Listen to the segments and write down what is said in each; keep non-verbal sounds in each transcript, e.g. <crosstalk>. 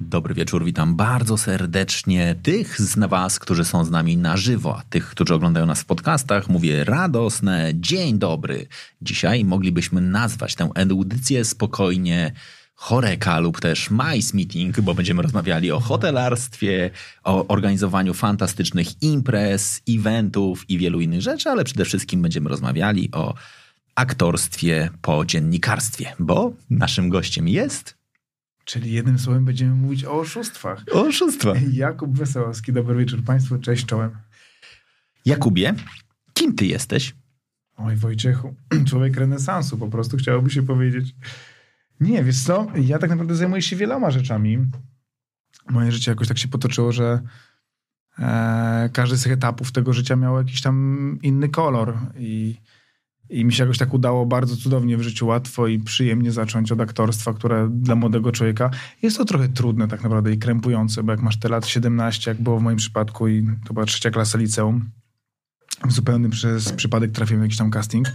Dobry wieczór, witam bardzo serdecznie tych z Was, którzy są z nami na żywo, a tych, którzy oglądają nas w podcastach, mówię radosne dzień dobry. Dzisiaj moglibyśmy nazwać tę audycję spokojnie Choreka lub też Mice Meeting, bo będziemy rozmawiali o hotelarstwie, o organizowaniu fantastycznych imprez, eventów i wielu innych rzeczy, ale przede wszystkim będziemy rozmawiali o aktorstwie po dziennikarstwie, bo naszym gościem jest Czyli jednym słowem będziemy mówić o oszustwach. O oszustwach. Jakub Wesołowski, dobry wieczór Państwu, cześć czołem. Jakubie, kim ty jesteś? Oj Wojciechu, <clears throat> człowiek renesansu po prostu chciałoby się powiedzieć. Nie, wiesz co, ja tak naprawdę zajmuję się wieloma rzeczami. Moje życie jakoś tak się potoczyło, że e, każdy z tych etapów tego życia miał jakiś tam inny kolor i i mi się jakoś tak udało bardzo cudownie w życiu, łatwo i przyjemnie zacząć od aktorstwa, które dla młodego człowieka jest to trochę trudne tak naprawdę i krępujące, bo jak masz te lat 17, jak było w moim przypadku i to była trzecia klasa liceum, zupełnie przez przypadek trafiłem w jakiś tam casting,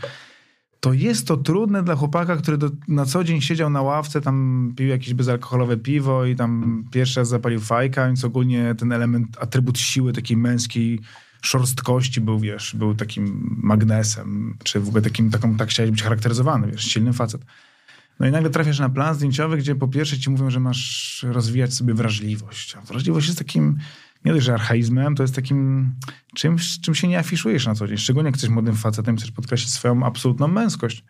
to jest to trudne dla chłopaka, który do, na co dzień siedział na ławce, tam pił jakieś bezalkoholowe piwo i tam pierwszy raz zapalił fajka, więc ogólnie ten element, atrybut siły takiej męskiej szorstkości był, wiesz, był takim magnesem, czy w ogóle takim, taką, tak chciałeś być charakteryzowany, wiesz, silny facet. No i nagle trafiasz na plan zdjęciowy, gdzie po pierwsze ci mówią, że masz rozwijać sobie wrażliwość. A wrażliwość jest takim, nie dość, że archaizmem, to jest takim czymś, czym się nie afiszujesz na co dzień. Szczególnie jak jesteś młodym facetem, chcesz podkreślić swoją absolutną męskość.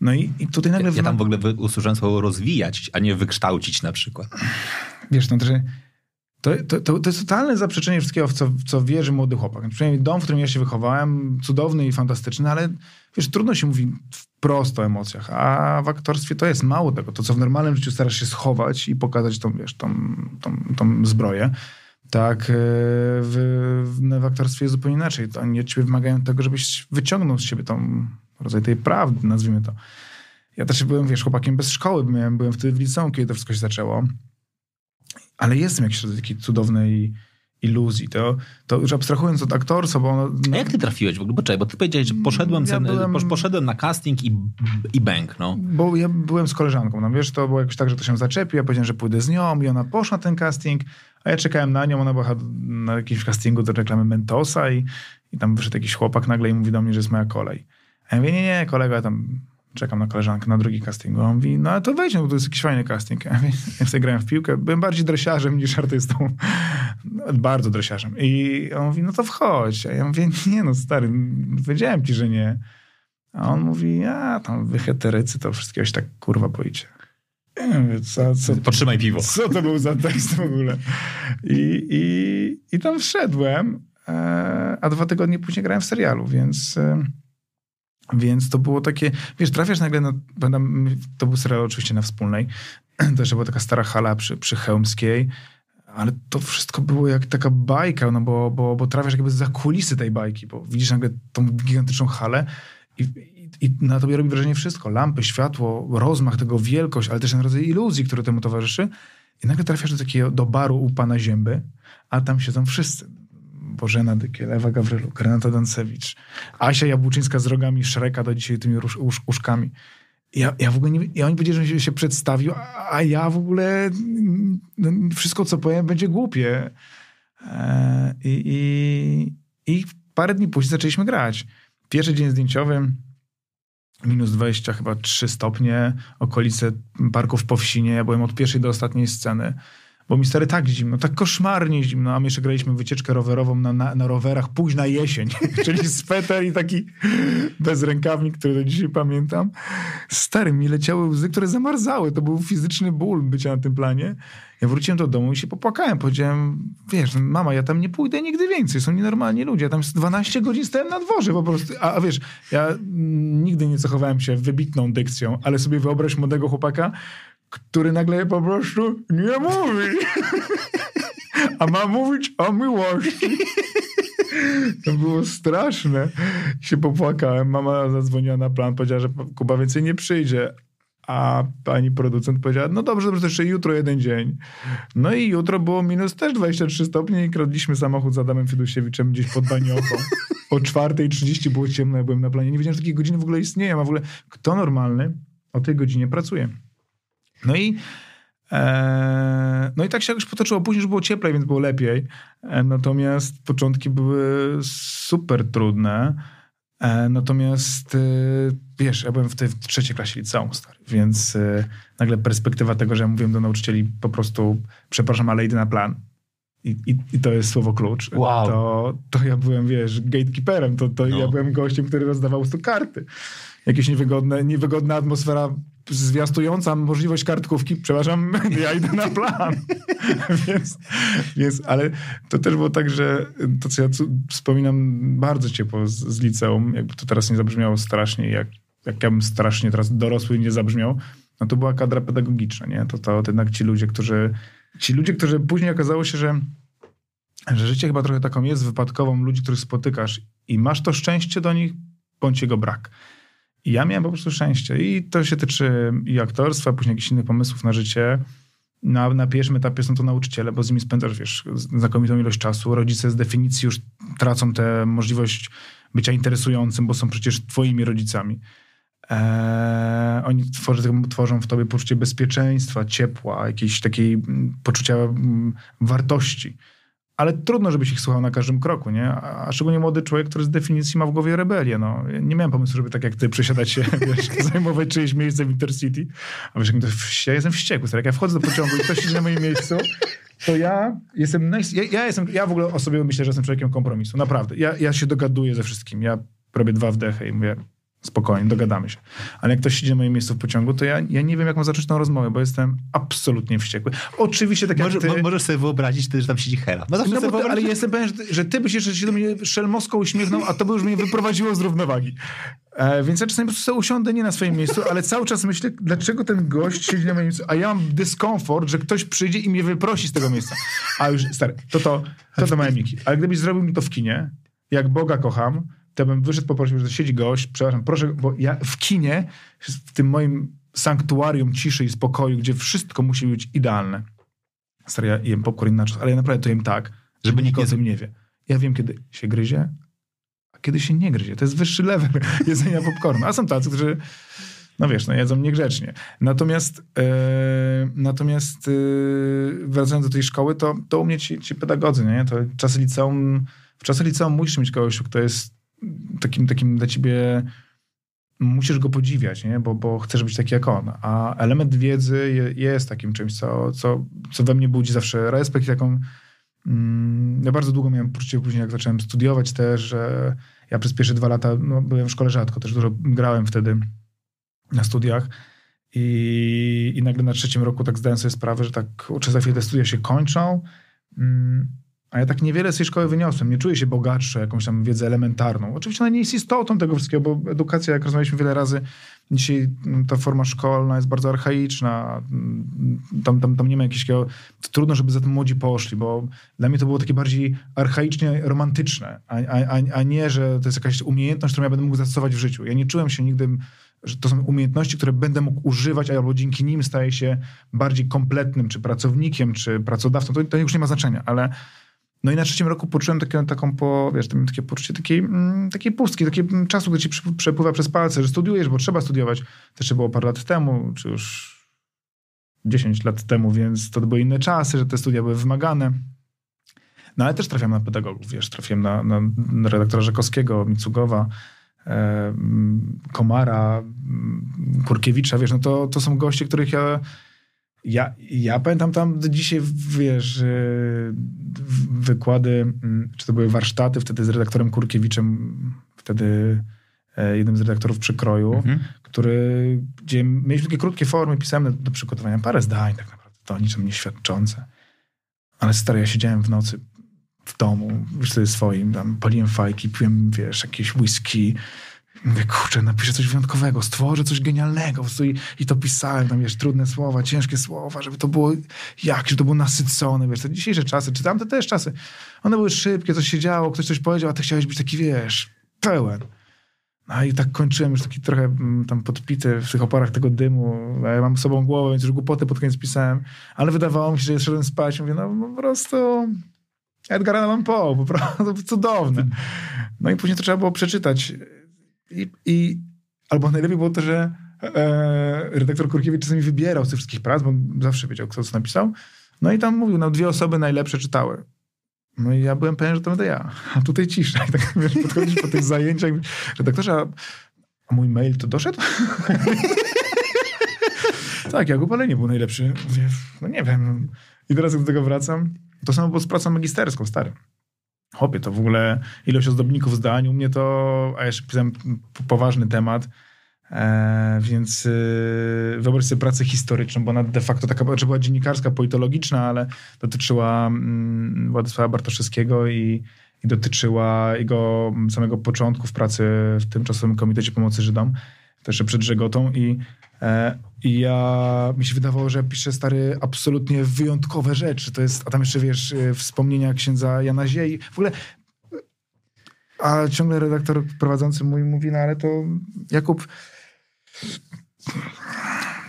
No i, i tutaj nagle... Ja, ja tam w ogóle usłyszałem słowo rozwijać, a nie wykształcić na przykład. Wiesz, no to, że to, to, to, jest totalne zaprzeczenie wszystkiego, w co, w co wierzy młody chłopak. Przynajmniej dom, w którym ja się wychowałem, cudowny i fantastyczny, ale wiesz, trudno się mówi wprost o emocjach, a w aktorstwie to jest mało tego. To, co w normalnym życiu starasz się schować i pokazać tą, wiesz, tą, tą, tą zbroję, tak e, w, w aktorstwie jest zupełnie inaczej. To oni od ciebie wymagają tego, żebyś wyciągnął z siebie tą rodzaj tej prawdy, nazwijmy to. Ja też byłem, wiesz, chłopakiem bez szkoły, byłem, byłem wtedy w liceum, kiedy to wszystko się zaczęło ale jestem jakiś rodzaj takiej cudownej iluzji. To, to już abstrahując od aktorstwa, bo ono, no... A jak ty trafiłeś w ogóle? Poczekaj, bo ty powiedziałeś, że poszedłem, ja byłem... poszedłem na casting i, i bank, no. Bo ja byłem z koleżanką, no wiesz, to było jakoś tak, że to się zaczepił, ja powiedziałem, że pójdę z nią i ona poszła na ten casting, a ja czekałem na nią, ona była na jakimś castingu do reklamy Mentosa i, i tam wyszedł jakiś chłopak nagle i mówi do mnie, że jest moja kolej. A ja mówię, nie, nie, kolega tam czekam na koleżankę na drugi casting. On mówi, no ale to wejdź, no, bo to jest jakiś fajny casting. <laughs> Ja, ja sobie grałem w piłkę, byłem bardziej dresiarzem niż artystą. <laughs> Bardzo dresiarzem. I on mówi, no to wchodź. A ja mówię, nie no stary, wiedziałem ci, że nie. A on mówi, a tam wy heterycy to wszystkiego się tak kurwa boicie. Ja mówię, co, co, Potrzymaj piwo. <laughs> Co to był za tekst w ogóle? I, i, i tam wszedłem, e, a dwa tygodnie później grałem w serialu, więc... Więc to było takie, wiesz, trafiasz nagle, na, to był serial oczywiście na wspólnej, <clears throat> to jeszcze była taka stara hala przy, przy Chełmskiej, ale to wszystko było jak taka bajka, no bo, bo, bo trafiasz jakby za kulisy tej bajki, bo widzisz nagle tą gigantyczną halę i, i, i na tobie robi wrażenie wszystko. Lampy, światło, rozmach tego, wielkość, ale też ten rodzaj iluzji, który temu towarzyszy. I nagle trafiasz do takiego, do baru u pana Zięby, a tam siedzą wszyscy Bożena Dykiel, Ewa Gawryluk, Renata Dancewicz, Asia Jabłczyńska z rogami Szreka do dzisiaj tymi usz, uszkami. Ja, ja w ogóle nie, ja oni powiedzieli, że się, przedstawił, a, a ja w ogóle no, wszystko, co powiem, będzie głupie. E, I, i, parę dni później zaczęliśmy grać. Pierwszy dzień zdjęciowy, minus 20, chyba 3 stopnie, okolice parków po wsinie. Ja byłem od pierwszej do ostatniej sceny. Bo mi stary tak zimno, tak koszmarnie zimno, a my jeszcze graliśmy wycieczkę rowerową na, na, na rowerach późna jesień, <laughs> czyli sweter i taki bezrękawnik, który do dzisiaj pamiętam. Stary, mi leciały łzy, które zamarzały. To był fizyczny ból bycia na tym planie. Ja wróciłem do domu i się popłakałem. Powiedziałem, wiesz, mama, ja tam nie pójdę nigdy więcej. Są nienormalni ludzie. Ja tam 12 godzin stałem na dworze po prostu. A, a wiesz, ja nigdy nie cechowałem się wybitną dykcją, ale sobie wyobraź młodego chłopaka, który nagle po prostu nie mówi. <laughs> A ma mówić o miłości. To było straszne. Się popłakałem. Mama zadzwoniła na plan, powiedziała, że Kuba więcej nie przyjdzie. A pani producent powiedziała, no dobrze, dobrze, to jeszcze jutro jeden dzień. No i jutro było minus też 23 stopnie i kradliśmy samochód z Adamem Fidusiewiczem gdzieś pod Baniocą. O 4.30 było ciemno, ja byłem na planie. Nie wiedziałem, że takie godziny w ogóle istnieją, a w ogóle kto normalny o tej godzinie pracuje. No i e, no i tak się jakoś potoczyło. Później już było cieplej, więc było lepiej. E, natomiast początki były super trudne. E, natomiast wiesz, ja byłem w tej w trzeciej klasie liceum, stary, więc nagle perspektywa tego, że ja mówiłem do nauczycieli po prostu przepraszam, ale idę na plan. I, i, I, to jest słowo klucz. Wow. To, to ja byłem, wiesz, gatekeeperem. To, to no. ja byłem gościem, który rozdawał tu karty. Jakieś niewygodne, niewygodna atmosfera zwiastująca możliwość kartkówki, przepraszam, <laughs> ja idę na plan. <laughs> więc, więc, ale to też było tak, że to, co ja wspominam bardzo ciepło z, z liceum, jakby to teraz nie zabrzmiało strasznie, jak, jak ja bym strasznie teraz dorosły nie zabrzmiał, no to była kadra pedagogiczna, nie? To, to jednak ci ludzie, którzy, ci ludzie, którzy później okazało się, że że życie chyba trochę taką jest wypadkową ludzi, których spotykasz i masz to szczęście do nich, bądź jego brak. I ja miałem po prostu szczęście. I to się tyczy i aktorstwa, później jakichś innych pomysłów na życie. Na, na pierwszym etapie są to nauczyciele, bo z nimi spędzasz, wiesz, znakomitą ilość czasu. Rodzice z definicji już tracą tę możliwość bycia interesującym, bo są przecież twoimi rodzicami. Eee, oni tworzą, tworzą w tobie poczucie bezpieczeństwa, ciepła, jakiejś takiej mm, poczucia mm, wartości ale trudno, żebyś ich słuchał na każdym kroku, nie? A, szczególnie młody człowiek, który z definicji ma w głowie rebelię, no. Nie miałem pomysłu, żeby tak jak ty przesiadać się, <laughs> wiesz, zajmować czyjeś miejsce w Intercity. A wiesz, ja jestem wściekły, stary. Jak ja wchodzę do pociągu i ktoś siedzi na moim miejscu, to ja jestem, ja, ja, jestem, ja w ogóle o sobie myślę, że jestem człowiekiem kompromisu, naprawdę. Ja, ja się dogaduję ze wszystkim. Ja robię dwa wdechy i mówię, spokojnie, dogadamy się. Ale jak ktoś siedzi na moim miejscu w pociągu, to ja, ja nie wiem, jak mam zacząć tę rozmowę, bo jestem absolutnie wściekły. Oczywiście tak Może, jak ty... Możesz sobie wyobrazić, że tam siedzi Hela. No, no bo to, ale jestem pewien, że, ty, że ty byś jeszcze się do mnie szelmowsko uśmiechnął, a to by już mnie wyprowadziło z równowagi. E, więc ja czasami po prostu usiądę nie na swoim miejscu, ale cały czas myślę, dlaczego ten gość siedzi na moim miejscu, a ja mam dyskomfort, że ktoś przyjdzie i mnie wyprosi z tego miejsca. A już, stary, to to, to, to miki. Ale gdybyś zrobił mi to w kinie, jak Boga kocham, to bym wyszedł, poprosił, że siedzi gość, przepraszam, proszę, bo ja w kinie, w tym moim sanktuarium ciszy i spokoju, gdzie wszystko musi być idealne. Stary, ja jem popcorn na czas, ale ja naprawdę to jem tak, żeby nikt o tym nie wie. Ja wiem, kiedy się gryzie, a kiedy się nie gryzie. To jest wyższy level <laughs> jedzenia popcornu. A są tacy, którzy no wiesz, no jedzą niegrzecznie. Natomiast e, natomiast e, wracając do tej szkoły, to, to u mnie ci, ci pedagodzy, nie? To czasy liceum, w czasy liceum musisz mieć kogoś, kto jest takim, takim dla ciebie musisz go podziwiać, nie? Bo, bo chcesz być taki jak on. A element wiedzy je, jest takim czymś, co, co, co we mnie budzi zawsze respekt i taką... Mm, ja bardzo długo miałem poczucie później, jak zacząłem studiować też, że ja przez pierwsze dwa lata no, byłem w szkole rzadko, też dużo grałem wtedy na studiach. I, I nagle na trzecim roku tak zdałem sobie sprawę, że tak uczę za chwilę te studia się kończą. Mm, a ja tak niewiele z tej szkoły wyniosłem. Nie czuję się bogatszy jakąś tam wiedzę elementarną. Oczywiście ona nie jest istotą tego wszystkiego, bo edukacja, jak rozmawialiśmy wiele razy, dzisiaj mm, ta forma szkolna jest bardzo archaiczna. Mm, tam, tam, tam nie ma jakiegoś Trudno, żeby za tym młodzi poszli, bo dla mnie to było takie bardziej archaicznie romantyczne, a, a, a nie, że to jest jakaś umiejętność, którą ja będę mógł zastosować w życiu. Ja nie czułem się nigdy że to są umiejętności, które będę mógł używać, albo dzięki nim staję się bardziej kompletnym, czy pracownikiem, czy pracodawcą. To, to już nie ma znaczenia, ale no i na trzecim roku poczułem takie, taką, po, wiesz, takie poczucie takiej, mm, takiej pustki, takiego czasu, gdy ci przepływa przez palce, że studiujesz, bo trzeba studiować. To jeszcze było parę lat temu, czy już 10 lat temu, więc to były inne czasy, że te studia były wymagane. No ale też trafiam na pedagogów, wiesz, trafiłem na, na, na redaktora Rzekowskiego, Micugowa, e, Komara, Kurkiewicza, wiesz, no to, to są goście, których ja ja, ja pamiętam tam dzisiaj, wiesz, wykłady, mm, czy to były warsztaty wtedy z redaktorem Kurkiewiczem, wtedy e, jednym z redaktorów przekroju, mhm. który, gdzie mieliśmy takie krótkie formy pisemne do przygotowania, parę zdań tak naprawdę, to o niczym nie świadczące. Ale stary, ja siedziałem w nocy w domu, sobie swoim, tam paliłem fajki, piłem, wiesz, jakieś whisky, Mówię, kurczę, napiszę coś wyjątkowego, stworzę coś genialnego. I, I to pisałem, tam wiesz, trudne słowa, ciężkie słowa, żeby to było jakieś, żeby to było nasycone, wiesz, te dzisiejsze czasy, czy tamte też czasy, one były szybkie, coś się działo, ktoś coś powiedział, a ty chciałeś być taki, wiesz, pełen. No i tak kończyłem już taki trochę mm, tam podpity w tych oparach tego dymu. Ja mam sobą głowę, więc już głupoty pod koniec pisałem. Ale wydawało mi się, że szedłem spać. Mówię, no po prostu Edgar Allan Poe, po prostu cudowne. No i później to trzeba było przeczytać. I, i albo najlepiej było to, że e, redaktor Kurkiewicz czasami wybierał z tych wszystkich prac, bo zawsze wiedział, kto co napisał. No i tam mówił, no dwie osoby najlepsze czytały. No i ja byłem pewien, że to będę ja. A tutaj cisza. I tak wiesz, podchodzisz po tych zajęciach. Redaktorze, a, a mój mail to doszedł? <laughs> tak, jak upalenie był najlepszy. Mówię, no nie wiem. I teraz jak do tego wracam, to samo było z pracą magisterską, stary. Chopie, to w ogóle ilość ozdobników zdań, u mnie to, a jeszcze pisałem poważny temat, E, więc y, wyobraź sobie pracę historyczną, bo ona de facto taka znaczy była dziennikarska, politologiczna, ale dotyczyła mm, Władysława Bartoszewskiego i, i dotyczyła jego samego początku w pracy w tymczasowym Komitecie Pomocy Żydom, też przed Żegotą i ja, mi się wydawało, że piszę stary absolutnie wyjątkowe rzeczy. To jest, a tam jeszcze wiesz, y, wspomnienia księdza Jana Ziei. W ogóle a ciągle redaktor prowadzący mój mówi, no ale to Jakub,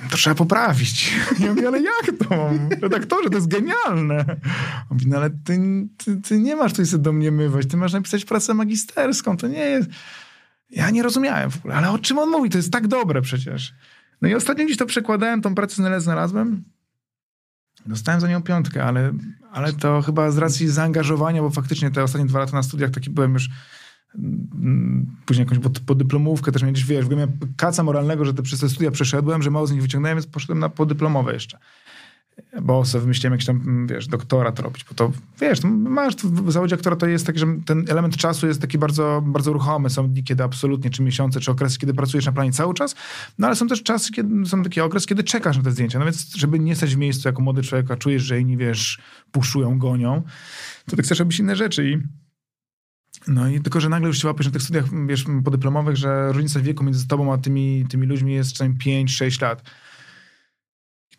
to trzeba poprawić. <laughs> Ja mówię, ale jak to? Redaktorze, to jest genialne. Mówi, no ale ty, ty, ty nie masz tutaj sobie do mnie mywać, ty masz napisać pracę magisterską, to nie jest... Ja nie rozumiałem w ogóle, ale o czym on mówi? To jest tak dobre przecież. No i ostatnio gdzieś to przekładałem, tą pracę znalazłem. Dostałem za nią piątkę, ale, ale to chyba z racji zaangażowania, bo faktycznie te ostatnie dwa lata na studiach taki byłem już później jakąś podyplomówkę też mieć, wiesz, w ogóle miałem kaca moralnego, że te przez te studia przeszedłem, że mało z nich wyciągnąłem, więc poszedłem na podyplomowe jeszcze. Bo sobie wymyśliłem jakiś tam, wiesz, doktorat robić, bo to, wiesz, masz w zawodzie aktora to jest taki, że ten element czasu jest taki bardzo, bardzo ruchomy. Są dni, kiedy absolutnie, czy miesiące, czy okresy, kiedy pracujesz na planie cały czas, no ale są też czasy, kiedy są takie okres, kiedy czekasz na te zdjęcia. No więc, żeby nie stać w miejscu jako młody człowiek, a czujesz, że inni, wiesz, puszują, gonią, to ty chcesz robić inne rzeczy i no i tylko, że nagle już się łapiesz na tych studiach wiesz, podyplomowych, że różnica wieku między tobą a tymi, tymi ludźmi jest przynajmniej 5-6 lat.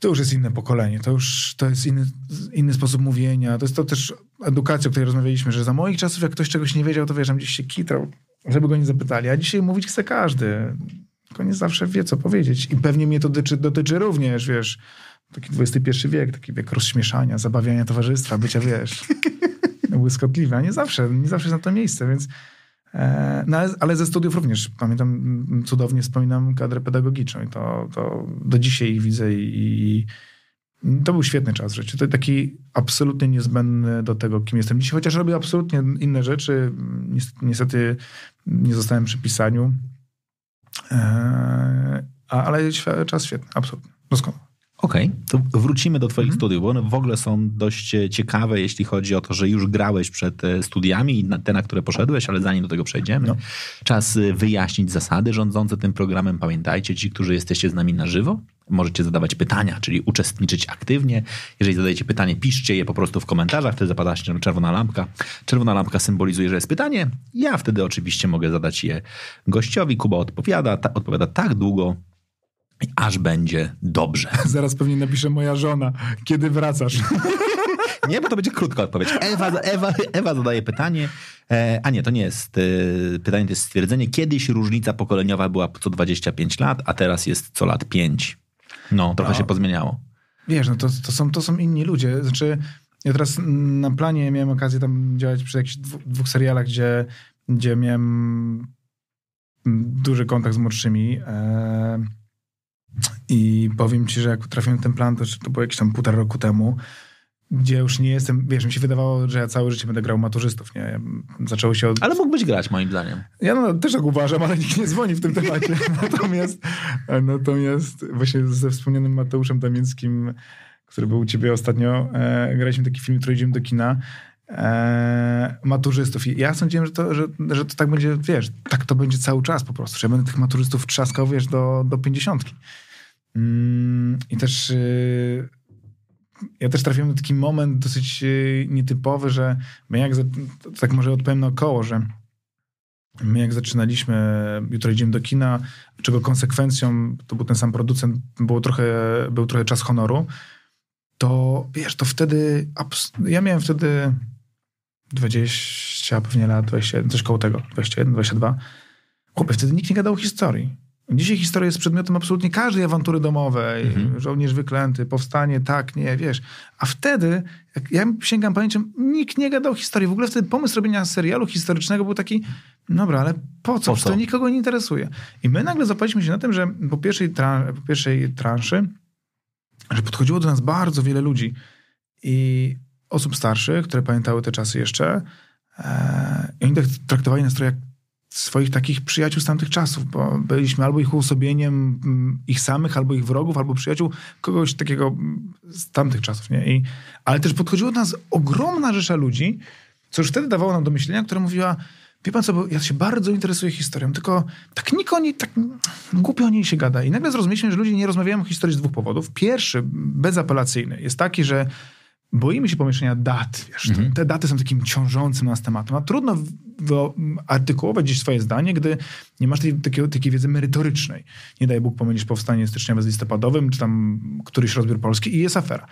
To już jest inne pokolenie, to już to jest inny, inny sposób mówienia. To jest to też edukacja, o której rozmawialiśmy, że za moich czasów, jak ktoś czegoś nie wiedział, to wiesz, gdzieś się kitrał, żeby go nie zapytali. A dzisiaj mówić chce każdy. Tylko nie zawsze wie, co powiedzieć. I pewnie mnie to dotyczy, dotyczy również, wiesz, taki XXI wiek, taki wiek rozśmieszania, zabawiania towarzystwa, bycia, wiesz... <laughs> błyskotliwe, a nie zawsze, nie zawsze jest na to miejsce, więc no ale, ale, ze studiów również pamiętam, cudownie wspominam kadrę pedagogiczną i to, to do dzisiaj ich widzę i, i to był świetny czas w życiu. To taki absolutnie niezbędny do tego, kim jestem dzisiaj, chociaż robię absolutnie inne rzeczy. Niestety nie zostałem przy pisaniu, e, ale czas świetny, absolutnie, doskonały. Okej, okay, to wrócimy do Twoich mhm. studiów, bo one w ogóle są dość e, ciekawe, jeśli chodzi o to, że już grałeś przed e, studiami i te, na które poszedłeś, ale zanim do tego przejdziemy, no. czas e, wyjaśnić zasady rządzące tym programem. Pamiętajcie, ci, którzy jesteście z nami na żywo, możecie zadawać pytania, czyli uczestniczyć aktywnie. Jeżeli zadajecie pytanie, piszcie je po prostu w komentarzach, wtedy zapada się czerwona lampka. Czerwona lampka symbolizuje, że jest pytanie. Ja wtedy oczywiście mogę zadać je gościowi. Kuba odpowiada, ta, odpowiada tak długo, aż będzie dobrze. <laughs> Zaraz pewnie napisze moja żona, kiedy wracasz. <laughs> Nie, bo to będzie krótka odpowiedź. Ewa, Ewa, Ewa zadaje pytanie, e, a nie, to nie jest e, pytanie, to jest stwierdzenie. Kiedyś różnica pokoleniowa była co 25 lat, a teraz jest co lat 5. No, trochę no. się pozmieniało. Wiesz, no to, to, są, to są inni ludzie. Znaczy, ja teraz na planie miałem okazję tam działać przy jakichś dwóch, serialach, gdzie, gdzie miałem duży kontakt z młodszymi. E, i powiem ci, że jak trafiłem ten plan, to, to było jakieś tam półtora roku temu, gdzie już nie jestem, wiesz, mi się wydawało, że ja całe życie będę grał maturzystów, nie? Zaczęło się od... Ale mógłbyś grać, moim zdaniem. Ja no, też tak uważam, ale nikt nie dzwoni w tym temacie. <laughs> natomiast, natomiast właśnie ze wspomnianym Mateuszem Damińskim, który był u ciebie ostatnio, e, graliśmy taki film, który idziemy do kina, e, maturzystów. I ja sądziłem, że to, że, że to tak będzie, wiesz, tak to będzie cały czas po prostu, że ja będę tych maturzystów trzaskał, wiesz, do, do pięćdziesiątki. Mm, I też y, ja też trafiłem na taki moment dosyć y, nietypowy, że jak tak może odpowiem naokoło, że My jak zaczynaliśmy, jutro idziemy do kina, czego konsekwencją, to był ten sam producent, było trochę, był trochę czas honoru, to wiesz, to wtedy, ja miałem wtedy 20 pewnie lat, 21, coś koło tego, 21, 22. Chłopie, wtedy nikt nie gadał historii. Dzisiaj historia jest przedmiotem absolutnie każdej awantury domowej. Mhm. Żołnierz wyklęty, powstanie, tak, nie, wiesz. A wtedy, jak ja sięgam pamięcią, nikt nie gadał historii. W ogóle wtedy pomysł robienia serialu historycznego był taki, dobra, ale po co? Po co? To nikogo nie interesuje. I my nagle zapaliśmy się na tym, że po pierwszej, tran po pierwszej transzy, że podchodziło do nas bardzo wiele ludzi i osób starszych, które pamiętały te czasy jeszcze. E, I oni tak traktowali nas trochę jak swoich takich przyjaciół z tamtych czasów, bo byliśmy albo ich uosobieniem mm, ich samych, albo ich wrogów, albo przyjaciół kogoś takiego mm, z tamtych czasów. Nie? I, ale też podchodziło do nas ogromna rzesza ludzi, co już wtedy dawało nam do myślenia, która mówiła, wie pan co, bo ja się bardzo interesuję historią, tylko tak nikt o niej, tak głupio o niej się gada. I nagle zrozumieliśmy, że ludzie nie rozmawiają o historii z dwóch powodów. Pierwszy, bezapelacyjny, jest taki, że boimy się pomieszczenia dat. Wiesz, mhm. Te daty są takim ciążącym nas tematem. A trudno artykułować gdzieś swoje zdanie, gdy nie masz tej, takiej, takiej wiedzy merytorycznej. Nie daj Bóg pomylisz powstanie styczniowe z listopadowym, czy tam któryś rozbiór Polski i jest afera.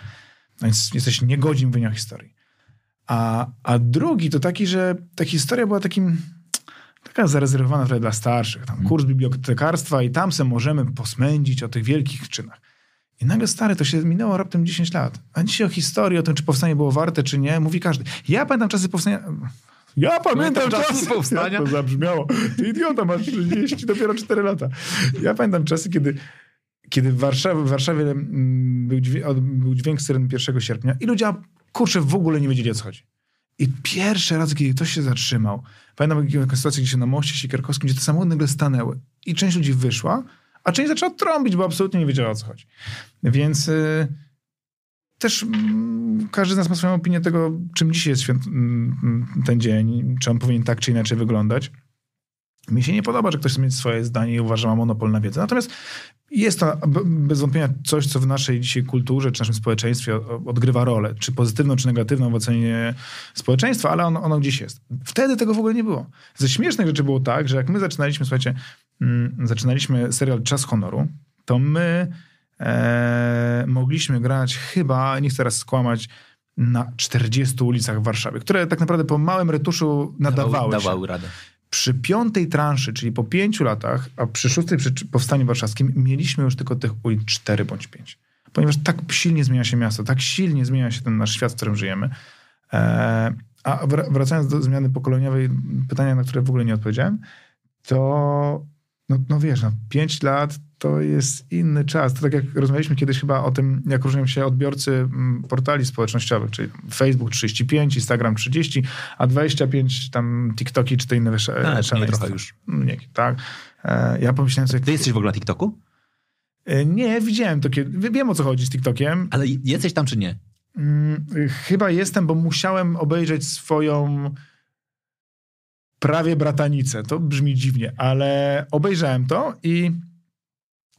Więc jesteś niegodzin mówienia historii. A, a drugi to taki, że ta historia była takim taka zarezerwowana trochę dla starszych. Tam mhm. kurs bibliotekarstwa i tam se możemy posmędzić o tych wielkich czynach. I nagle stary, to się minęło raptem 10 lat. A dzisiaj o historii, o tym, czy powstanie było warte, czy nie, mówi każdy. Ja pamiętam czasy powstania. Ja pamiętam czasy, czasy powstania. <laughs> to zabrzmiało. Ty idiota, masz 30, dopiero 4 lata. Ja pamiętam czasy, kiedy, kiedy w Warszawie, w Warszawie mm, był, dźwięk, był dźwięk syren 1 sierpnia i ludzie, kurczę, w ogóle nie wiedzieli, o co chodzi. I pierwszy raz, kiedy ktoś się zatrzymał, pamiętam taką sytuację, gdzie się na moście Siekierkowskim, gdzie te samochody nagle stanęły i część ludzi wyszła, a część zaczęła trąbić, bo absolutnie nie wiedziała o co chodzi. Więc y, też y, każdy z nas ma swoją opinię tego, czym dzisiaj jest święt, y, ten dzień, czy on powinien tak czy inaczej wyglądać. Mi się nie podoba, że ktoś chce mieć swoje zdanie i uważa, że ma monopol na wiedzę. Natomiast jest to bez wątpienia coś, co w naszej dzisiaj kulturze, czy naszym społeczeństwie odgrywa rolę, czy pozytywną, czy negatywną w ocenie społeczeństwa, ale ono, ono gdzieś jest. Wtedy tego w ogóle nie było. Ze śmiesznych rzeczy było tak, że jak my zaczynaliśmy, słuchajcie, mm, zaczynaliśmy serial Czas Honoru, to my e, mogliśmy grać chyba, nie chcę teraz skłamać, na 40 ulicach w Warszawie, które tak naprawdę po małym retuszu nadawały dawały, dawały radę. Przy piątej transzy, czyli po pięciu latach, a przy szóstej przy powstaniu warszawskim, mieliśmy już tylko tych ulic cztery bądź pięć. Ponieważ tak silnie zmienia się miasto, tak silnie zmienia się ten nasz świat, w którym żyjemy. E, a wracając do zmiany pokoleniowej, pytania, na które w ogóle nie odpowiedziałem, to no, no wiesz, no, pięć lat to jest inny czas. To tak jak rozmawialiśmy kiedyś chyba o tym, jak różnią się odbiorcy mm, portali społecznościowych, czyli Facebook 35, Instagram 30, a 25 tam TikToki czy te inne szaleństwa. Nie, trochę już. Nie, tak. E, ja pomyślałem sobie... Ty jesteś w ogóle na TikToku? E, nie, widziałem to kiedy... Wiem o co chodzi z TikTokiem. Ale jesteś tam czy nie? Mm, chyba jestem, bo musiałem obejrzeć swoją prawie bratanicę. To brzmi dziwnie, ale obejrzałem to i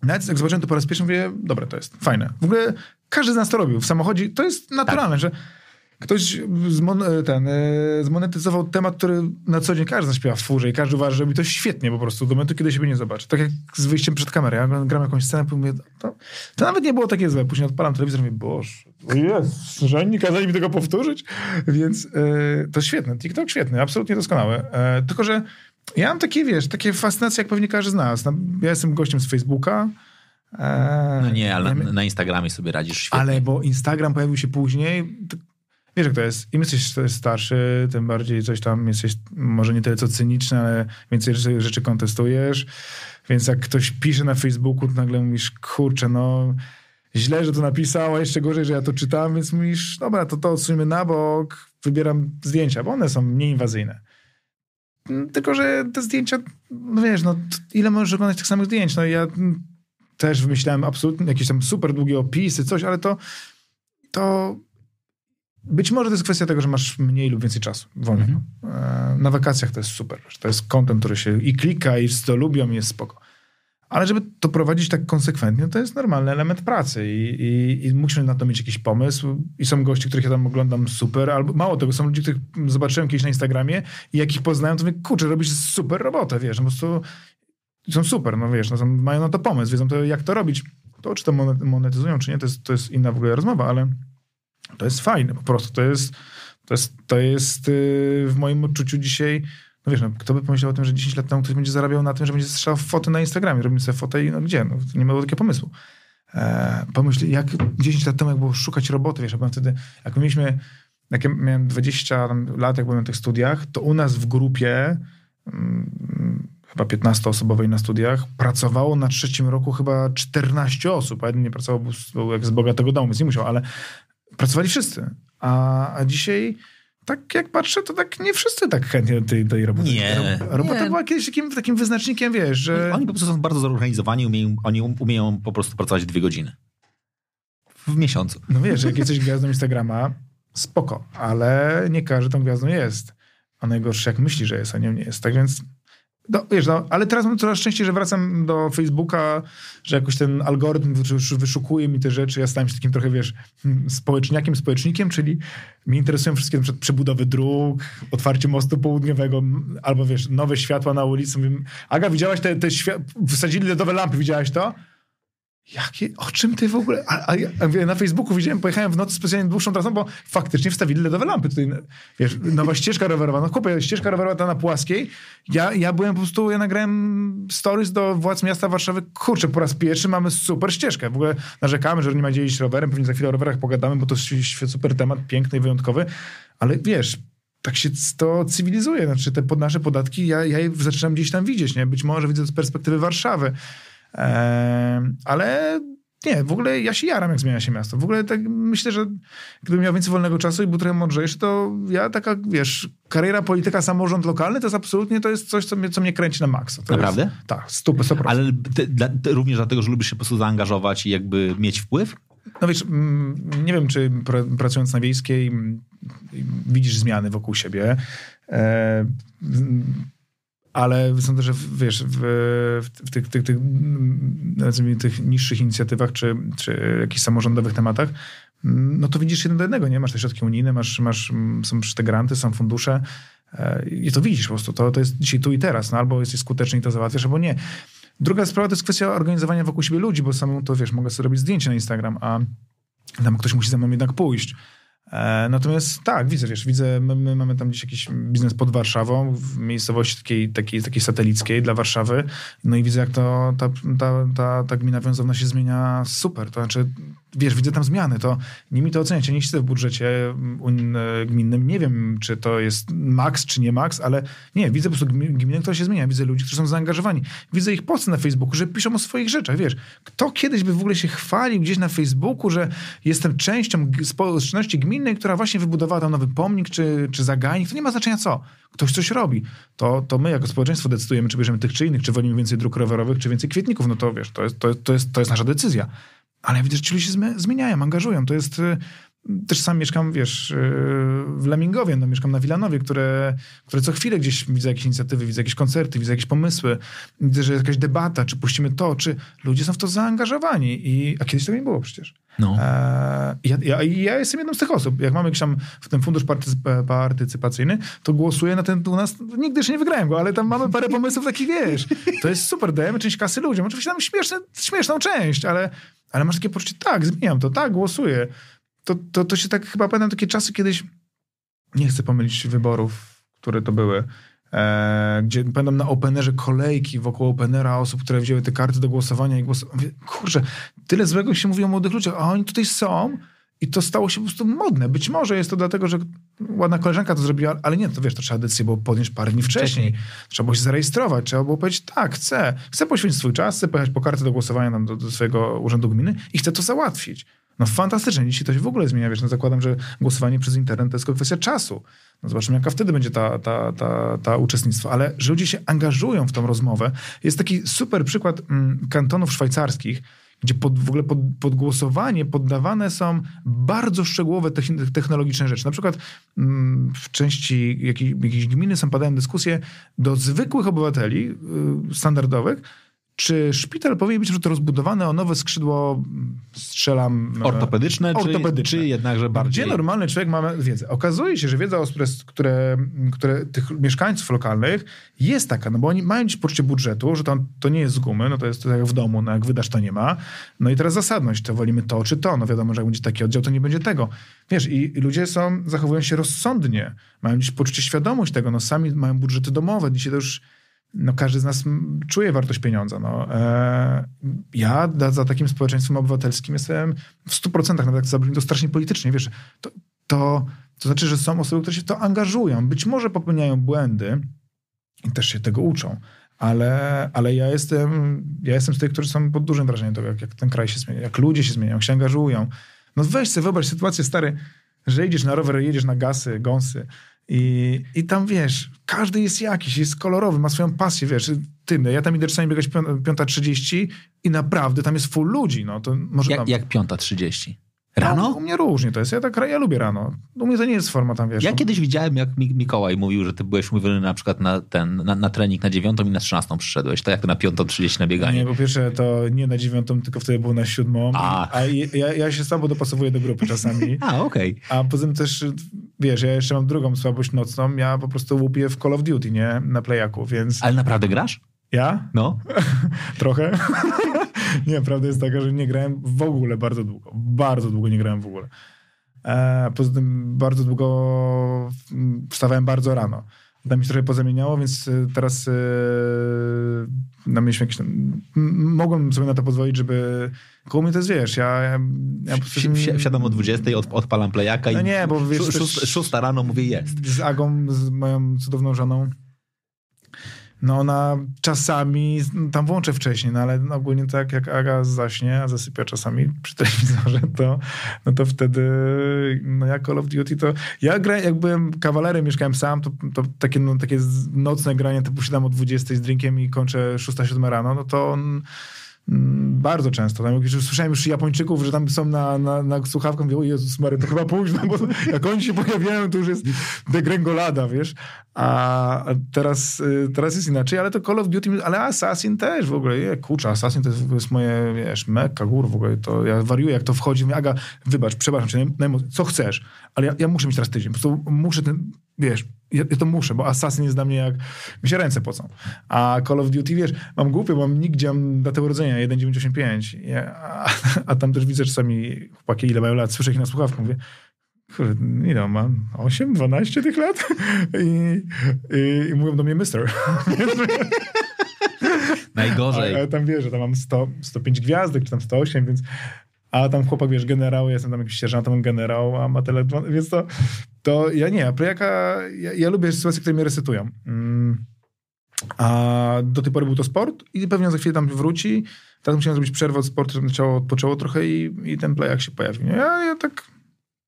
nawet jak zobaczyłem to po raz pierwszy, mówię, dobra, to jest fajne. W ogóle każdy z nas to robił. W samochodzie to jest naturalne, tak. że ktoś zmon ten, e, zmonetyzował temat, który na co dzień każdy śpiewa w furze i każdy uważa, że robi to świetnie po prostu do momentu, kiedy siebie nie zobaczy. Tak jak z wyjściem przed kamerę. Ja gram jakąś scenę i mówię, to, to nawet nie było takie złe. Później odpalam telewizor i mówię, boże, jest, że oni kazali mi tego powtórzyć. Więc yy, to świetne. TikTok świetny, absolutnie doskonały. Yy, tylko, że ja mam takie, wiesz, takie fascynacje, jak pewnie każdy z nas. Ja jestem gościem z Facebooka. E, no nie, ale na Instagramie sobie radzisz świetnie. Ale bo Instagram pojawił się później. Wiesz, jak to jest. Im jesteś starszy, tym bardziej coś tam jesteś może nie tyle co cyniczny, ale więcej rzeczy, rzeczy kontestujesz. Więc jak ktoś pisze na Facebooku, to nagle mówisz, kurczę, no źle, że to napisał, a jeszcze gorzej, że ja to czytam, więc mówisz, dobra, to to odsuńmy na bok, wybieram zdjęcia, bo one są mniej inwazyjne. Tylko, że te zdjęcia, no wiesz, no ile możesz oglądać tych samych zdjęć? No ja też wymyślałem absolutnie jakieś tam super długie opisy, coś, ale to, to być może to jest kwestia tego, że masz mniej lub więcej czasu wolnego. Mhm. E, na wakacjach to jest super. To jest content, który się i klika, i to lubią, i jest spoko. Ale żeby to prowadzić tak konsekwentnie, to jest normalny element pracy i, i, i musimy na to mieć jakiś pomysł. I są goście, których ja tam oglądam super, albo mało tego, są ludzie, których zobaczyłem kiedyś na Instagramie i jak ich poznałem, to mówię, kurczę, robisz super robotę, wiesz, no po prostu są super, no wiesz, no, są, mają na to pomysł, wiedzą to, jak to robić. To, czy to monetyzują, czy nie, to jest, to jest inna w ogóle rozmowa, ale to jest fajne po prostu. To jest, to jest, to jest yy, w moim odczuciu dzisiaj no wiesz, no, kto by pomyślał o tym, że 10 lat temu ktoś będzie zarabiał na tym, że będzie strzelał foty na Instagramie, robić sobie fotę i no gdzie? No, nie było takiego pomysłu. E, pomyśl, jak 10 lat temu, jak było szukać roboty, wiesz, ja byłem wtedy, jak mieliśmy, jak ja miałem 20 lat, jak byłem na tych studiach, to u nas w grupie, hmm, chyba 15-osobowej na studiach, pracowało na trzecim roku chyba 14 osób, a jeden nie pracował, był jak z bogatego domu, więc nie musiał, ale pracowali wszyscy. A, a dzisiaj tak jak patrzę, to tak nie wszyscy tak chętnie do tej, tej roboty. Nie. Robota nie. była kiedyś takim, takim wyznacznikiem, wiesz, że... Oni po prostu są bardzo zorganizowani, umieją, oni um, umieją po prostu pracować dwie godziny. W miesiącu. No wiesz, jak jesteś gwiazdą Instagrama, spoko, ale nie każdy tą gwiazdą jest. A najgorsze, jak myśli, że jest, a nie, nie jest. Tak więc no, wiesz, no, ale teraz mam coraz częściej, że wracam do Facebooka, że jakoś ten algorytm wyszukuje mi te rzeczy. Ja stałem się takim trochę, wiesz, społeczniakiem, społecznikiem, czyli mnie interesują wszystkie na przebudowy dróg, otwarcie mostu południowego, albo wiesz, nowe światła na ulicy. Mówię, Aga, widziałaś te, te świat... wsadzili LEDowe lampy, widziałaś to? Jakie, o czym ty w ogóle? A, a, a, na Facebooku widziałem, pojechałem w nocy specjalnie dłuższą trasą, bo faktycznie wstawili LEDowe lampy. Tutaj, wiesz, nowa ścieżka rowerowa. No chłopie, ścieżka rowerowa ta na płaskiej. Ja, ja byłem po prostu, ja nagrałem stories do władz miasta Warszawy. Kurczę, po raz pierwszy mamy super ścieżkę. W ogóle narzekamy, że nie ma gdzie iść rowerem. Pewnie za chwilę o rowerach pogadamy, bo to super temat, piękny i wyjątkowy. Ale wiesz, tak się to cywilizuje. Znaczy te nasze podatki, ja, ja je zaczynam gdzieś tam widzieć, nie? Być może widzę to z perspektywy Warszawy ale nie, w ogóle ja się jaram, jak zmienia się miasto. W ogóle tak myślę, że gdybym miał więcej wolnego czasu i był trochę mądrzejszy, to ja taka, wiesz, kariera polityka, samorząd lokalny, to jest absolutnie to jest coś, co mnie, co mnie kręci na maksa. To Naprawdę? Jest, tak, 100%. Ale ty, ty, również dlatego, że lubisz się po prostu zaangażować i jakby mieć wpływ? No wiesz, mm, nie wiem, czy pracując na wiejskiej mm, widzisz zmiany wokół siebie. E, ale sądzę, że wiesz, w, w tych, tych, tych, tych niższych inicjatywach czy, czy jakichś samorządowych tematach, no to widzisz jeden do jednego, nie? Masz te środki unijne, masz, masz, są te granty, są fundusze e, i to widzisz po prostu. To, to jest dzisiaj tu i teraz. No, albo jesteś skuteczny i to załatwiasz, albo nie. Druga sprawa to jest kwestia organizowania wokół siebie ludzi, bo samemu to, wiesz, mogę sobie robić zdjęcie na Instagram, a tam ktoś musi ze mną jednak pójść. E, natomiast tak, widzę, wiesz, widzę, my, my, mamy tam gdzieś jakiś biznes pod Warszawą, w miejscowości takiej, takiej, takiej satelickiej dla Warszawy, no i widzę, jak to ta, ta, ta, ta gmina wiązowna się zmienia super. To znaczy, wiesz, widzę tam zmiany, to nie mi to oceniać. Ja nie siedzę w budżecie mm, gminnym, nie wiem, czy to jest maks, czy nie maks, ale nie, widzę po prostu gminę, która się zmienia. Widzę ludzi, którzy są zaangażowani. Widzę ich posty na Facebooku, że piszą o swoich rzeczach, wiesz. Kto kiedyś by w ogóle się chwalił gdzieś na Facebooku, że jestem częścią społeczności gminnej, która właśnie wybudowała tam nowy pomnik, czy, czy zagajnik, to nie ma znaczenia co. Ktoś coś robi. To, to my jako społeczeństwo decydujemy, czy bierzemy tych czy innych, czy wolimy więcej dróg rowerowych, czy więcej kwietników. No to wiesz, to jest, to, to jest, to jest nasza decyzja ale widzę, że ci ludzie się zmieniają, angażują. To jest... Y, też sam mieszkam, wiesz, y, w Lemingowie, no, mieszkam na Wilanowie, które, które co chwilę gdzieś widzę jakieś inicjatywy, widzę jakieś koncerty, widzę jakieś pomysły, widzę, że jest jakaś debata, czy puścimy to, czy ludzie są w to zaangażowani. I, a kiedyś tego nie było przecież. No. E, ja, ja, ja, jestem jedną z tych osób. Jak mamy jakiś tam w ten fundusz partycypacyjny, to głosuję na ten u nas. Nigdy jeszcze nie wygrałem go, ale tam mamy parę pomysłów takich, wiesz. To jest super, dajemy część kasy ludziom. Oczywiście tam śmieszne, śmieszną część, ale ale masz takie poczucie, tak, zmieniam to, tak, głosuję. To, to, to się tak chyba pamiętam takie czasy kiedyś, nie chcę pomylić wyborów, które to były, e, gdzie pamiętam na Openerze kolejki wokół Openera osób, które wzięły te karty do głosowania i głosowały. Kurczę, tyle złego się mówi o młodych ludziach, a oni tutaj są i to stało się po prostu modne. Być może jest to dlatego, że ładna koleżanka to zrobiła, ale nie, to wiesz, to trzeba decyzję było podjąć parę dni wcześniej. Trzeba było się zarejestrować, trzeba było powiedzieć, tak, chcę. Chcę poświęcić swój czas, chcę pojechać po kartę do głosowania tam do, do swojego urzędu gminy i chcę to załatwić. No fantastycznie, dzisiaj to się w ogóle zmienia, wiesz, no zakładam, że głosowanie przez internet to jest tylko kwestia czasu. No zobaczymy, jaka wtedy będzie ta, ta, ta, ta uczestnictwo. Ale że ludzie się angażują w tą rozmowę. Jest taki super przykład mm, kantonów szwajcarskich, gdzie pod, w ogóle pod, pod głosowanie poddawane są bardzo szczegółowe technologiczne rzeczy. Na przykład mm, w części jakiej, jakiejś gminy są padają dyskusje do zwykłych obywateli y, standardowych, czy szpital powinien być to rozbudowany o nowe skrzydło, strzelam... e, Ortopedyczne, ortopedyczne. Czy, czy jednakże bardziej... Gdzie normalny człowiek ma wiedzę? Okazuje się, że wiedza, które, które tych mieszkańców lokalnych jest taka, no bo oni mają dziś poczucie budżetu, że to, to nie jest z gumy, no to jest tak jak w domu, no jak wydasz, to nie ma. No i teraz zasadność, to wolimy to czy to. No wiadomo, że jak będzie taki oddział, to nie będzie tego. Wiesz, i, i ludzie są, zachowują się rozsądnie, mają dziś poczucie świadomość tego, no sami mają budżety domowe, dzisiaj to już no każdy z nas czuje wartość pieniądza. No. E, ja za takim społeczeństwem obywatelskim jestem w 100%, nawet jak zabrzmi to strasznie politycznie, wiesz, to, to, to znaczy, że są osoby, które się to angażują. Być może popełniają błędy i też się tego uczą, ale, ale ja, jestem, ja jestem z tych, którzy są pod dużym wrażeniem tego, jak, jak ten kraj się zmienia, jak ludzie się zmieniają, jak się angażują. No weź sobie, wyobraź sytuację, stary, że jedziesz na rower, jedziesz na gasy, gąsy, i, I tam wiesz, każdy jest jakiś, jest kolorowy, ma swoją pasję, wiesz. Ty, no, ja tam idę czasami biegać 5.30 i naprawdę tam jest full ludzi. No, to może jak, tam... jak 5.30? Rano? No, u mnie różnie to jest. Ja tak ja lubię rano. U mnie to nie jest forma tam, wiesz. Ja no. kiedyś widziałem, jak Mikołaj mówił, że ty byłeś mówiony na przykład na ten, na, na trening na dziewiątą i na trzynastą przyszedłeś. To jak ty na piątą trzydzieści na bieganie? Nie, po pierwsze to nie na dziewiątą, tylko wtedy było na siódmą. A, a ja, ja się sam dopasowuję do grupy czasami. <laughs> a, okej. Okay. A poza tym też, wiesz, ja jeszcze mam drugą słabość nocną. Ja po prostu łupię w Call of Duty, nie? Na playaku, więc... Ale naprawdę grasz? Ja? No. <laughs> Trochę. <laughs> <laughs> nie, prawda jest taka, że nie grałem w ogóle bardzo długo. Bardzo długo nie grałem w ogóle. E, poza tym bardzo długo wstawałem bardzo rano. Tam mi się trochę pozamieniało, więc e, teraz e, na mieliśmy jakieś tam, mogłem sobie na to pozwolić, żeby koło mnie to jest, wiesz, ja... ja, ja prostu... Wsiadam o 20, od, odpalam plejaka no i nie, bo wiesz, szósta, szósta rano mówię jest. Z Agą, z moją cudowną żoną, no ona czasami, tam włączę wcześniej, no ale ogólnie tak jak Aga zaśnie, a zasypia czasami przy telewizorze, to, no to wtedy, no jak Call of Duty, to ja grałem, jak byłem kawalerem, mieszkałem sam, to, to takie, no, takie nocne granie typu siadam o 20 z drinkiem i kończę 6-7 rano, no to on, bardzo często. Tam, już słyszałem już Japończyków, że tam są na, na, na słuchawkach, mówią, o Jezus Mary, to chyba późno, bo jak oni się pojawiają, to już jest degrengolada, wiesz. A teraz, y, teraz jest inaczej, ale to Call of Duty, ale Assassin też w ogóle, je, kurczę, Assassin to jest, jest moje, wiesz, mekka, gór w ogóle, to ja wariuję, jak to wchodzi, mówię, Aga, wybacz, przepraszam co chcesz, ale ja, ja muszę mieć teraz tydzień, po prostu muszę ten, wiesz, ja, ja, to muszę, bo Assassin jest dla mnie jak... Mi się ręce pocą. A Call of Duty, wiesz, mam głupio, mam nigdzie mam datę urodzenia 1985. Ja, a, a tam też widzę czasami chłopaki, ile mają lat, słyszę ich na słuchawku, mówię, kurde, ile mam? 8, 12 tych lat? I, i, i mówią do mnie mister. Najgorzej. A, a tam wiesz, że tam mam 100, 105 gwiazdek, czy tam 108, więc a tam chłopak, wiesz, generał, ja jestem tam jakiś sierżantem, generał, a ma tyle, więc to, to ja nie, a projaka, ja, ja lubię sytuacje, które mnie resetują. Mm. A do tej pory był to sport i pewnie za chwilę tam wróci. Teraz musiałem zrobić przerwę od sportu, żeby ciało odpoczęło trochę i, i ten playak się pojawił. Ja, ja tak...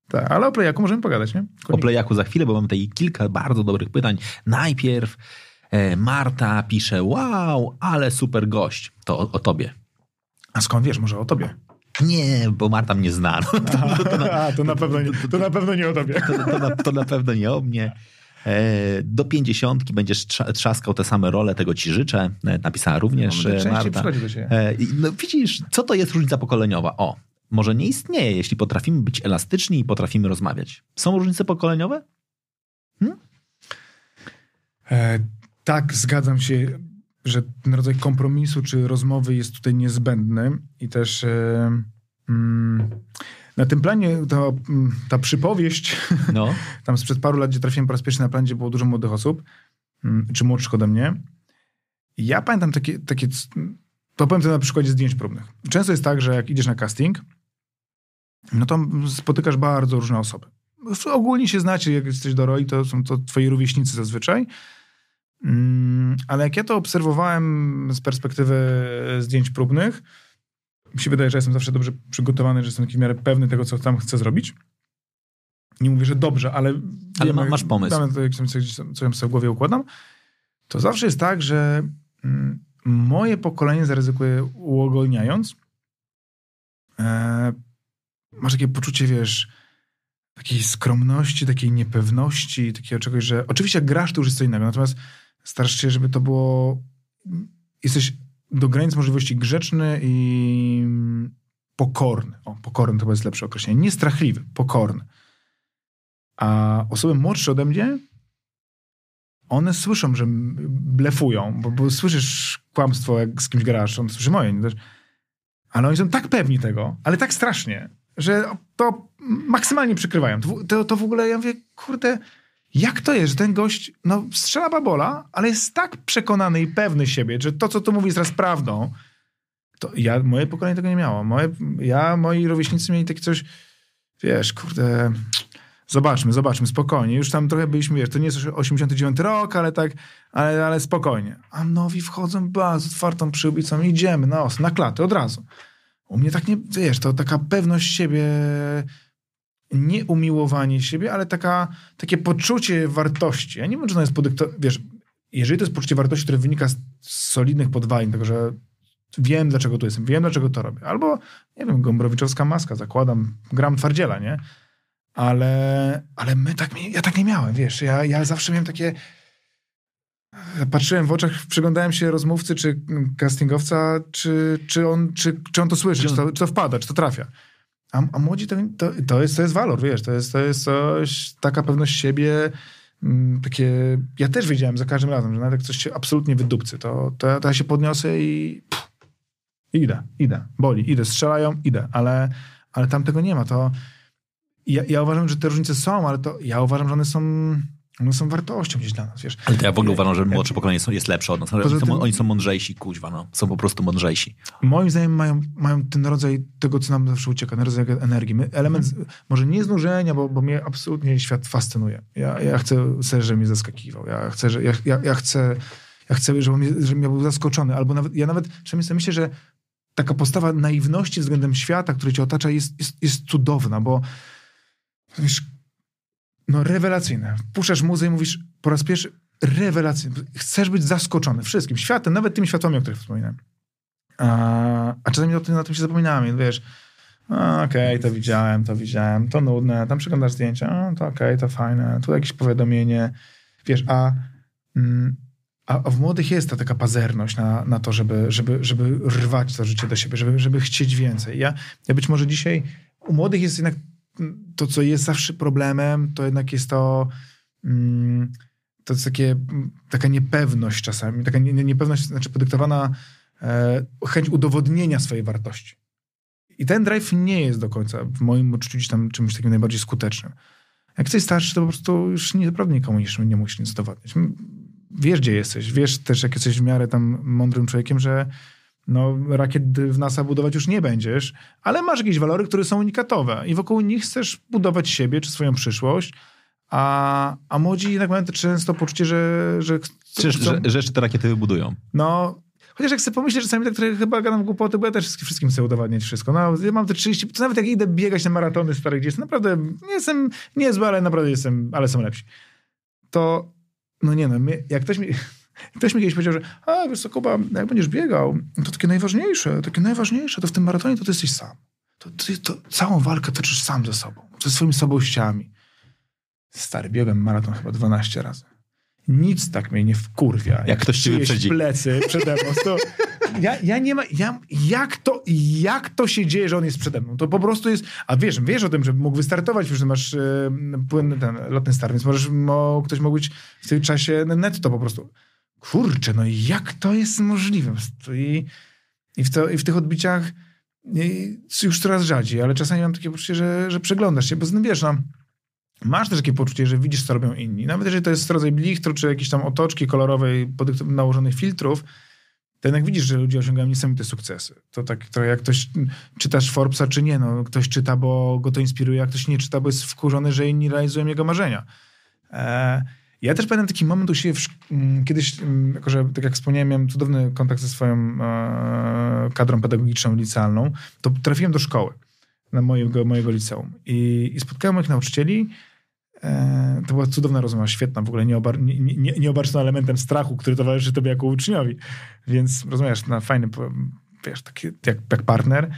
Tak, ale o playaku możemy pogadać, nie? Konik. O playaku za chwilę, bo mam tutaj kilka bardzo dobrych pytań. Najpierw e, Marta pisze, wow, ale super gość. To o, o tobie. A skąd wiesz? Może o tobie? Nie, bo Marta mnie zna. <laughs> No, to, to, na, A, <laughs> to, na pewno nie, to na pewno nie o tobie. To, na, to na pewno nie o mnie. E, do pięćdziesiątki będziesz trzaskał te same role, tego ci życzę. E, napisała również no, Marta. No, widzisz, co to jest różnica pokoleniowa? O, może nie istnieje, jeśli potrafimy być elastyczni i potrafimy rozmawiać. Są różnice pokoleniowe? Hmm? E, tak, zgadzam się że ten rodzaj kompromisu czy rozmowy jest tutaj niezbędny i też e, mm, na tym planie to, mm, ta przypowieść, <laughs> no. tam sprzed paru lat, gdzie trafiłem po raz pierwszy na plan, gdzie było dużo młodych osób, mm, czy młodszych ode mnie, ja pamiętam takie, takie to powiem to na przykładzie zdjęć próbnych. Często jest tak, że jak idziesz na casting, no to spotykasz bardzo różne osoby. Ogólnie się znacie, jak jesteś do roli, to są to twoi rówieśnicy zazwyczaj, ale jak ja to obserwowałem z perspektywy zdjęć próbnych, mi się wydaje, że jestem zawsze dobrze przygotowany, że jestem taki w miarę pewny tego, co tam chcę zrobić. Nie mówię, że dobrze, ale... Ale wiemy, masz pomysł. Damy to, co ja sobie w głowie układam. To zawsze jest tak, że mm, moje pokolenie zaryzykuje uogólniając. E, masz takie poczucie, wiesz, takiej skromności, takiej niepewności, takiego czegoś, że oczywiście jak grasz, to już jest co innego, natomiast starasz się, żeby to było... Jesteś do granic możliwości grzeczny i pokorny. O, pokorny to jest lepsze określenie. Nie strachliwy, pokorny. A osoby młodsze ode mnie, one słyszą, że blefują, bo, bo słyszysz kłamstwo, jak z kimś grasz, on słyszy moje. Nie? Ale oni są tak pewni tego, ale tak strasznie, że to maksymalnie przykrywają. To, to, to w ogóle, ja mówię, kurde, jak to jest, że ten gość, no strzela babola, ale jest tak przekonany i pewny siebie, że to, co tu mówi, jest raz prawdą. To ja, moje pokolenie tego nie miało. Moje, ja, moi rówieśnicy mieli takie coś, wiesz, kurde, zobaczmy, zobaczmy, spokojnie. Już tam trochę byliśmy, wiesz, to nie jest 89 rok, ale tak, ale, ale spokojnie. A nowi wchodzą bardzo otwartą przyłbicą, idziemy na os, na klatę, od razu. U mnie tak nie, wiesz, to taka pewność siebie, nie umiłowanie siebie, ale taka, takie poczucie wartości. Ja nie wiem, czy to jest podyktowane, wiesz, jeżeli to jest poczucie wartości, które wynika z solidnych podwalin, tego, że wiem, dlaczego tu jestem, wiem, dlaczego to robię. Albo, nie wiem, gombrowiczowska maska, zakładam, gram twardziela, nie? Ale, ale my tak, ja tak nie miałem, wiesz, ja, ja zawsze miałem takie, patrzyłem w oczach, przyglądałem się rozmówcy czy castingowca, czy, czy, on, czy, czy on to słyszy, czy to, czy to wpada, czy to trafia. A, a młodzi to, to, to, jest, to jest walor, wiesz, to jest, to jest coś, taka pewność siebie, mm, takie, ja też wiedziałem za każdym razem, że nawet jak coś się absolutnie wydupcy, to, to, to ja się podniosę i pff, idę, idę, boli, idę, strzelają, idę, ale, ale tam tego nie ma, to ja, ja uważam, że te różnice są, ale to ja uważam, że one są one są wartością gdzieś dla nas, wiesz. Ale to ja w ogóle uważam, że młodsze pokolenie jest lepsze od nas. Oni są, tym, oni są mądrzejsi, kuźwa, no. Są po prostu mądrzejsi. Moim zdaniem mają, mają ten rodzaj tego, co nam zawsze ucieka, ten rodzaj energii. My, element, hmm. może nie znużenia, bo, bo mnie absolutnie świat fascynuje. Ja, ja chcę, chcę, żeby mnie zaskakiwał. Ja chcę, że, ja, ja, ja chcę, ja chcę żeby, mnie, żeby ja był zaskoczony. Albo nawet, ja nawet czasami sobie myślę, że taka postawa naiwności względem świata, który cię otacza, jest, jest, jest cudowna, bo wiesz, no rewelacyjne. Puszczasz muzę i mówisz po raz pierwszy rewelacyjne. Chcesz być zaskoczony wszystkim, światem, nawet tymi światłami, o których wspominałem. A, a czasami o tym, na tym się zapominałem, wiesz, okej, okay, to widziałem, to widziałem, to nudne, tam przeglądasz zdjęcia, to okej, okay, to fajne, tu jakieś powiadomienie, wiesz, mm, a, a, w młodych jest ta taka pazerność na, na to, żeby, żeby, żeby rwać to życie do siebie, żeby, żeby chcieć więcej. Ja, ja być może dzisiaj, u młodych jest jednak to, co jest zawsze problemem, to jednak jest to, mm, to jest takie, taka niepewność czasami, taka nie, niepewność, znaczy podyktowana e, chęć udowodnienia swojej wartości. I ten drive nie jest do końca, w moim odczuciu, tam czymś takim najbardziej skutecznym. Jak jesteś starszy, to po prostu już nie, naprawdę nikomu nie, nie musisz nic udowodnić. Wiesz, gdzie jesteś. Wiesz też, jak jesteś w miarę tam mądrym człowiekiem, że no, rakiet w NASA budować już nie będziesz, ale masz jakieś walory, które są unikatowe i wokół nich chcesz budować siebie czy swoją przyszłość, a, a młodzi jednak mają często poczucie, że... Że, chcą, że, że jeszcze te rakiety wybudują. No, Chociaż jak sobie pomyśleć czasami tak trochę chyba gadam głupoty, bo ja też wszystkim chcę udowadniać wszystko. No, ja mam te 30, to nawet jak idę biegać na maratony stare gdzieś, naprawdę nie jestem niezły, ale naprawdę jestem, ale są lepsi. To, no nie no, jak ktoś mi, Ktoś mi kiedyś powiedział, że a wiesz co, Kuba, jak będziesz biegał, to takie najważniejsze, takie najważniejsze, to w tym maratonie to ty jesteś sam. To, to, to całą walkę toczysz sam ze sobą, ze swoimi słabościami. Stary, biegłem maraton chyba 12 razy. Nic tak mnie nie wkurwia. Jak, jak ktoś ci wyprzedzi. plecy przede mną. To ja, ja nie ma, ja, jak, to, jak to się dzieje, że on jest przede mną? To po prostu jest, a wiesz, wiesz o tym, że mógł wystartować, że masz e, płynny ten lotny start, więc możesz, mo, ktoś mógł być w tym czasie netto po prostu kurczę, no jak to jest możliwe? I, i, w, to, i w tych odbiciach już coraz rzadziej, ale czasami mam takie poczucie, że, że przeglądasz się, bo z wiesz, no, masz też takie poczucie, że widzisz, co robią inni. Nawet jeżeli to jest rodzaj blichtru, czy jakieś tam otoczki kolorowej nałożonych filtrów, to jednak widzisz, że ludzie osiągają niesamowite sukcesy. To tak to jak ktoś czytasz Forbesa, czy nie, no ktoś czyta, bo go to inspiruje, a ktoś nie czyta, bo jest wkurzony, że inni realizują jego marzenia. E, ja też pamiętam taki moment u siebie, mm, kiedyś, mm, jako że, tak jak wspomniałem, miałem cudowny kontakt ze swoją e, kadrą pedagogiczną licealną, to trafiłem do szkoły, na mojego, mojego liceum. I, i spotkałem moich nauczycieli, e, to była cudowna rozmowa, świetna, w ogóle nie, obar, nie, nie, nie obarczona elementem strachu, który towarzyszy tobie jako uczniowi, więc rozumiesz, na fajny, wiesz, taki jak, jak partner.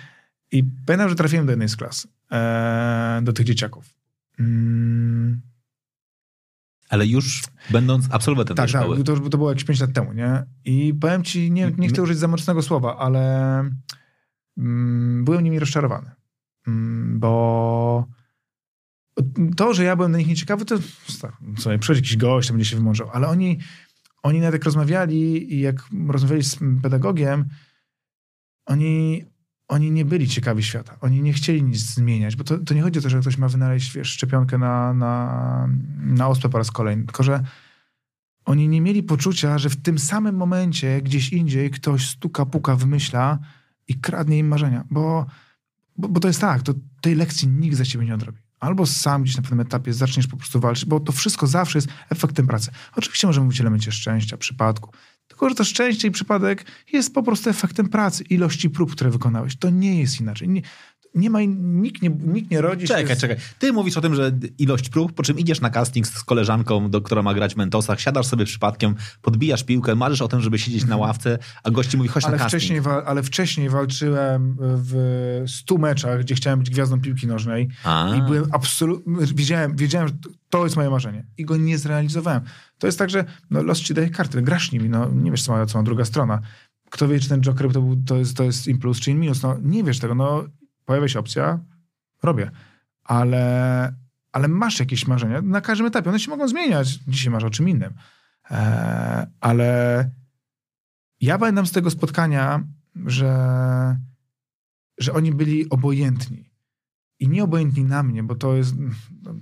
I pamiętam, że trafiłem do jednej z klas, e, do tych dzieciaków. Mm Ale już będąc absolwentem Tak, tej tak, szkoły. to, to było jakieś 5 lat temu, nie? I powiem ci, nie, nie chcę użyć za mocnego słowa, ale mm, byłem nimi rozczarowany. Mm, bo to, że ja byłem dla nich nieciekawy, to sobie przychodzi jakiś gość, to będzie się wymążał, ale oni, oni nawet jak rozmawiali i jak rozmawiali z pedagogiem, oni, oni nie byli ciekawi świata. Oni nie chcieli nic zmieniać, bo to, to nie chodzi o to, że ktoś ma wynaleźć wiesz, szczepionkę na, na, na ospę po raz kolejny, tylko że oni nie mieli poczucia, że w tym samym momencie gdzieś indziej ktoś stuka, puka, wymyśla i kradnie im marzenia, bo, bo, bo to jest tak, to tej lekcji nikt za ciebie nie odrobi. Albo sam gdzieś na pewnym etapie zaczniesz po prostu walczyć, bo to wszystko zawsze jest efektem pracy. Oczywiście możemy mówić o elemencie szczęścia, przypadku, tylko że to szczęście i przypadek jest po prostu efektem pracy, ilości prób, które wykonałeś. To nie jest inaczej. Nie, nie ma, nikt nie, nikt nie rodzi się... Czekaj, czekaj. Ty mówisz o tym, że ilość prób, po czym idziesz na casting z koleżanką, do, która ma grać w Mentosach, siadasz sobie przypadkiem, podbijasz piłkę, marzysz o tym, żeby siedzieć na ławce, a gości mówi, chodź Ale na casting. wcześniej, ale wcześniej walczyłem w 100 meczach, gdzie chciałem być gwiazdą piłki nożnej A. i byłem absolutnie, wiedziałem, wiedziałem, że to jest moje marzenie i go nie zrealizowałem. To jest tak, że no, los ci daje karty, grasz nimi, no nie wiesz, co ma, co ma druga strona. Kto wie, czy ten Joker to, był, to, jest, to jest im plus, czy im minus, no nie wiesz tego, no pojawia się opcja, robię. Ale, ale masz jakieś marzenia na każdym etapie, one się mogą zmieniać. Dzisiaj masz o czym innym. Eee, ale ja pamiętam z tego spotkania, że, że oni byli obojętni. I nie obojętni na mnie, bo to jest. No, no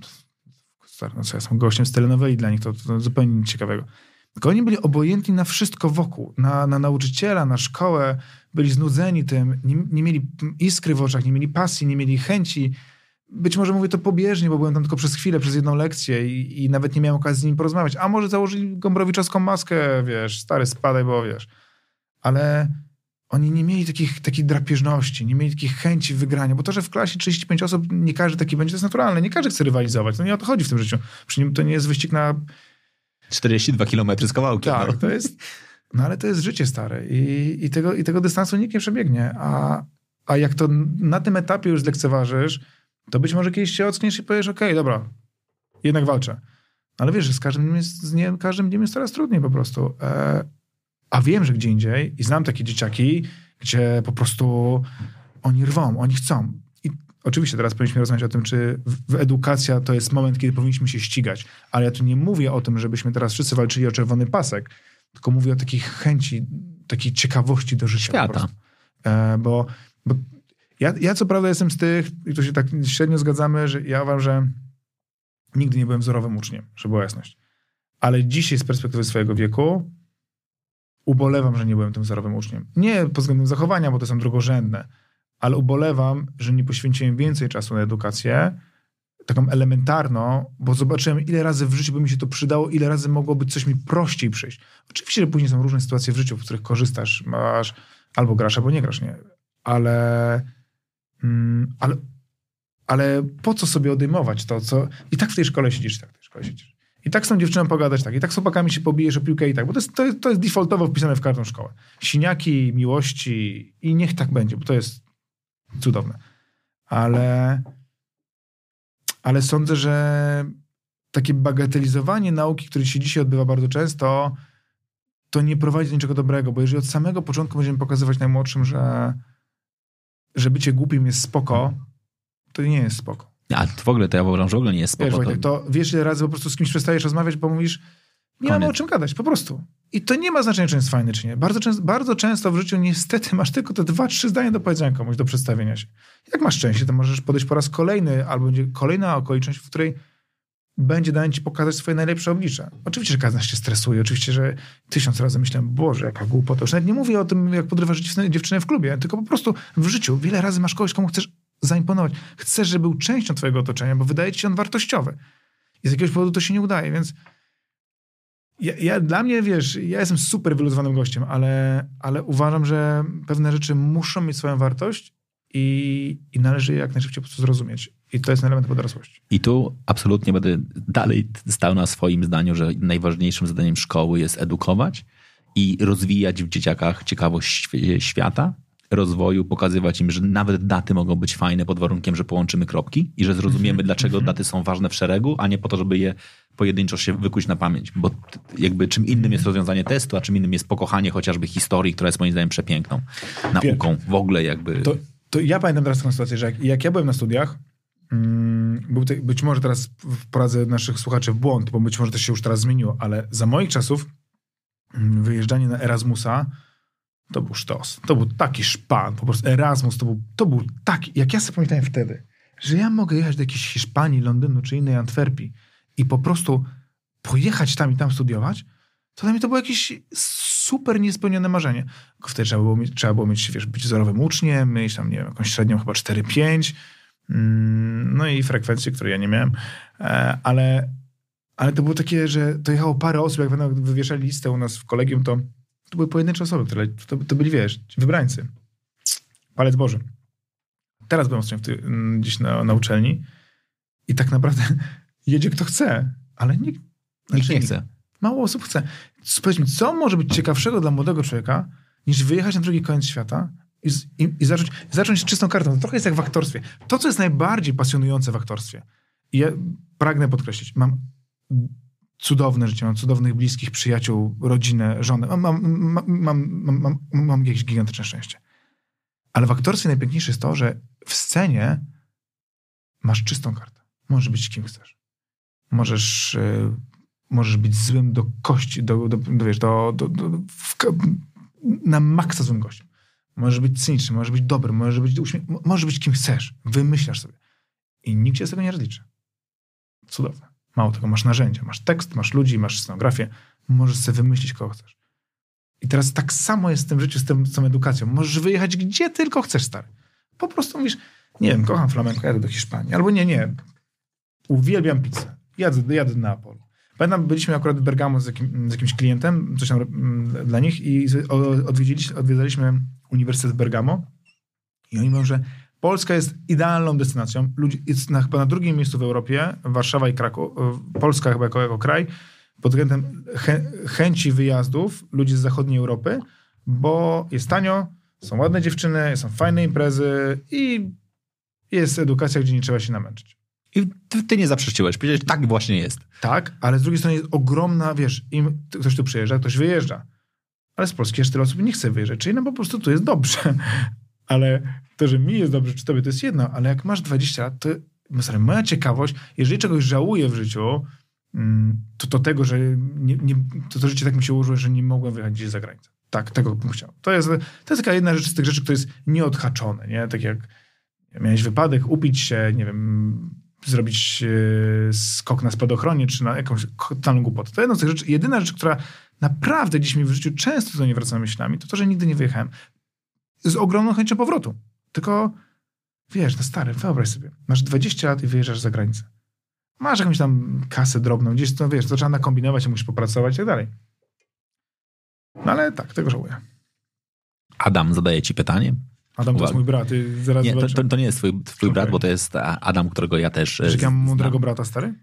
co, ja jestem gościem z telenoweli dla nich, to, to zupełnie nic ciekawego. Tylko oni byli obojętni na wszystko wokół, na, na nauczyciela, na szkołę, byli znudzeni tym, nie, nie mieli iskry w oczach, nie mieli pasji, nie mieli chęci. Być może mówię to pobieżnie, bo byłem tam tylko przez chwilę, przez jedną lekcję i, i nawet nie miałem okazji z nim porozmawiać. A może założyli gombrowiczowską maskę, wiesz, stary, spadaj, bo wiesz. Ale oni nie mieli takich, takiej drapieżności, nie mieli takich chęci wygrania, bo to, że w klasie 35 osób, nie każdy taki będzie, to jest naturalne. Nie każdy chce rywalizować. To nie o to chodzi w tym życiu. Przy nim to nie jest wyścig na 42 km z kawałkiem. tak, no. to jest. No ale to jest życie stare i, i, tego, i tego dystansu nikt nie przebiegnie. A, a jak to na tym etapie już zlekceważysz, to być może kiedyś się ockniesz i powiesz, okej, dobra, jednak walczę. Ale wiesz, że z każdym dniem jest, z dniem, każdym dniem jest coraz trudniej po prostu. E, a wiem, że gdzie indziej i znam takie dzieciaki, gdzie po prostu oni rwą, oni chcą. Oczywiście teraz powinniśmy rozmawiać o tym, czy w, edukacja to jest moment, kiedy powinniśmy się ścigać. Ale ja tu nie mówię o tym, żebyśmy teraz wszyscy walczyli o czerwony pasek, tylko mówię o takiej chęci, takiej ciekawości do życia. Świata. E, bo bo ja, ja co prawda jestem z tych, i tu się tak średnio zgadzamy, że ja uważam, że nigdy nie byłem wzorowym uczniem, żeby była jasność. Ale dzisiaj z perspektywy swojego wieku ubolewam, że nie byłem tym wzorowym uczniem. Nie pod względem zachowania, bo to są drugorzędne, ale ubolewam, że nie poświęciłem więcej czasu na edukację, taką elementarną, bo zobaczyłem, ile razy w życiu by mi się to przydało, ile razy mogłoby coś mi prościej przyjść. Oczywiście, że później są różne sytuacje w życiu, w których korzystasz, masz albo grasz, albo nie grasz, nie. Ale, mm, ale, ale po co sobie odejmować to, co... I tak w tej szkole siedzisz, tak w tej szkole siedzisz. I tak z tą dziewczyną pogadać, tak. I tak z chłopakami się pobijesz o piłkę i tak. Bo to jest, to, jest, to jest defaultowo wpisane w każdą szkołę. Siniaki, miłości i niech tak będzie, bo to jest cudowne. Ale, ale sądzę, że takie bagatelizowanie nauki, które się dzisiaj odbywa bardzo często, to nie prowadzi do niczego dobrego, bo jeżeli od samego początku będziemy pokazywać najmłodszym, że, że bycie głupim jest spoko, to nie jest spoko. A w ogóle to ja uważam, że w ogóle nie jest Wiesz, spoko. Wojtek, to wiesz, ile razy po prostu z kimś przestajesz rozmawiać, bo mówisz, nie mamy o czym gadać, po prostu. I to nie ma znaczenia, czy jest fajny, czy nie. Bardzo, często, bardzo często w życiu niestety <laughs> masz tylko te dwa, trzy zdania do powiedzenia komuś, do przedstawienia się. Jak masz szczęście, to możesz podejść po raz kolejny, albo będzie kolejna okoliczność, w której będzie dane ci pokazać swoje najlepsze oblicze. Oczywiście, że każdy nas się stresuje, oczywiście, że tysiąc razy myślałem, Boże, jaka głupota. Już nawet nie mówię o tym, jak podrywasz dziewczynę w klubie, tylko po prostu w życiu wiele razy masz kogoś, komu chcesz zaimponować. Chcesz, żeby był częścią twojego otoczenia, bo wydaje ci się on wartościowy. I z jakiegoś powodu to się nie udaje, więc ja, ja, dla mnie, wiesz, ja jestem super wyluzowanym gościem, ale, ale uważam, że pewne rzeczy muszą mieć swoją wartość i, i należy je jak najszybciej po prostu zrozumieć. I to jest element dorosłości. I tu absolutnie będę dalej stał na swoim zdaniu, że najważniejszym zadaniem szkoły jest edukować i rozwijać w dzieciakach ciekawość świ- świata, rozwoju, pokazywać im, że nawet daty mogą być fajne pod warunkiem, że połączymy kropki i że zrozumiemy, dlaczego daty są ważne w szeregu, a nie po to, żeby je pojedynczo się wykuć na pamięć, bo jakby czym innym jest rozwiązanie testu, a czym innym jest pokochanie chociażby historii, która jest moim zdaniem przepiękną nauką w ogóle jakby. To, to ja pamiętam teraz taką sytuację, że jak, jak ja byłem na studiach, mm, był te, być może teraz wprowadzę naszych słuchaczy w błąd, bo być może to się już teraz zmieniło, ale za moich czasów mm, wyjeżdżanie na Erasmusa to był sztos. To był taki szpan. Po prostu Erasmus to był, to był taki... Jak ja sobie pamiętałem wtedy, że ja mogę jechać do jakiejś Hiszpanii, Londynu czy innej Antwerpii i po prostu pojechać tam i tam studiować, to dla mnie to było jakieś super niespełnione marzenie. Wtedy trzeba było mieć, trzeba było mieć wiesz, być wzorowym uczniem, mieć tam, nie wiem, jakąś średnią chyba 4-5, mm, no i frekwencję, której ja nie miałem, e, ale, ale to było takie, że to jechało parę osób, jak będą wywieszali listę u nas w kolegium, to, to były pojedyncze osoby, które to, to byli, wiesz, wybrańcy. Palec Boży. Teraz byłem ostatnio mm, gdzieś na, na uczelni i tak naprawdę <laughs> jedzie kto chce, ale nikt, nikt nie chce. Mało osób chce. Powiedz mi, co może być ciekawszego dla młodego człowieka, niż wyjechać na drugi koniec świata i, i, i zacząć, zacząć z czystą kartą. To trochę jest jak w aktorstwie. To, co jest najbardziej pasjonujące w aktorstwie, i ja pragnę podkreślić, mam cudowne życie, mam cudownych bliskich, przyjaciół, rodzinę, żonę. Mam, mam, mam, mam, jakieś gigantyczne szczęście. Ale w aktorstwie najpiękniejsze jest to, że w scenie masz czystą kartę. Możesz być kim chcesz. Możesz, yy, możesz być złym do kości, do, do, wiesz, do, do, na maksa złym gościem. Możesz być cyniczny, możesz być dobry, możesz być, możesz być kim chcesz. Wymyślasz sobie. I nikt cię z tego nie rozliczy. Cudowne. Mało tego, masz narzędzia, masz tekst, masz ludzi, masz scenografię. Możesz sobie wymyślić, kogo chcesz. I teraz tak samo jest w tym życiu z, tym, z tą edukacją. Możesz wyjechać gdzie tylko chcesz, stary. Po prostu mówisz, nie wiem, kocham flamenko, jadę do Hiszpanii. Albo nie, nie, uwielbiam pizzę. Jadę, jadę do Neapolu. Pamiętam, byliśmy akurat w Bergamo z, jakim, z jakimś klientem, coś tam mm, dla nich i odwiedzaliśmy Uniwersytet Bergamo i oni mówią, że Polska jest idealną destynacją. Ludzi, jest na, chyba na drugim miejscu w Europie, Warszawa i Kraków, Polska chyba jako, jako kraj, pod względem chę, chęci wyjazdów ludzi z zachodniej Europy, bo jest tanio, są ładne dziewczyny, są fajne imprezy i jest edukacja, gdzie nie trzeba się namęczyć. I ty, ty nie zaprzeczyłeś, powiedziałeś, tak właśnie jest. Tak, ale z drugiej strony jest ogromna, wiesz, im ktoś tu przyjeżdża, ktoś wyjeżdża. Ale z Polski jeszcze tyle osób nie chce wyjeżdżać, czyli no po prostu tu jest dobrze. <laughs> ale to, że mi jest dobrze, czy tobie, to jest jedno, ale jak masz 20 lat, to sorry, moja ciekawość, jeżeli czegoś żałuję w życiu, mm, to to tego, że nie, nie, to, to życie tak mi się ułożyło, że nie mogłem wyjechać gdzieś za granicę. Tak, tego bym chciał. To jest, to jest taka jedna rzecz z tych rzeczy, która jest nieodhaczone, nie? Tak jak miałeś wypadek, upić się, nie wiem, zrobić e, skok na spadochronie, czy na jakąś totalną głupotę. To jedna z tych rzeczy, jedyna rzecz, która naprawdę gdzieś mi w życiu często do nie wraca myślami, to to, że nigdy nie wyjechałem. Z ogromną chęcią powrotu. Tylko, wiesz, no stary, wyobraź sobie, masz 20 lat i wyjeżdżasz za granicę. Masz jakąś tam kasę drobną, gdzieś to, wiesz, to trzeba nakombinować, musisz popracować i tak dalej. No ale tak, tego żałuję. Adam zadaje ci pytanie. Adam to jest mój brat. Zaraz nie, to, to, nie jest twój, twój brat, bo to jest Adam, którego ja też Czy ja mam mądrego brata, stary?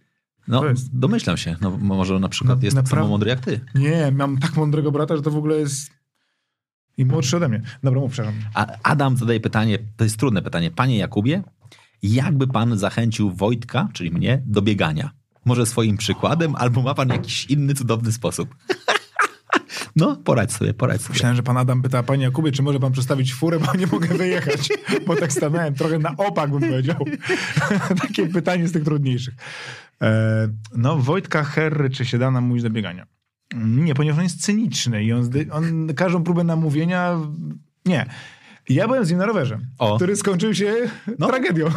No, domyślam się. No, może na przykład no, jest tak samo mądry jak ty. Nie, mam tak mądrego brata, że to w ogóle jest i młodszy ode mnie. Dobra, mów, przepraszam. A Adam zadaje pytanie, to jest trudne pytanie. Panie Jakubie, jakby pan zachęcił Wojtka, czyli mnie, do biegania? Może swoim przykładem, albo ma pan jakiś inny cudowny sposób? <laughs> No, poradź sobie, poradź sobie. Myślałem, że pan Adam pyta, panie Jakubie, czy może pan przestawić furę, bo nie mogę wyjechać. <laughs> Bo tak stanąłem trochę na opak, bym powiedział. <laughs> Takie pytanie z tych trudniejszych. E, no, Wojtka Herry, czy się da nam mówić do biegania? Nie, ponieważ on jest cyniczny i on, on każdą próbę namówienia... Nie. Ja byłem z nim na rowerze, o. który skończył się no. tragedią. <laughs>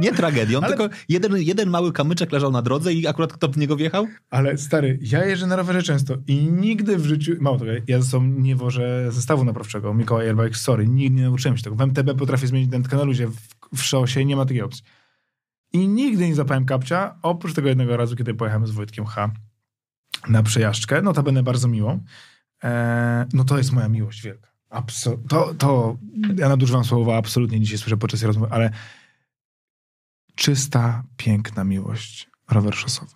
Nie tragedią, ale... tylko jeden, jeden mały kamyczek leżał na drodze i akurat kto w niego wjechał? Ale stary, ja jeżdżę na rowerze często i nigdy w życiu, mało tego, ja ze sobą nie wożę zestawu naprawczego, Mikołaj Airbike, sorry, nigdy nie nauczyłem się tego. W MTB potrafię zmienić dentkę na luzie, w, w szosie nie ma takiej opcji. I nigdy nie zapałem kapcia, oprócz tego jednego razu, kiedy pojechałem z Wojtkiem H na przejażdżkę, no to będę bardzo miłą. Eee, no to jest moja miłość wielka. Absol to, to, ja nadużywam słowa absolutnie dzisiaj słyszę podczas rozmowy, ale czysta, piękna miłość rower szosowy.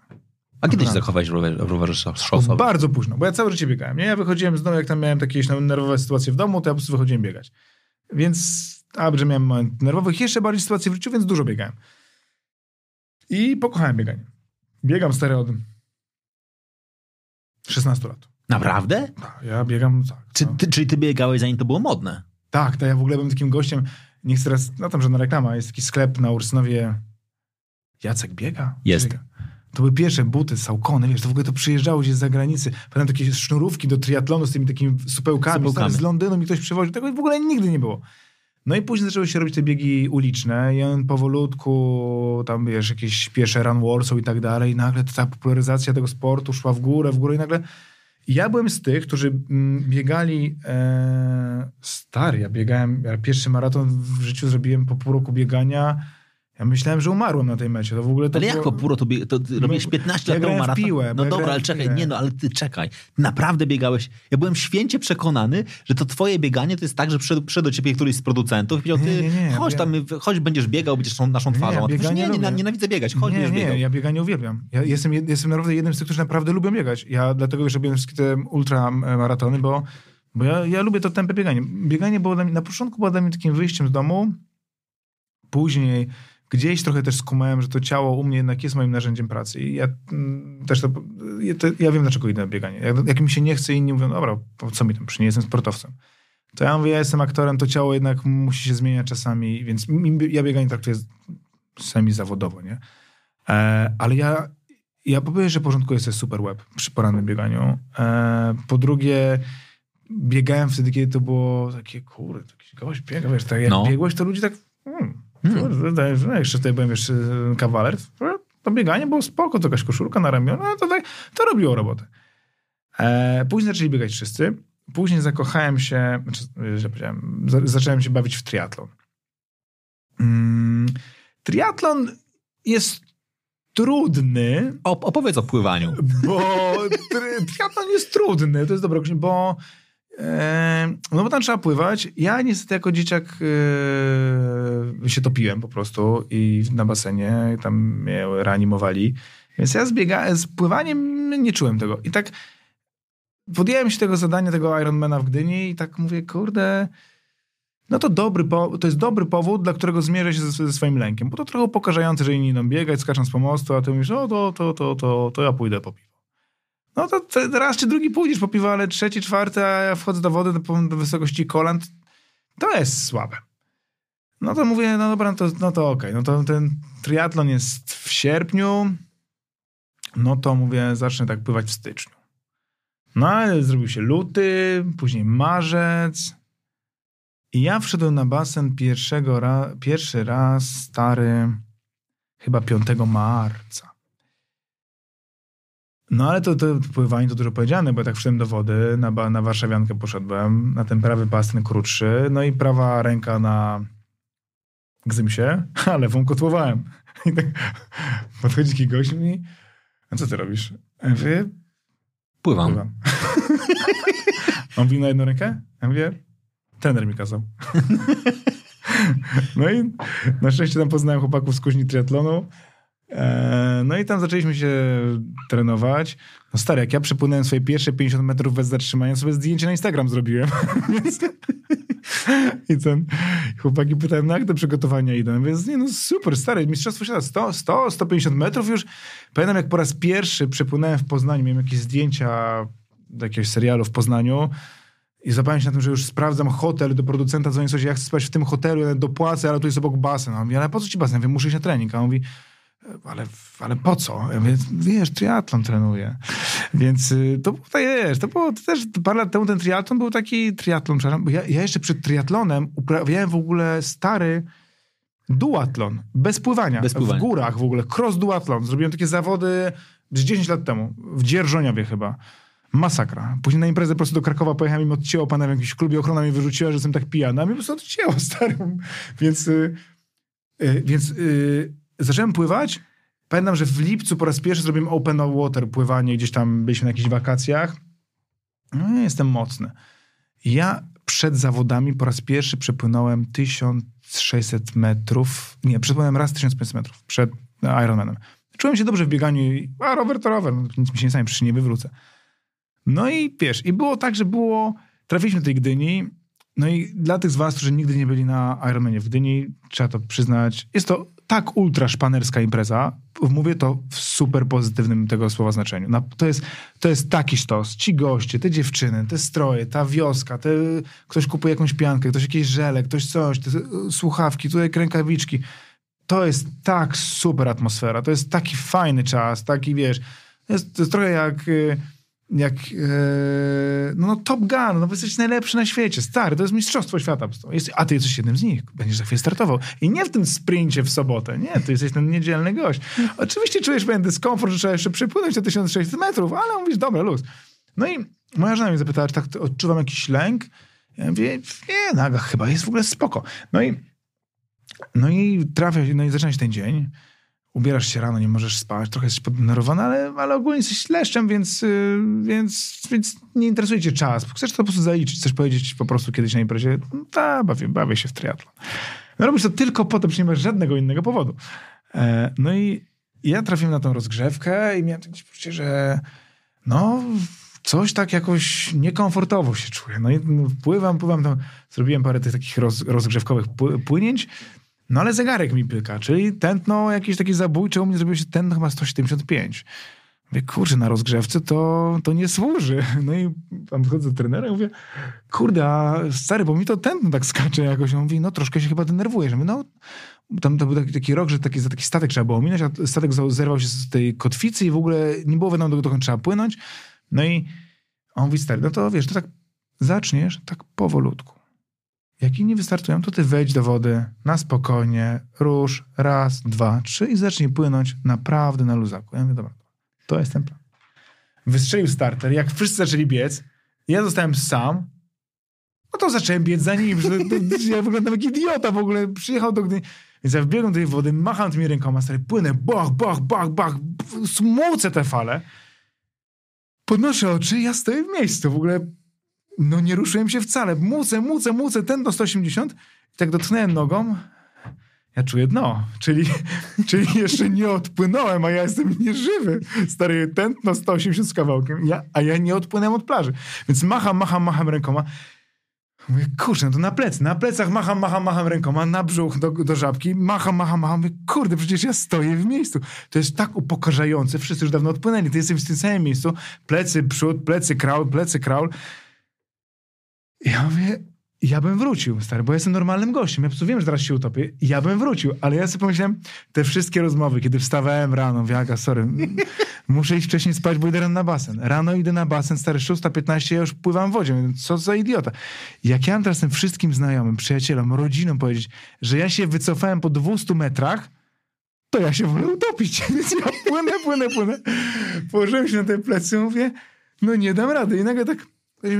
A kiedy się zachowałeś rower, rower szosowy? Bardzo późno, bo ja całe życie biegałem. Nie? Ja wychodziłem z domu, jak tam miałem takie nerwowe sytuacje w domu, to ja po prostu wychodziłem biegać. Więc, a, że miałem moment nerwowych, jeszcze bardziej sytuacje w życiu, więc dużo biegałem. I pokochałem bieganie. Biegam stary od 16 lat. Naprawdę? Tak, ja biegam, tak. Czy no. ty, czyli ty biegałeś zanim to było modne? Tak, to ja w ogóle byłem takim gościem, nie chcę teraz, no tam żadna reklama, jest taki sklep na Ursynowie, Jacek biega? Jest. Biega. To były pierwsze buty, Saucony, wiesz, to w ogóle to przyjeżdżało gdzieś z zagranicy. Pamiętam takie sznurówki do triatlonu z tymi takimi supełkami, Supełkami. z Londynu mi ktoś przywoził, tego w ogóle nigdy nie było. No i później zaczęły się robić te biegi uliczne i on powolutku, tam wiesz, jakieś piesze run Warsaw i tak dalej i nagle ta popularyzacja tego sportu szła w górę, w górę i nagle ja byłem z tych, którzy mm, biegali e, stary, ja biegałem, ja pierwszy maraton w życiu zrobiłem po pół roku biegania, ja myślałem, że umarłem na tej mecie, to w ogóle to Ale jak było... po pół to, bie- to ty robiłeś 15 ja lat temu maraton? piłę, No ja dobra, ale czekaj, nie no, ale ty czekaj. Naprawdę biegałeś. Ja byłem święcie przekonany, że to twoje bieganie to jest tak, że przyszedł, przyszedł do ciebie któryś z producentów i powiedział, Nie, ty nie, nie, ja chodź tam, chodź będziesz biegał, będziesz tą naszą Nie, twarzą. ja A ty mówisz, bieganie nie, nie, lubię. nienawidzę biegać, chodź nie, będziesz nie, biegał. ja bieganie uwielbiam. Ja jestem, jestem naprawdę jednym z tych, którzy naprawdę lubią biegać. Ja dlatego już robiłem wszystkie te ultramaratony, bo, bo ja, ja lubię to tempe bieganie. Bieganie było dla mnie, na początku było dla mnie takim wyjściem z domu, później gdzieś trochę też skumałem, że to ciało u mnie jednak jest moim narzędziem pracy. I ja mm, też to, ja, to, ja wiem, dlaczego idę na bieganie. Jak, jak mi się nie chce, inni mówią, dobra, co mi tam, przecież nie jestem sportowcem. To ja mówię, ja jestem aktorem, to ciało jednak musi się zmieniać czasami, więc ja bieganie traktuję semi-zawodowo, nie? E, ale ja, ja po pierwsze porządkuję sobie super web przy porannym bieganiu. E, po drugie, biegałem wtedy, kiedy to było takie, kurde, taki gość biega, wiesz, tak jak No. biegłeś, to ludzie tak, hmm, no, jeszcze tutaj byłem, wiesz, e, kawaler, to bieganie było spoko, to jakaś koszulka na ramieniu, no to, tak, to robiło robotę. E, później zaczęli biegać wszyscy. Później zakochałem się, znaczy, że powiedziałem, za, zacząłem się bawić w triatlon. Mm, triatlon jest trudny, O, opowiedz o pływaniu. bo tri, triatlon jest trudny, to jest dobre określenie, bo e, no bo tam trzeba pływać. Ja niestety jako dzieciak e, się topiłem po prostu i na basenie tam mnie reanimowali. Więc ja z, biega, z pływaniem nie czułem tego. I tak podjąłem się tego zadania, tego Ironmana w Gdyni i tak mówię, kurde, no to dobry, to jest dobry powód, dla którego zmierzę się ze, ze swoim lękiem. Bo to trochę pokażające, że inni idą biegać, skacząc po mostu, a ty mówisz, o to, to, to, to, to ja pójdę po piwo. No to raz czy drugi pójdziesz po piwo, ale trzeci, czwarty, a ja wchodzę do wody do, do wysokości kolan, to jest słabe. No to mówię, no dobra, no to, no to okej. No to ten triatlon jest w sierpniu, no to mówię, zacznę tak pływać w styczniu. No ale zrobił się luty, później marzec. I ja wszedłem na basen pierwszego ra- pierwszy raz stary chyba 5 marca. No ale to, to pływanie to dużo powiedziane, bo ja tak wszedłem do wody, na, na warszawiankę poszedłem, na ten prawy pas ten krótszy, no i prawa ręka na gzymsie, <laughs> a lewą kotłowałem. <laughs> I tak podchodzi taki gość i mówi, a co ty robisz? Ja mówię, Pływam. Pływam. <laughs> On mówi na jedną rękę? Ja mówię, trener mi kazał. no i na szczęście tam poznałem chłopaków z kuźni triatlonu. E, No i tam zaczęliśmy się trenować. No stary, jak ja przepłynąłem swoje pierwsze 50 metrów bez zatrzymania, sobie zdjęcie na Instagram zrobiłem. <laughs> Więc... I ten chłopaki pytają, no jak te przygotowania idą? Mówię, nie no super, stary, mistrzostwo świata 100, 100, 150 metrów już. Pamiętam, jak po raz pierwszy przepłynąłem w Poznaniu, miałem jakieś zdjęcia do jakiegoś serialu w Poznaniu i zapałem się na tym, że już sprawdzam hotel do producenta, dzwonię coś, ja chcę spać w tym hotelu, ja dopłacę, ale tu jest obok basen. A on mówi, ale po co ci basen? Ja mówię, muszę iść na trening. A on mówi, ale, ale po co? Ja mówię, wiesz, triatlon trenuję. Więc y, to było, wiesz, to było też parę lat temu ten triatlon był taki triatlon, przepraszam, bo ja, ja jeszcze przed triatlonem uprawiałem w ogóle stary duatlon, bez pływania, Bez pływania. w górach w ogóle, cross duatlon. Zrobiłem takie zawody z 10 lat temu, w Dzierżoniowie chyba. Masakra. Później na imprezę po prostu do Krakowa pojechałem i mi odcięło pana w jakimś klubie, ochrona mnie wyrzuciła, że jestem tak pijany, a mi po prostu odcięło, <laughs> stary. Więc, y, y, więc y, zacząłem pływać. Pamiętam, że w lipcu po raz pierwszy zrobiłem open water pływanie, gdzieś tam byliśmy na jakichś wakacjach. No jestem mocny. Ja przed zawodami po raz pierwszy przepłynąłem 1600 metrów. Nie, przepłynąłem raz 1500 metrów przed Ironmanem. Czułem się dobrze w bieganiu, i- a rower to rower, no, nic mi się nie stanie, przecież nie wywrócę. No i wiesz, i było tak, że było, trafiliśmy do tej Gdyni, no i dla tych z was, którzy nigdy nie byli na Ironmanie w Gdyni, trzeba to przyznać, jest to tak ultra szpanerska impreza. Mówię to w super pozytywnym tego słowa znaczeniu. Na, to, jest, to jest taki sztos. Ci goście, te dziewczyny, te stroje, ta wioska, te, ktoś kupuje jakąś piankę, ktoś jakieś żele, ktoś coś, te słuchawki, tutaj rękawiczki. To jest tak super atmosfera. To jest taki fajny czas, taki wiesz. To jest, to jest trochę jak y, jak no, no, Top Gun, no jesteś najlepszy na świecie, stary, to jest mistrzostwo świata. Jest, a ty jesteś jednym z nich, będziesz za chwilę startował. I nie w tym sprincie w sobotę, nie, ty jesteś ten niedzielny gość. Oczywiście czujesz pewien dyskomfort, że trzeba jeszcze przypłynąć te 1600 metrów, ale mówisz, dobra, luz. No i moja żona mnie zapytała, czy tak odczuwam jakiś lęk. Ja mówię, nie, naga, chyba jest w ogóle spoko. No i, no i trafia, no i zaczyna się ten dzień ubierasz się rano, nie możesz spać, trochę jesteś poddenerwowany, ale, ale ogólnie jesteś leszczem, więc, y, więc, więc nie interesuje cię czas. Chcesz to po prostu zaliczyć, chcesz powiedzieć po prostu kiedyś na imprezie, ta, bawię, bawię się w triatlon. No robisz to tylko po to, że nie masz żadnego innego powodu. E, no i ja trafiłem na tą rozgrzewkę i miałem takie poczucie, że no coś tak jakoś niekomfortowo się czuję. No i pływam, pływam tam, zrobiłem parę tych takich roz, rozgrzewkowych płynięć, no ale zegarek mi pyka, czyli tętno jakieś takie zabójcze, u mnie zrobiło się tętno chyba 175. Mówię, kurczę, na rozgrzewce to, to nie służy. <laughs> No i tam wchodzę do trenera i mówię, kurde, a stary, bo mi to tętno tak skacze jakoś. On mówi, no troszkę się chyba denerwujesz. Mówię, no tam to był taki, taki rok, że taki, za taki statek trzeba było ominąć, a statek zerwał się z tej kotwicy i w ogóle nie było wiadomo, dokąd trzeba płynąć. No i on mówi, stary, no to wiesz, to tak zaczniesz tak powolutku. Jak inni wystartują, to ty wejdź do wody na spokojnie, rusz, raz, dwa, trzy i zacznij płynąć naprawdę na luzaku. Ja mówię, dobra, to jest ten plan. Wystrzelił starter, jak wszyscy zaczęli biec, ja zostałem sam, no to zacząłem biec za nim, że ja wyglądam jak idiota w ogóle, przyjechał do Gdyni. Więc ja wbiegłem do tej wody, macham tymi rękoma, stary, płynę, bach, bach, bach, bach, smucę te fale. Podnoszę oczy, ja stoję w miejscu, w ogóle no nie ruszyłem się wcale. Mucę, mucę, mucę, ten do 180. I tak dotknąłem nogą. Ja czuję dno, czyli, <laughs> czyli jeszcze nie odpłynąłem, a ja jestem nieżywy. Stary, tętno 180 z kawałkiem, ja, a ja nie odpłynąłem od plaży. Więc macham, macham, macham rękoma. Mówię, kurczę, no to na plecy. Na plecach macham, macham, macham rękoma, na brzuch do, do żabki, macham, macham, macham. Mówię, kurde, przecież ja stoję w miejscu. To jest tak upokarzające. Wszyscy już dawno odpłynęli. Ty jesteś w tym samym miejscu. Plecy, przód, plecy, kraul, plecy, kraul. Ja mówię, ja bym wrócił, stary, bo jestem normalnym gościem. Ja po prostu wiem, że teraz się utopię. Ja bym wrócił, ale ja sobie pomyślałem, te wszystkie rozmowy, kiedy wstawałem rano, wiaga, sorry, <laughs> muszę iść wcześniej spać, bo idę rano na basen. Rano idę na basen, stary, 6.15, ja już pływam wodzie. Co za idiota. Jak ja mam teraz tym wszystkim znajomym, przyjacielom, rodzinom powiedzieć, że ja się wycofałem po 200 metrach, to ja się wolę utopić. <laughs> Więc ja płynę, płynę, płynę. Położyłem się na tej plecy mówię, no nie dam rady. I nagle tak,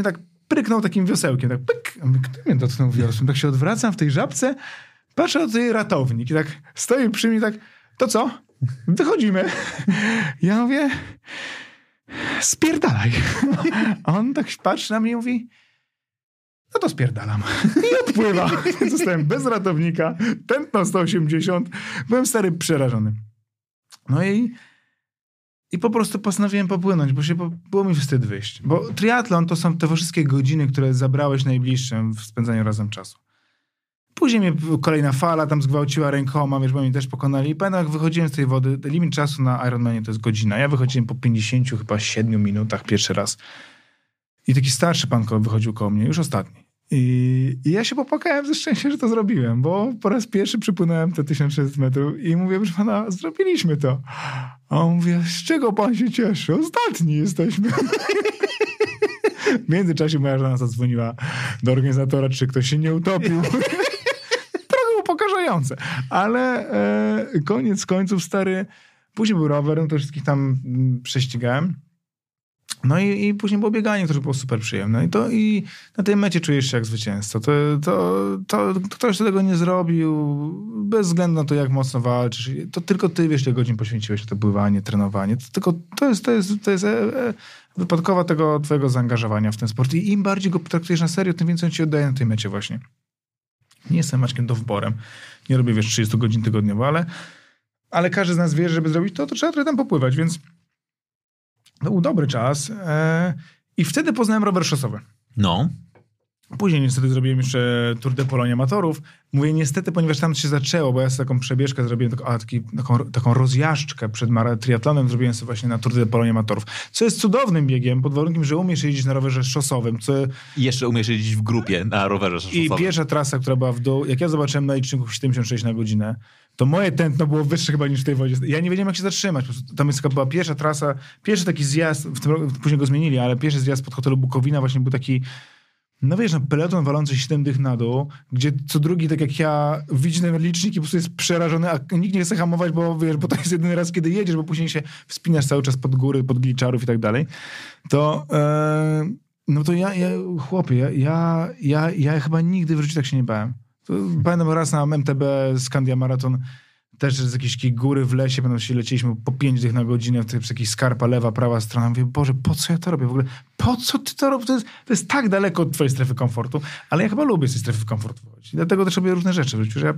tak pryknął takim wiosełkiem, tak pyk. A kto mnie dotknął wiosłem? Tak się odwracam w tej żabce, patrzę tej ratownik i tak stoi przy mnie tak, to co? Wychodzimy. Ja mówię, spierdalaj. A on tak patrzy na mnie i mówi, no to spierdalam. I odpływa. Zostałem bez ratownika, tętno 180. Byłem stary przerażony. No i i po prostu postanowiłem popłynąć, bo się było mi wstyd wyjść. Bo triatlon to są te wszystkie godziny, które zabrałeś najbliższym w spędzaniu razem czasu. Później mnie kolejna fala tam zgwałciła rękoma, wiesz, bo mnie też pokonali. I pamiętam, jak wychodziłem z tej wody, limit czasu na Ironmanie to jest godzina. Ja wychodziłem po 50 chyba 7 minutach pierwszy raz. I taki starszy pan wychodził koło mnie, już ostatni. I, I, ja się popłakałem ze szczęścia, że to zrobiłem, bo po raz pierwszy przypłynąłem te 1600 metrów i mówię, proszę pana, zrobiliśmy to. A on mówi, z czego pan się cieszy? Ostatni jesteśmy. <laughs> w międzyczasie moja żona zadzwoniła do organizatora, czy ktoś się nie utopił. <laughs> Trochę upokarzające. Ale e, koniec końców, stary, później był rower, no to wszystkich tam mm, prześcigałem. No i, i później było bieganie, które było super przyjemne. I, to, I na tej mecie czujesz się jak zwycięzca. To, to, to, ktoś tego nie zrobił, bez względu na to, jak mocno walczysz. To tylko ty wiesz, ile godzin poświęciłeś na to pływanie, trenowanie. To, tylko, to jest, to jest, to jest e, e, wypadkowa tego twojego zaangażowania w ten sport. I im bardziej go traktujesz na serio, tym więcej on ci oddaje na tej mecie właśnie. Nie jestem Maćkiem dowborem. Nie robię, wiesz, 30 godzin tygodniowo, ale, ale każdy z nas wie, że żeby zrobić to, to trzeba trochę tam popływać, więc to był dobry czas. E, I wtedy poznałem rower szosowy. No. Później niestety zrobiłem jeszcze Tour de Polonia Amatorów. Mówię niestety, ponieważ tam się zaczęło, bo ja sobie taką przebieżkę zrobiłem, taką, a, taki, taką, taką rozjażdżkę przed triatlonem zrobiłem sobie właśnie na Tour de Polonia Amatorów. Co jest cudownym biegiem, pod warunkiem, że umiesz jeździć na rowerze szosowym. Co, I jeszcze umiesz jeździć w grupie na rowerze I szosowym. pierwsza trasa, która była w dół, jak ja zobaczyłem na liczniku 76 na godzinę, to moje tętno było wyższe chyba niż w tej wodzie. Ja nie wiedziałem, jak się zatrzymać. Tam jest była pierwsza trasa, pierwszy taki zjazd, w tym, później go zmienili, ale pierwszy zjazd pod hotelu Bukowina właśnie był taki no wiesz, no peleton walący 7 dych na dół, gdzie co drugi, tak jak ja, widzi ten licznik i po prostu jest przerażony, a nikt nie chce hamować, bo wiesz, bo to jest jedyny raz, kiedy jedziesz, bo później się wspinasz cały czas pod góry, pod gliczarów i tak dalej. To, e, no to ja, ja chłopie, ja, ja, ja, ja chyba nigdy w życiu tak się nie bałem. Pamiętam raz na MTB Skandia Maraton, też z jakiejś takiej góry w lesie, będą się lecieliśmy po pięć dych na godzinę, w tej jakiejś skarpa, lewa, prawa strona. Mówię, Boże, po co ja to robię w ogóle? Po co ty to robisz? To jest, to jest tak daleko od twojej strefy komfortu, ale ja chyba lubię z tej strefy komfortu wychodzić. Dlatego też robię różne rzeczy w życiu, że ja,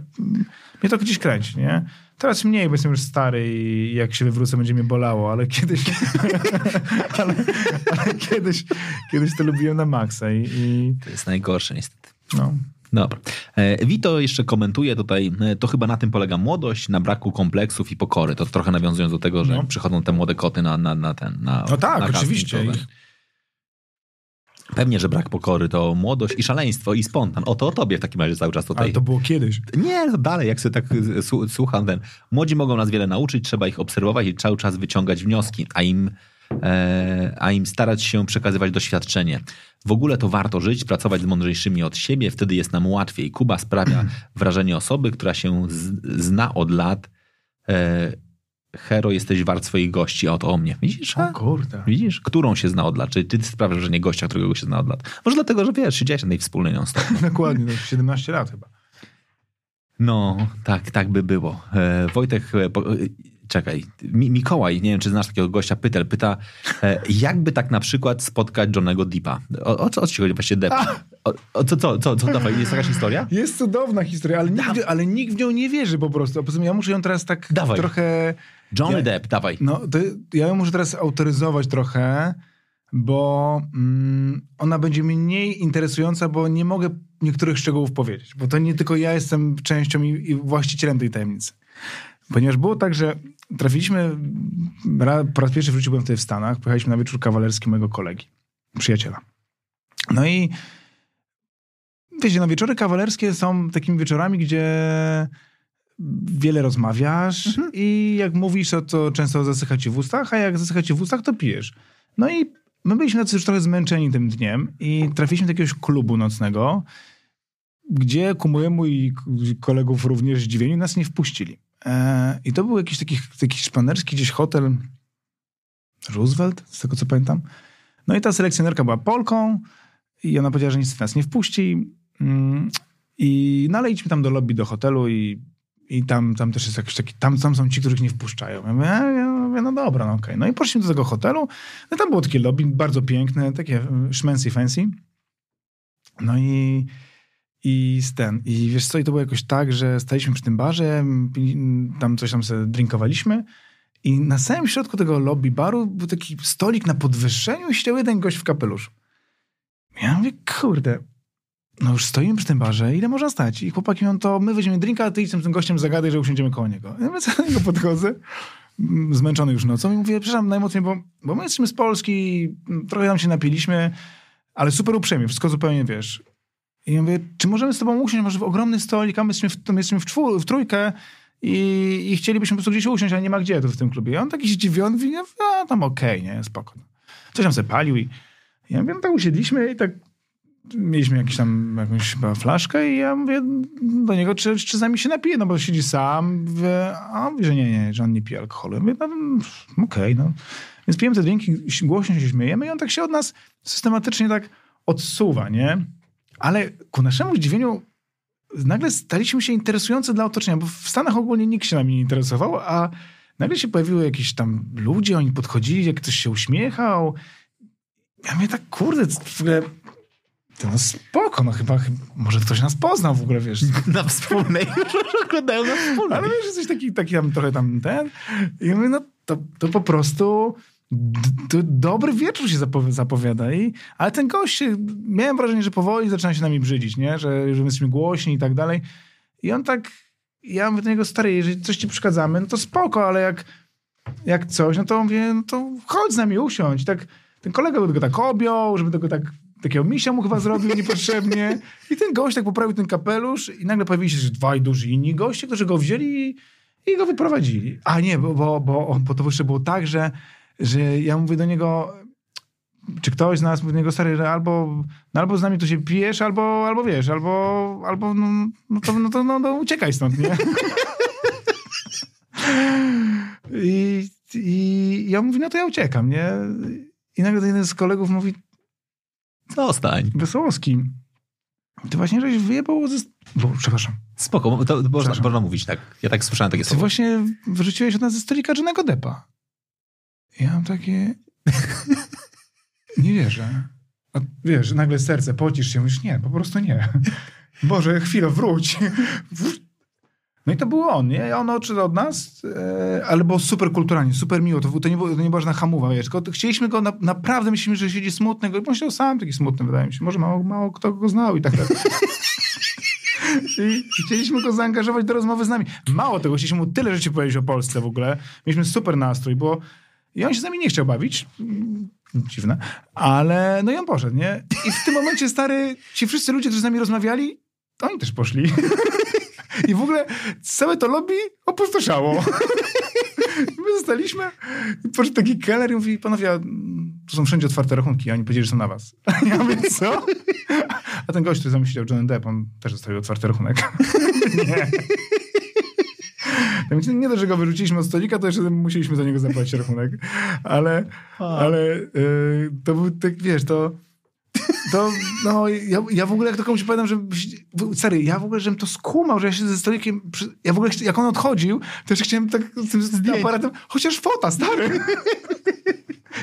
mnie to gdzieś kręci, nie? Teraz mniej, bo jestem już stary i jak się wywrócę, będzie mnie bolało, ale kiedyś, <laughs> ale, ale kiedyś, kiedyś to lubiłem na maksa i, i To jest najgorsze niestety. no. Dobra. E, Vito jeszcze komentuje tutaj, e, to chyba na tym polega młodość, na braku kompleksów i pokory. To trochę nawiązując do tego, że No. przychodzą te młode koty na, na, na ten. Na, No tak, na oczywiście. Pewnie, że brak pokory to młodość i szaleństwo i spontan. Oto o tobie w takim razie cały czas tutaj. Ale to było kiedyś. Nie, dalej, jak sobie tak słu- słucham ten. Młodzi mogą nas wiele nauczyć, trzeba ich obserwować i cały czas wyciągać wnioski, a im, e, a im starać się przekazywać doświadczenie. W ogóle to warto żyć, pracować z mądrzejszymi od siebie, wtedy jest nam łatwiej. Kuba sprawia <clears throat> wrażenie osoby, która się z, zna od lat. E, Hero, jesteś wart swoich gości, a oto o mnie. Widzisz? O kurde. Widzisz? Którą się zna od lat? Czy ty sprawiasz wrażenie gościa, którego się zna od lat? Może dlatego, że wiesz, siedziałeś na tej wspólnej non-stop. <laughs> Dokładnie, no, 17 lat chyba. No, tak, tak by było. E, Wojtek, e, po, e, czekaj, Mi, Mikołaj, nie wiem, czy znasz takiego gościa, Pytel, pyta, e, jakby tak na przykład spotkać Johnego Deepa? O, o co o co ci chodzi właściwie Depp? O, o, co, co, co, co, dawaj, jest jakaś historia? Jest cudowna historia, ale nikt, ale nikt w nią nie wierzy po prostu. A poza tym ja muszę ją teraz tak Dawaj. trochę... Johnny Ja- Depp, dawaj. No, to ja ją muszę teraz autoryzować trochę, bo mm, ona będzie mniej interesująca, bo nie mogę niektórych szczegółów powiedzieć. Bo to nie tylko ja jestem częścią i, i właścicielem tej tajemnicy. Ponieważ było tak, że trafiliśmy, ra- po raz pierwszy w życiu byłem wtedy w Stanach, pojechaliśmy na wieczór kawalerski mojego kolegi, przyjaciela. No i wiecie, no wieczory kawalerskie są takimi wieczorami, gdzie wiele rozmawiasz i jak mówisz, to, to często zasycha ci w ustach, a jak zasycha ci w ustach, to pijesz. No i my byliśmy tacy już trochę zmęczeni tym dniem i trafiliśmy do jakiegoś klubu nocnego, gdzie ku mojemu i kolegów również zdziwieniu nas nie wpuścili. E, I to był jakiś taki, taki szpanerski gdzieś hotel Roosevelt, z tego co pamiętam. No i ta selekcjonerka była Polką i ona powiedziała, że nic nas nie wpuści. Mm, I no ale idźmy tam do lobby, do hotelu i, i tam, tam też jest jakiś taki, tam, tam są ci, których nie wpuszczają. Ja mówię, ja mówię no dobra, no okej. No i poszliśmy do tego hotelu. No tam było takie lobby, bardzo piękne, takie szmency fancy. No i i z ten, i wiesz co, i to było jakoś tak, że staliśmy przy tym barze, tam coś tam sobie drinkowaliśmy i na samym środku tego lobby baru był taki stolik na podwyższeniu i siedział jeden gość w kapeluszu. Ja mówię, kurde, no już stoimy przy tym barze, ile można stać? I chłopaki mówią, to my weźmiemy drinka, a ty idź z tym gościem zagadaj, że usiądziemy koło niego. Ja mówię, co do niego podchodzę, mm, zmęczony już nocą i mówię, przepraszam najmocniej, bo, bo my jesteśmy z Polski, trochę tam się napiliśmy, ale super uprzejmie, wszystko zupełnie, wiesz. I mówię, czy możemy z tobą usiąść, może w ogromny stolik, a my jesteśmy w, my jesteśmy w, czwór, w trójkę i, i chcielibyśmy po prostu gdzieś usiąść, ale nie ma gdzie tu w tym klubie. I on taki zdziwiony, mówi, a tam okej, nie, spoko. Coś tam sobie palił i ja mówię, no tak usiedliśmy i tak mieliśmy jakąś tam jakąś chyba flaszkę i ja mówię do niego, czy, czy z nami się napije, no bo siedzi sam, mówię, a on mówi, że nie, nie, że on nie pije alkoholu. Ja mówię, no okej, no. Więc pijemy te drinki, głośno się śmiejemy i on tak się od nas systematycznie tak odsuwa, nie? Ale ku naszemu zdziwieniu nagle staliśmy się interesujący dla otoczenia, bo w Stanach ogólnie nikt się nami nie interesował, a nagle się pojawiły jakieś tam ludzie, oni podchodzili, jak ktoś się uśmiechał. Ja mówię tak, kurde, w ogóle to no spoko, no chyba, chyba może ktoś nas poznał w ogóle, wiesz. <laughs> Na wspólnej. <laughs> Oglądają na wspólnej. Ale wiesz, coś taki, taki tam trochę tam ten. I mówię, no to, to po prostu d- dobry wieczór się zapowi- zapowiada. I, ale ten gość, się- miałem wrażenie, że powoli zaczyna się nami brzydzić, nie? Że, że my jesteśmy głośni i tak dalej. I on tak, ja mówię do niego, stary, jeżeli coś ci przeszkadzamy, no to spoko, ale jak, jak coś, no to mówię, no to chodź z nami usiądź. Tak, ten kolega go tak objął, żeby tego tak, takiego misia mu chyba zrobił niepotrzebnie. <laughs> I ten gość tak poprawił ten kapelusz i nagle pojawili się dwaj duży inni goście, którzy go wzięli i, i go wyprowadzili. A nie, bo, bo, bo, bo to jeszcze było tak, że, że ja mówię do niego, czy ktoś z nas mówi do niego, stary, albo, no albo z nami tu się pijesz, albo, albo wiesz, albo, albo no, no to, no to no, no, uciekaj stąd, nie? <laughs> I, I ja mówię, no to ja uciekam, nie? I nagle jeden z kolegów mówi, Zostań. Wesołowski, ty właśnie żeś wyjebał ze... Bo, przepraszam. Spoko, to, można, można mówić tak. Ja tak słyszałem takie Ty słowo. właśnie wyrzuciłeś od nas ze stolika Johnego Deppa. Ja mam takie... nie wierzę. A wiesz, nagle serce, pocisz się, mówisz, nie, po prostu nie. Boże, chwilę, wróć. No i to był on, nie? On odszedł od nas, e, ale było super kulturalnie, super miło. To, to, nie, było, to nie była żadna hamowa, wiesz. Tylko chcieliśmy go, na, naprawdę myśleliśmy, że siedzi smutny. Go, myślał sam taki smutny, wydaje mi się. Może mało, mało kto go znał i tak dalej. I chcieliśmy go zaangażować do rozmowy z nami. Mało tego, chcieliśmy mu tyle rzeczy powiedzieć o Polsce w ogóle. Mieliśmy super nastrój, bo i on się z nami nie chciał bawić. Mm, Dziwne. Ale no i on poszedł, nie? I w tym momencie, stary, ci wszyscy ludzie, którzy z nami rozmawiali, to oni też poszli. <laughs> I w ogóle całe to lobby opustoszało. <laughs> My zostaliśmy. Poszedł taki keller i mówi, panowie, tu są wszędzie otwarte rachunki. A oni powiedzieli, że są na was. <laughs> Ja mówię, co? A ten gość, który za mną siedział, John Depp, on też zostawił otwarty rachunek. nie. Nie dość, że go wyrzuciliśmy od stolika, to jeszcze musieliśmy za niego zapłacić rachunek. Ale, ale y, to był tak, wiesz, to... To, no, ja, ja w ogóle jak to komuś powiadam, że stary, ja w ogóle, żebym to skumał, że ja się ze stolikiem, przy, ja w ogóle, jak on odchodził, to jeszcze chciałem tak z tym, z tym aparatem, chociaż fota, stary.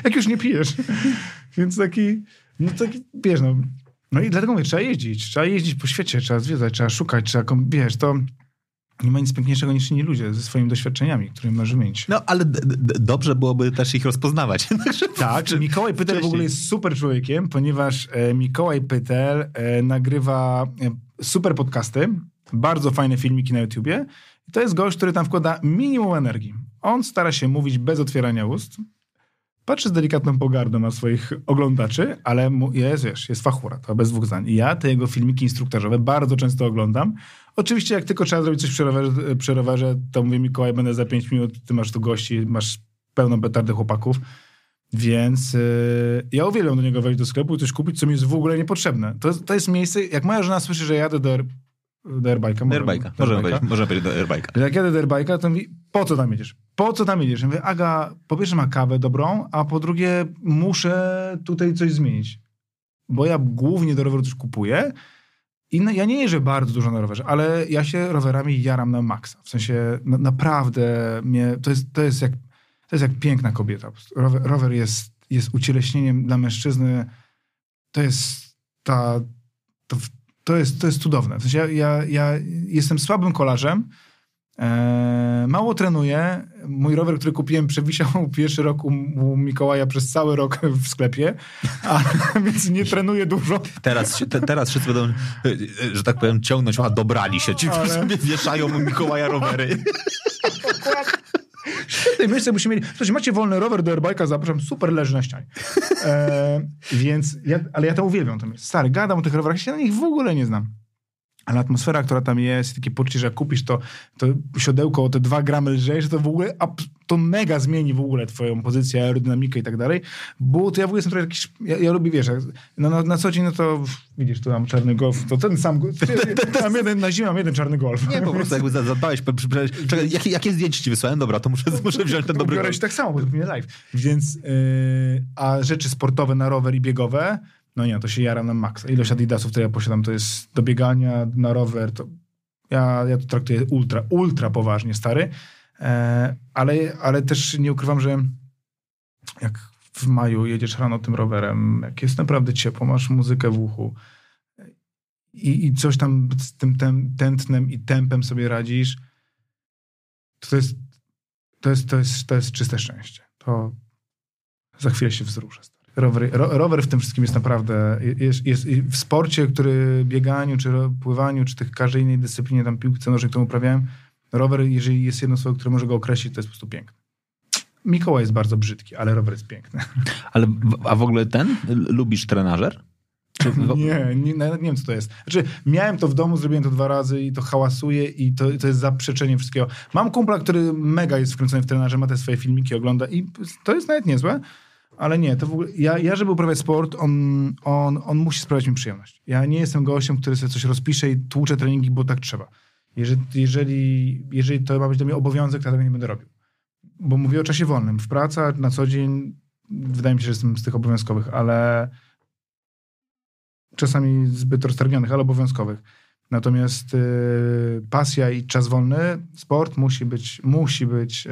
jak już nie pijesz. Więc taki, no taki, wiesz, no, no i dlatego mówię, trzeba jeździć, trzeba jeździć po świecie, trzeba zwiedzać, trzeba szukać, trzeba, wiesz, to nie ma nic piękniejszego niż inni ludzie ze swoimi doświadczeniami, którymi masz wymienić. No, ale dobrze byłoby też ich rozpoznawać. <laughs> Tak, czy- Mikołaj Pytel w wcześniej. ogóle jest super człowiekiem, ponieważ e, Mikołaj Pytel e, nagrywa e, super podcasty, bardzo fajne filmiki na YouTubie. I to jest gość, który tam wkłada minimum energii. On stara się mówić bez otwierania ust. Patrzy z delikatną pogardą na swoich oglądaczy, ale jest, wiesz, jest fachura, to bez dwóch zdań. I ja te jego filmiki instruktażowe bardzo często oglądam. Oczywiście jak tylko trzeba zrobić coś przy rowerze, przy rowerze to mówię Mikołaj, będę za 5 minut, ty masz tu gości, masz pełną petardę chłopaków. Więc yy, ja uwielbiam do niego wejść do sklepu i coś kupić, co mi jest w ogóle niepotrzebne. To, jest- to jest miejsce, jak moja żona słyszy, że jadę do, air, do airbike'a. Możemy powiedzieć, możemy powiedzieć do airbike'a. jak jadę do airbike'a, to mówi, po co tam jedziesz? Po co tam jedziesz? Ja mówię, Aga, po pierwsze ma kawę dobrą, a po drugie muszę tutaj coś zmienić. Bo ja głównie do roweru coś kupuję i no, ja nie jeżdżę bardzo dużo na rowerze, ale ja się rowerami jaram na maksa. W sensie na, naprawdę mnie, to jest, to jest jak to jest jak piękna kobieta. Rower, rower jest, jest ucieleśnieniem dla mężczyzny. To jest ta, to, to, jest, to jest cudowne. W sensie ja, ja, ja jestem słabym kolarzem, mało trenuję. Mój rower, który kupiłem, przewisiał <laughs> pierwszy rok u, u Mikołaja przez cały rok w sklepie, a, <laughs> więc nie trenuję dużo. Teraz, się- te, teraz wszyscy będą, e, e, że tak powiem, ciągnąć, a dobrali się. Ci Ale- sobie wieszają u Mikołaja rowery. Świetne miejsce byście mieli. Słuchajcie, macie wolny rower do airbike'a, zapraszam, super leży na ścianie. E, więc, ja, ale ja to uwielbiam. To stary, gadam o tych rowerach, ja się na nich w ogóle nie znam. Ale atmosfera, która tam jest, takie poczucie, że jak kupisz to, to siodełko o te dwa gramy lżejsze, to w ogóle to mega zmieni w ogóle twoją pozycję, aerodynamikę i tak dalej. Bo to ja w ogóle jestem trochę jakiś, ja, ja lubię, wiesz, no, na, na co dzień, no to widzisz, tu mam czarny golf, to ten sam, mam jeden, na zimę mam jeden czarny golf. Nie, po prostu jakby za- zadbałeś. Czekaj, jakie, jakie zdjęcie ci wysłałem? Dobra, to muszę, muszę wziąć ten dobry golf. tak samo, bo to mnie live. Więc, yy, a rzeczy sportowe na rower i biegowe, no nie, to się jaram na maksa. Ilość adidasów, które ja posiadam, to jest do biegania na rower, to ja, ja to traktuję ultra, ultra poważnie, stary. E, ale, ale też nie ukrywam, że jak w maju jedziesz rano tym rowerem, jak jest naprawdę ciepło, masz muzykę w uchu i, i coś tam z tym tem, tętnem i tempem sobie radzisz, to, to jest to jest, to jest, to jest czyste szczęście. To, za chwilę się wzruszę. Rower, ro, rower w tym wszystkim jest naprawdę, jest, jest w sporcie, który bieganiu, czy pływaniu, czy tych każdej innej dyscyplinie, tam piłce nożnej, którą uprawiałem, rower, jeżeli jest jedno słowo, które może go określić, to jest po prostu piękny. Mikołaj jest bardzo brzydki, ale rower jest piękny. <laughs> Ale, a w ogóle ten? Lubisz trenażer? Nie, nie, nawet nie wiem, co to jest. Znaczy, miałem to w domu, zrobiłem to dwa razy i to hałasuje i to, to jest zaprzeczenie wszystkiego. Mam kumpla, który mega jest wkręcony w trenerze, ma te swoje filmiki, ogląda i to jest nawet niezłe, ale nie, to w ogóle, ja, ja żeby uprawiać sport, on, on, on musi sprawiać mi przyjemność. Ja nie jestem gościem, który sobie coś rozpisze i tłucze treningi, bo tak trzeba. Jeżeli, jeżeli, jeżeli to ma być dla mnie obowiązek, to tego nie będę robił. Bo mówię o czasie wolnym. W pracy na co dzień wydaje mi się, że jestem z tych obowiązkowych, ale czasami zbyt roztargnionych, ale obowiązkowych. Natomiast y, pasja i czas wolny, sport musi być, musi być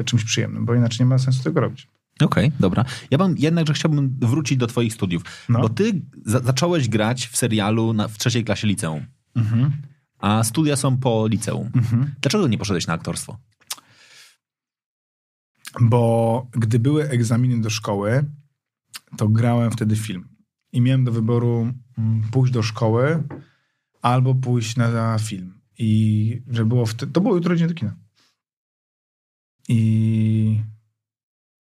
y, czymś przyjemnym, bo inaczej nie ma sensu tego robić. Okej, okay, dobra. Ja bym jednak, że chciałbym wrócić do twoich studiów, no. bo ty za zacząłeś grać w serialu na, w trzeciej klasie liceum, mhm. a studia są po liceum. Mhm. Dlaczego nie poszedłeś na aktorstwo? Bo gdy były egzaminy do szkoły, to grałem wtedy film i miałem do wyboru mm, pójść do szkoły albo pójść na film. I że było wtedy, to było jutro dzień do kina. I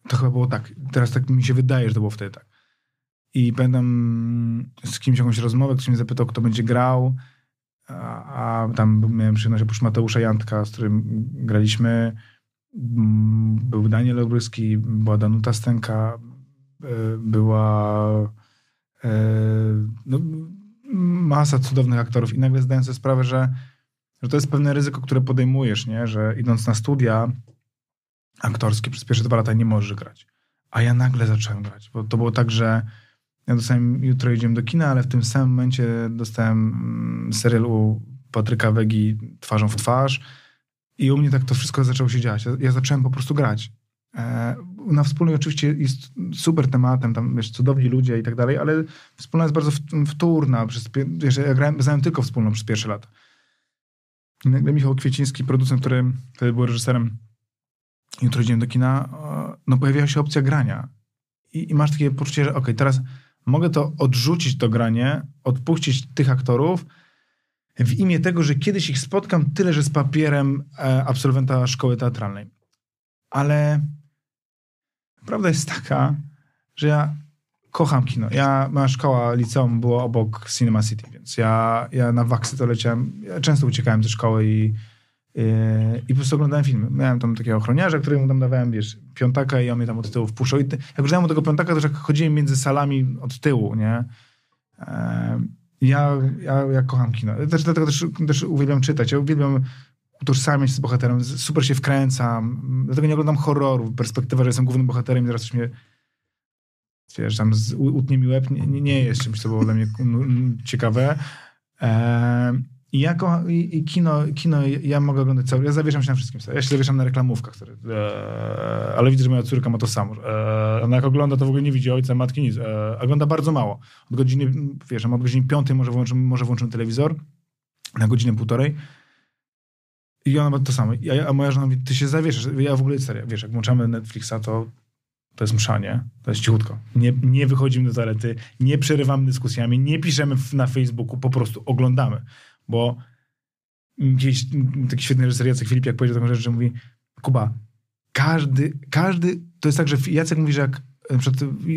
to chyba było tak. Teraz tak mi się wydaje, że to było wtedy tak. I pamiętam z kimś jakąś rozmowę, ktoś mnie zapytał, kto będzie grał, a, a tam miałem przyjemność oprócz Mateusza Jantka, z którym graliśmy, mm, był Daniel Obryski, była Danuta Stęka, e, była E, no, masa cudownych aktorów i nagle zdaję sobie sprawę, że, że to jest pewne ryzyko, które podejmujesz, nie? że idąc na studia aktorskie przez pierwsze dwa lata nie możesz grać. A ja nagle zacząłem grać, bo to było tak, że ja dostałem, jutro idziemy do kina, ale w tym samym momencie dostałem mm, serial u Patryka Wegi twarzą w twarz i u mnie tak to wszystko zaczęło się dziać. Ja, ja zacząłem po prostu grać. E, na wspólnej oczywiście jest super tematem, tam wiesz, cudowni ludzie i tak dalej, ale wspólna jest bardzo wtórna. Przez, wiesz, ja grałem, znałem tylko wspólną przez pierwsze lata. I nagle Michał Kwieciński, producent, który wtedy był reżyserem Jutro idziemy do kina, no pojawiła się opcja grania. I, i masz takie poczucie, że okej, okay, teraz mogę to odrzucić to granie, odpuścić tych aktorów w imię tego, że kiedyś ich spotkam tyle, że z papierem e, absolwenta szkoły teatralnej. Ale Prawda jest taka, że ja kocham kino. Ja, moja szkoła, liceum było obok Cinema City, więc ja, ja na waksy to leciałem. Ja często uciekałem ze szkoły i, i, i po prostu oglądałem filmy. Miałem tam takiego ochroniarza, któremu tam dawałem, wiesz, piątaka i on mnie tam od tyłu wpuszczał. I jak użyłem mu tego piątaka, to już jak chodziłem między salami od tyłu, nie? Ja, ja, ja kocham kino. Też, dlatego też, też uwielbiam czytać. Ja uwielbiam utożsamiać się z bohaterem, super się wkręcam, dlatego nie oglądam horroru, perspektywa, że jestem głównym bohaterem i zaraz coś mnie wiesz, tam z, utnie mi łeb, nie, nie jest czymś, co było dla mnie ciekawe. E, i, jako, i, i, kino, kino ja mogę oglądać cały, ja zawieszam się na wszystkim. Ja się zawieszam na reklamówkach, które, e, ale widzę, że moja córka ma to samo. E, ona jak ogląda, to w ogóle nie widzi ojca, matki, nic. E, ogląda bardzo mało. Od godziny, wiesz, od godziny piątej może włączymy, może włączymy telewizor na godzinę, półtorej i ona ma to samo. A, a moja żona mówi, ty się zawieszasz. Ja w ogóle, serio, wiesz, jak włączamy Netflixa, to to jest mszanie, to jest cichutko. Nie, nie wychodzimy do toalety, nie przerywamy dyskusjami, nie piszemy na Facebooku, po prostu oglądamy. Bo gdzieś taki świetny reżyser Jacek Filipiak powiedział taką rzecz, że mówi, Kuba, każdy, każdy, to jest tak, że Jacek mówi, że jak na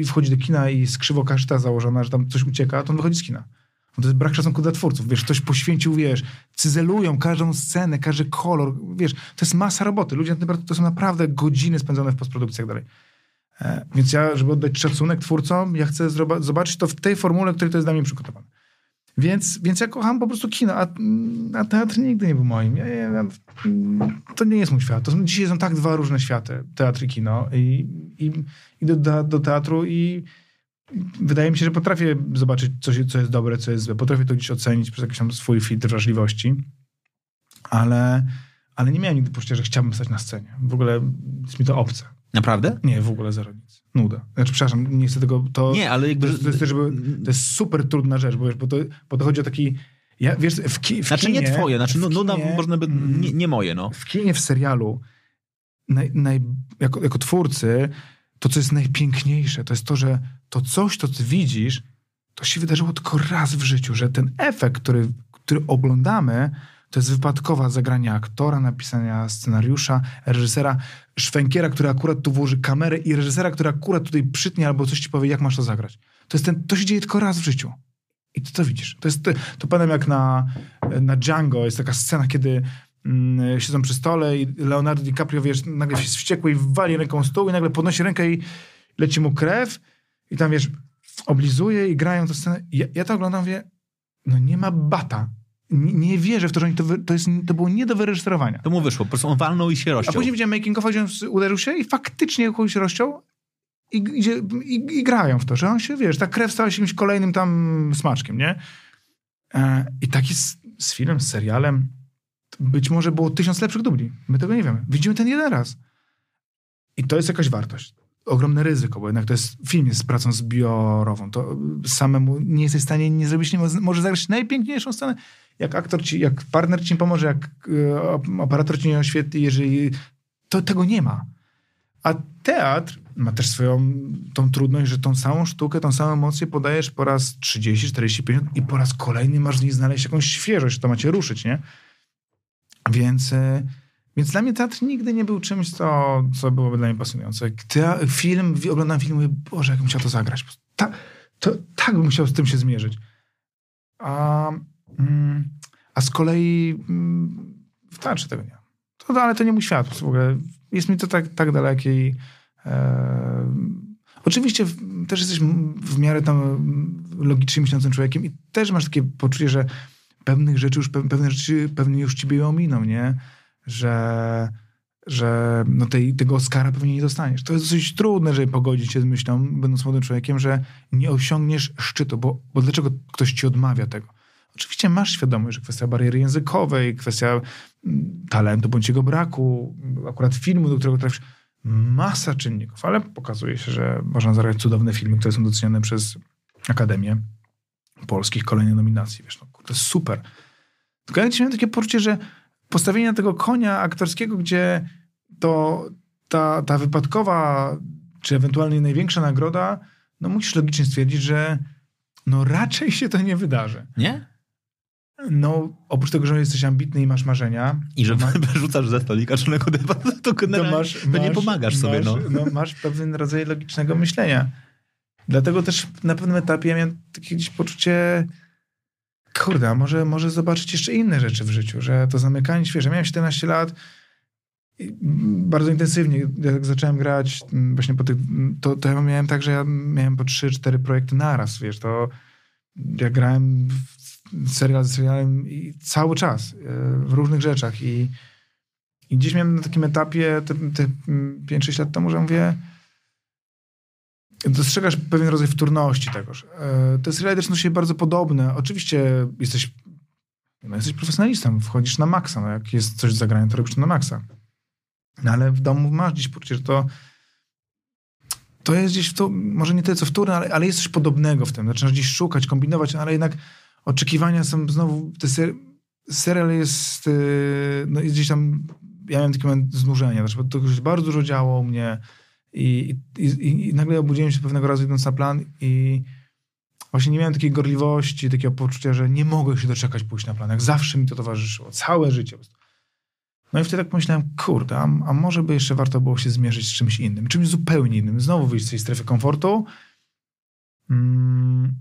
wchodzi do kina i skrzywo kaszta założona, że tam coś ucieka, to on wychodzi z kina. To jest brak szacunku dla twórców. Wiesz, ktoś poświęcił, wiesz, cyzelują każdą scenę, każdy kolor, wiesz, to jest masa roboty. Ludzie to są naprawdę godziny spędzone w postprodukcji i tak dalej. E, więc ja, żeby oddać szacunek twórcom, ja chcę zobaczyć to w tej formule, której to jest dla mnie przygotowane. Więc, więc ja kocham po prostu kino, a, a teatr nigdy nie był moim. Ja, ja, to nie jest mój świat. To są, dzisiaj są tak dwa różne światy, teatr i kino. I, i idę do, do teatru i wydaje mi się, że potrafię zobaczyć, co, się, co jest dobre, co jest złe. Potrafię to gdzieś ocenić przez jakiś tam swój filtr wrażliwości, ale, ale nie miałem nigdy poczucia, że chciałbym stać na scenie. W ogóle jest mi to obce. Naprawdę? Nie, w ogóle zero nic. Nuda. Znaczy, przepraszam, nie chcę tego... To, nie, ale jakby... To, to, jest, żeby, to jest super trudna rzecz, bo, wiesz, bo, to, bo to chodzi o taki... Ja, wiesz, w, ki, w znaczy kinie, nie twoje, znaczy no, nuda można by... Nie, nie, moje, no. W kinie, w serialu naj, naj, jako, jako twórcy to, co jest najpiękniejsze, to jest to, że to coś, to ty widzisz, to się wydarzyło tylko raz w życiu, że ten efekt, który, który oglądamy, to jest wypadkowa zagrania aktora, napisania scenariusza, reżysera, szwękiera, który akurat tu włoży kamerę i reżysera, który akurat tutaj przytnie albo coś ci powie, jak masz to zagrać. To, jest ten, to się dzieje tylko raz w życiu. I ty to widzisz. To jest, to pamiętam jak na, na Django jest taka scena, kiedy mm, siedzą przy stole i Leonardo DiCaprio, wiesz, nagle się wściekły i wali ręką stół i nagle podnosi rękę i leci mu krew i tam, wiesz, oblizuje i grają tę scenę. Ja, ja to oglądam, wie, no nie ma bata. Nie, nie wierzę w to, że oni to, wy, to, jest, to było nie do wyrejestrowania. To mu wyszło, po prostu on walnął i się rozciął. A później widziałem making of, gdzie on uderzył się i faktycznie kogoś rozciął i, i, i, i, grają w to, że on się, wiesz, ta krew stała się jakimś kolejnym tam smaczkiem, nie? E, I tak jest z filmem, z serialem. Być może było tysiąc lepszych dubli. My tego nie wiemy. Widzimy ten jeden raz. I to jest jakaś wartość. Ogromne ryzyko, bo jednak to jest film jest z pracą zbiorową. To samemu nie jesteś w stanie nie zrobić, nie może zagrać najpiękniejszą scenę. Jak aktor ci, jak partner ci pomoże, jak e, operator ci nie oświetli, jeżeli... To tego nie ma. A teatr ma też swoją tą trudność, że tą samą sztukę, tą samą emocję podajesz po raz 30, 40, 50 i po raz kolejny masz w niej znaleźć jakąś świeżość, to macie ruszyć, nie? Więc, e, więc dla mnie teatr nigdy nie był czymś, co, co byłoby dla mnie pasjonujące. Te, film, oglądam film i mówię, Boże, jak bym chciał to zagrać. Ta, to, tak bym musiał z tym się zmierzyć. A, mm, a z kolei mm, w teatrze tego nie. To, ale to nie mój świat. W ogóle jest mi to tak, tak dalekie i e, oczywiście też jesteś w miarę tam logicznie myślącym człowiekiem i też masz takie poczucie, że pewnych rzeczy już, pewne rzeczy pewnie już ciebie ominą, nie? Że, że no tej, tego Oscara pewnie nie dostaniesz. To jest dosyć trudne, żeby pogodzić się z myślą, będąc młodym człowiekiem, że nie osiągniesz szczytu, bo, bo dlaczego ktoś ci odmawia tego? Oczywiście masz świadomość, że kwestia bariery językowej, kwestia mm, talentu bądź jego braku, akurat filmu, do którego trafisz, masa czynników, ale pokazuje się, że można zagrać cudowne filmy, które są docenione przez Akademię Polskich, kolejne nominacje. Wiesz, no kurde, super. Tylko ja miałem takie poczucie, że postawienie tego konia aktorskiego, gdzie to ta, ta wypadkowa, czy ewentualnie największa nagroda, no musisz logicznie stwierdzić, że no raczej się to nie wydarzy. Nie? No, oprócz tego, że jesteś ambitny i masz marzenia. I że ma... <laughs> wyrzucasz ze stolika czarnego debata, to, to, masz, to masz, nie pomagasz masz, sobie. No. no. masz pewien rodzaj logicznego myślenia. Dlatego też na pewnym etapie ja miałem takie gdzieś poczucie, kurde, a może, może zobaczyć jeszcze inne rzeczy w życiu, że to zamykanie świeże. Miałem 17 lat, bardzo intensywnie, jak zacząłem grać właśnie po tych, to, to ja miałem tak, że ja miałem po 3-4 projekty naraz, wiesz, to ja grałem serial z serialem i cały czas e, w różnych rzeczach i, i gdzieś miałem na takim etapie te, te 5-6 lat temu, że mówię dostrzegasz pewien rodzaj wtórności tegoż. E, te seriale też są się bardzo podobne. Oczywiście jesteś no jesteś profesjonalistą, wchodzisz na maksa. No jak jest coś do zagrania, to robisz to na maksa. No ale w domu masz gdzieś poczucie, że to to jest gdzieś, to, może nie tyle co wtórne, ale, ale jest coś podobnego w tym. Zaczynasz gdzieś szukać, kombinować, no ale jednak oczekiwania są znowu, te ser, serial jest, yy, no jest gdzieś tam, ja miałem taki moment znużenia, znaczy, to już bardzo dużo działo u mnie i, i, i, nagle obudziłem się pewnego razu idąc na plan i właśnie nie miałem takiej gorliwości, takiego poczucia, że nie mogę się doczekać pójść na plan, jak zawsze mi to towarzyszyło, całe życie. No i wtedy tak pomyślałem, kurde, a, a może by jeszcze warto było się zmierzyć z czymś innym, czymś zupełnie innym, znowu wyjść z tej strefy komfortu, mm,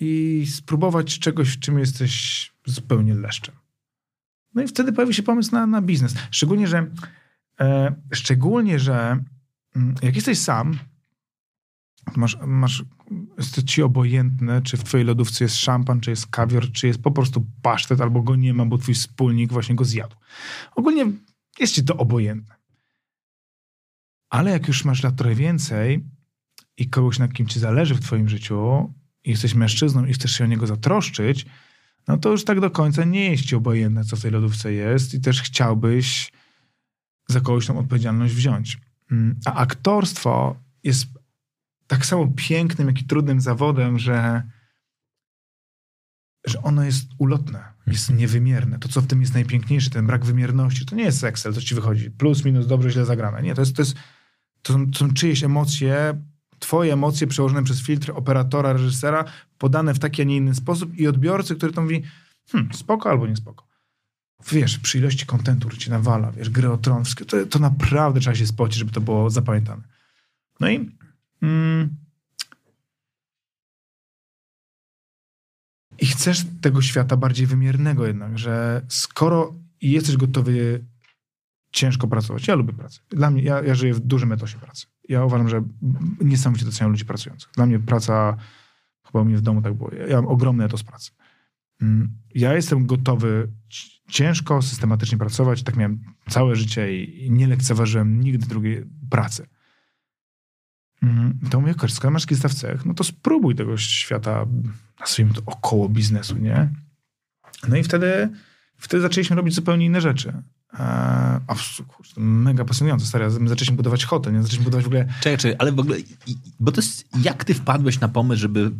i spróbować czegoś, w czym jesteś zupełnie leszczem. No i wtedy pojawi się pomysł na, na biznes. Szczególnie, że e, szczególnie, że jak jesteś sam, masz, masz, jest ci obojętne, czy w twojej lodówce jest szampan, czy jest kawior, czy jest po prostu pasztet, albo go nie ma, bo twój wspólnik właśnie go zjadł. Ogólnie jest ci to obojętne. Ale jak już masz lat trochę więcej i kogoś, na kim ci zależy w twoim życiu, i jesteś mężczyzną i chcesz się o niego zatroszczyć, no to już tak do końca nie jest ci obojętne, co w tej lodówce jest i też chciałbyś za kogoś tą odpowiedzialność wziąć. Mm, a aktorstwo jest tak samo pięknym, jak i trudnym zawodem, że, że ono jest ulotne, jest mhm. niewymierne. To, co w tym jest najpiękniejsze, ten brak wymierności, to nie jest Excel, to ci wychodzi plus, minus, dobrze, źle zagrane. Nie, to jest, to jest, to są, to są czyjeś emocje, twoje emocje przełożone przez filtr operatora, reżysera, podane w taki, a nie inny sposób i odbiorcy, który to mówi, hmm, spoko albo nie spoko. Wiesz, przy ilości kontentu, który ci nawala, wiesz, gry o tron, to, to naprawdę trzeba się spocić, żeby to było zapamiętane. No i mm, i chcesz tego świata bardziej wymiernego jednak, że skoro jesteś gotowy ciężko pracować, ja lubię pracę. Dla mnie, ja, ja żyję w dużym etosie pracy. Ja uważam, że niesamowicie doceniam ludzi pracujących. Dla mnie praca, chyba u mnie w domu tak było, ja mam ogromny etos pracy. Mm, ja jestem gotowy ciężko, systematycznie pracować. Tak miałem całe życie i nie lekceważyłem nigdy drugiej pracy. Mm, to mówię, skoro masz kilka w cech, no to spróbuj tego świata, nazwijmy to około biznesu, nie? No i wtedy, wtedy zaczęliśmy robić zupełnie inne rzeczy. A, kurczę, mega pasjonujące, stary. My zaczęliśmy budować hotel, nie? Zaczęliśmy budować w ogóle... Czekaj, czekaj, ale w ogóle, bo to jest, jak ty wpadłeś na pomysł, żeby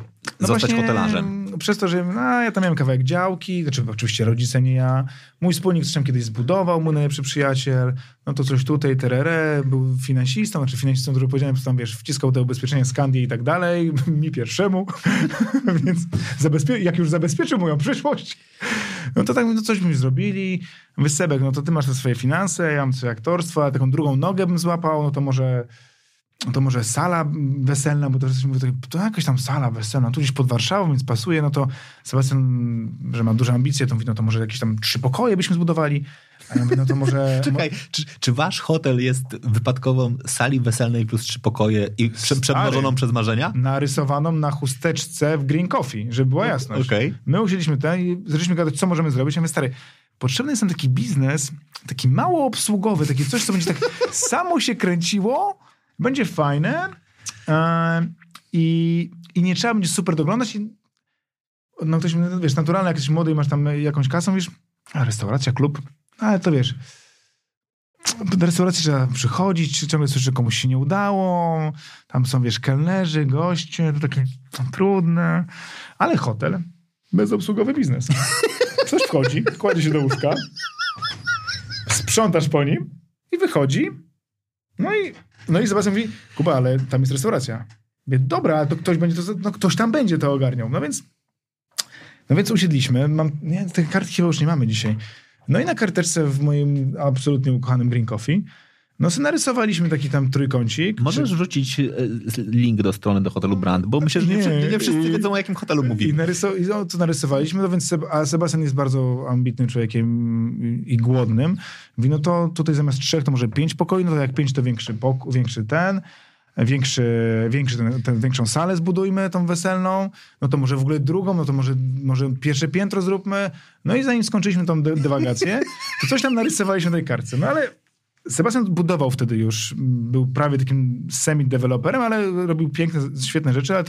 no zostać właśnie, hotelarzem? Przez to, że no, ja tam miałem kawałek działki, znaczy oczywiście rodzice, nie ja. Mój wspólnik coś tam kiedyś zbudował, mój najlepszy przyjaciel, no to coś tutaj, terere, był finansistą, znaczy finansistą, który powiedziałem, tam, wiesz, wciskał te ubezpieczenia Skandii i tak dalej, <laughs> mi pierwszemu, <laughs> więc zabezpie- jak już zabezpieczył moją przyszłość, no to tak, no coś byśmy zrobili, Wysebek, no to ty masz te swoje finanse, ja mam swoje aktorstwo, a taką drugą nogę bym złapał, no to może to może sala weselna, bo to wszyscy mówią, to jakaś tam sala weselna, tu gdzieś pod Warszawą, więc pasuje, no to Sebastian, że ma duże ambicje, to mówi, no to może jakieś tam trzy pokoje byśmy zbudowali. A ja mówię, no to może... <laughs> Czekaj, czy, czy, wasz hotel jest wypadkową sali weselnej plus trzy pokoje i prze, przedmarzoną przez marzenia? Narysowaną na chusteczce w Green Coffee, żeby była jasność. Okay. My usiedliśmy ten i zaczęliśmy gadać, co możemy zrobić. Ja mówię, stary, potrzebny jest nam taki biznes, taki mało obsługowy, takie coś, co będzie tak <laughs> samo się kręciło, będzie fajne e, i, i nie trzeba będzie super doglądać. I, no ktoś, wiesz, naturalnie, jak jesteś młody i masz tam jakąś kasę, mówisz, a restauracja, klub, ale to wiesz, do restauracji trzeba przychodzić, ciągle coś, że komuś się nie udało, tam są, wiesz, kelnerzy, goście, to takie trudne, ale hotel, bezobsługowy biznes. Ktoś wchodzi, kładzie się do łóżka, sprzątasz po nim i wychodzi, no i no i Sebastian mówi, Kuba, ale tam jest restauracja. Mówię, dobra, to ktoś będzie to, no ktoś tam będzie to ogarniał. No więc, no więc usiedliśmy. Mam, nie, te kartki chyba już nie mamy dzisiaj. No i na karteczce w moim absolutnie ukochanym Green Coffee no sobie narysowaliśmy taki tam trójkącik. Możesz wrzucić e, link do strony do hotelu Brand, bo myślę, że nie, nie, wszyscy, nie wszyscy wiedzą o jakim hotelu mówimy. I, naryso- i no, to narysowaliśmy, no więc Seb- a Sebastian jest bardzo ambitnym człowiekiem i głodnym. Mówi, no to tutaj zamiast trzech to może pięć pokoi, no to jak pięć to większy, większy ten większy, większy ten, ten, większą salę zbudujmy, tą weselną, no to może w ogóle drugą, no to może, może pierwsze piętro zróbmy. No i zanim skończyliśmy tą dywagację, to coś tam narysowaliśmy na tej kartce. No ale Sebastian budował wtedy już, był prawie takim semi-deweloperem, ale robił piękne, świetne rzeczy, ale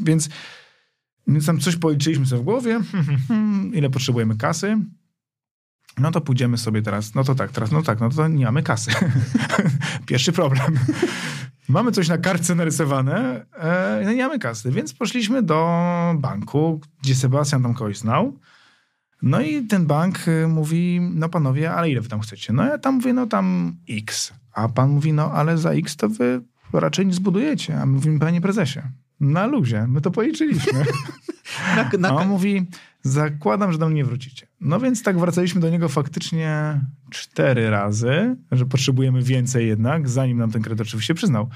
więc, więc tam coś policzyliśmy sobie w głowie, <laughs> ile potrzebujemy kasy, no to pójdziemy sobie teraz, no to tak, teraz, no tak, no to nie mamy kasy. <laughs> Pierwszy problem. <laughs> mamy coś na kartce narysowane, e, no nie mamy kasy, więc poszliśmy do banku, gdzie Sebastian tam kogoś znał, no i ten bank y, mówi, no panowie, ale ile wy tam chcecie? No ja tam mówię, no tam X. A pan mówi, no ale za X to wy raczej nie zbudujecie. A my mówimy, panie prezesie, na luzie, my to policzyliśmy. <laughs> na, na... A on mówi, zakładam, że do mnie nie wrócicie. No więc tak wracaliśmy do niego faktycznie cztery razy, że potrzebujemy więcej jednak, zanim nam ten kredyt oczywiście przyznał.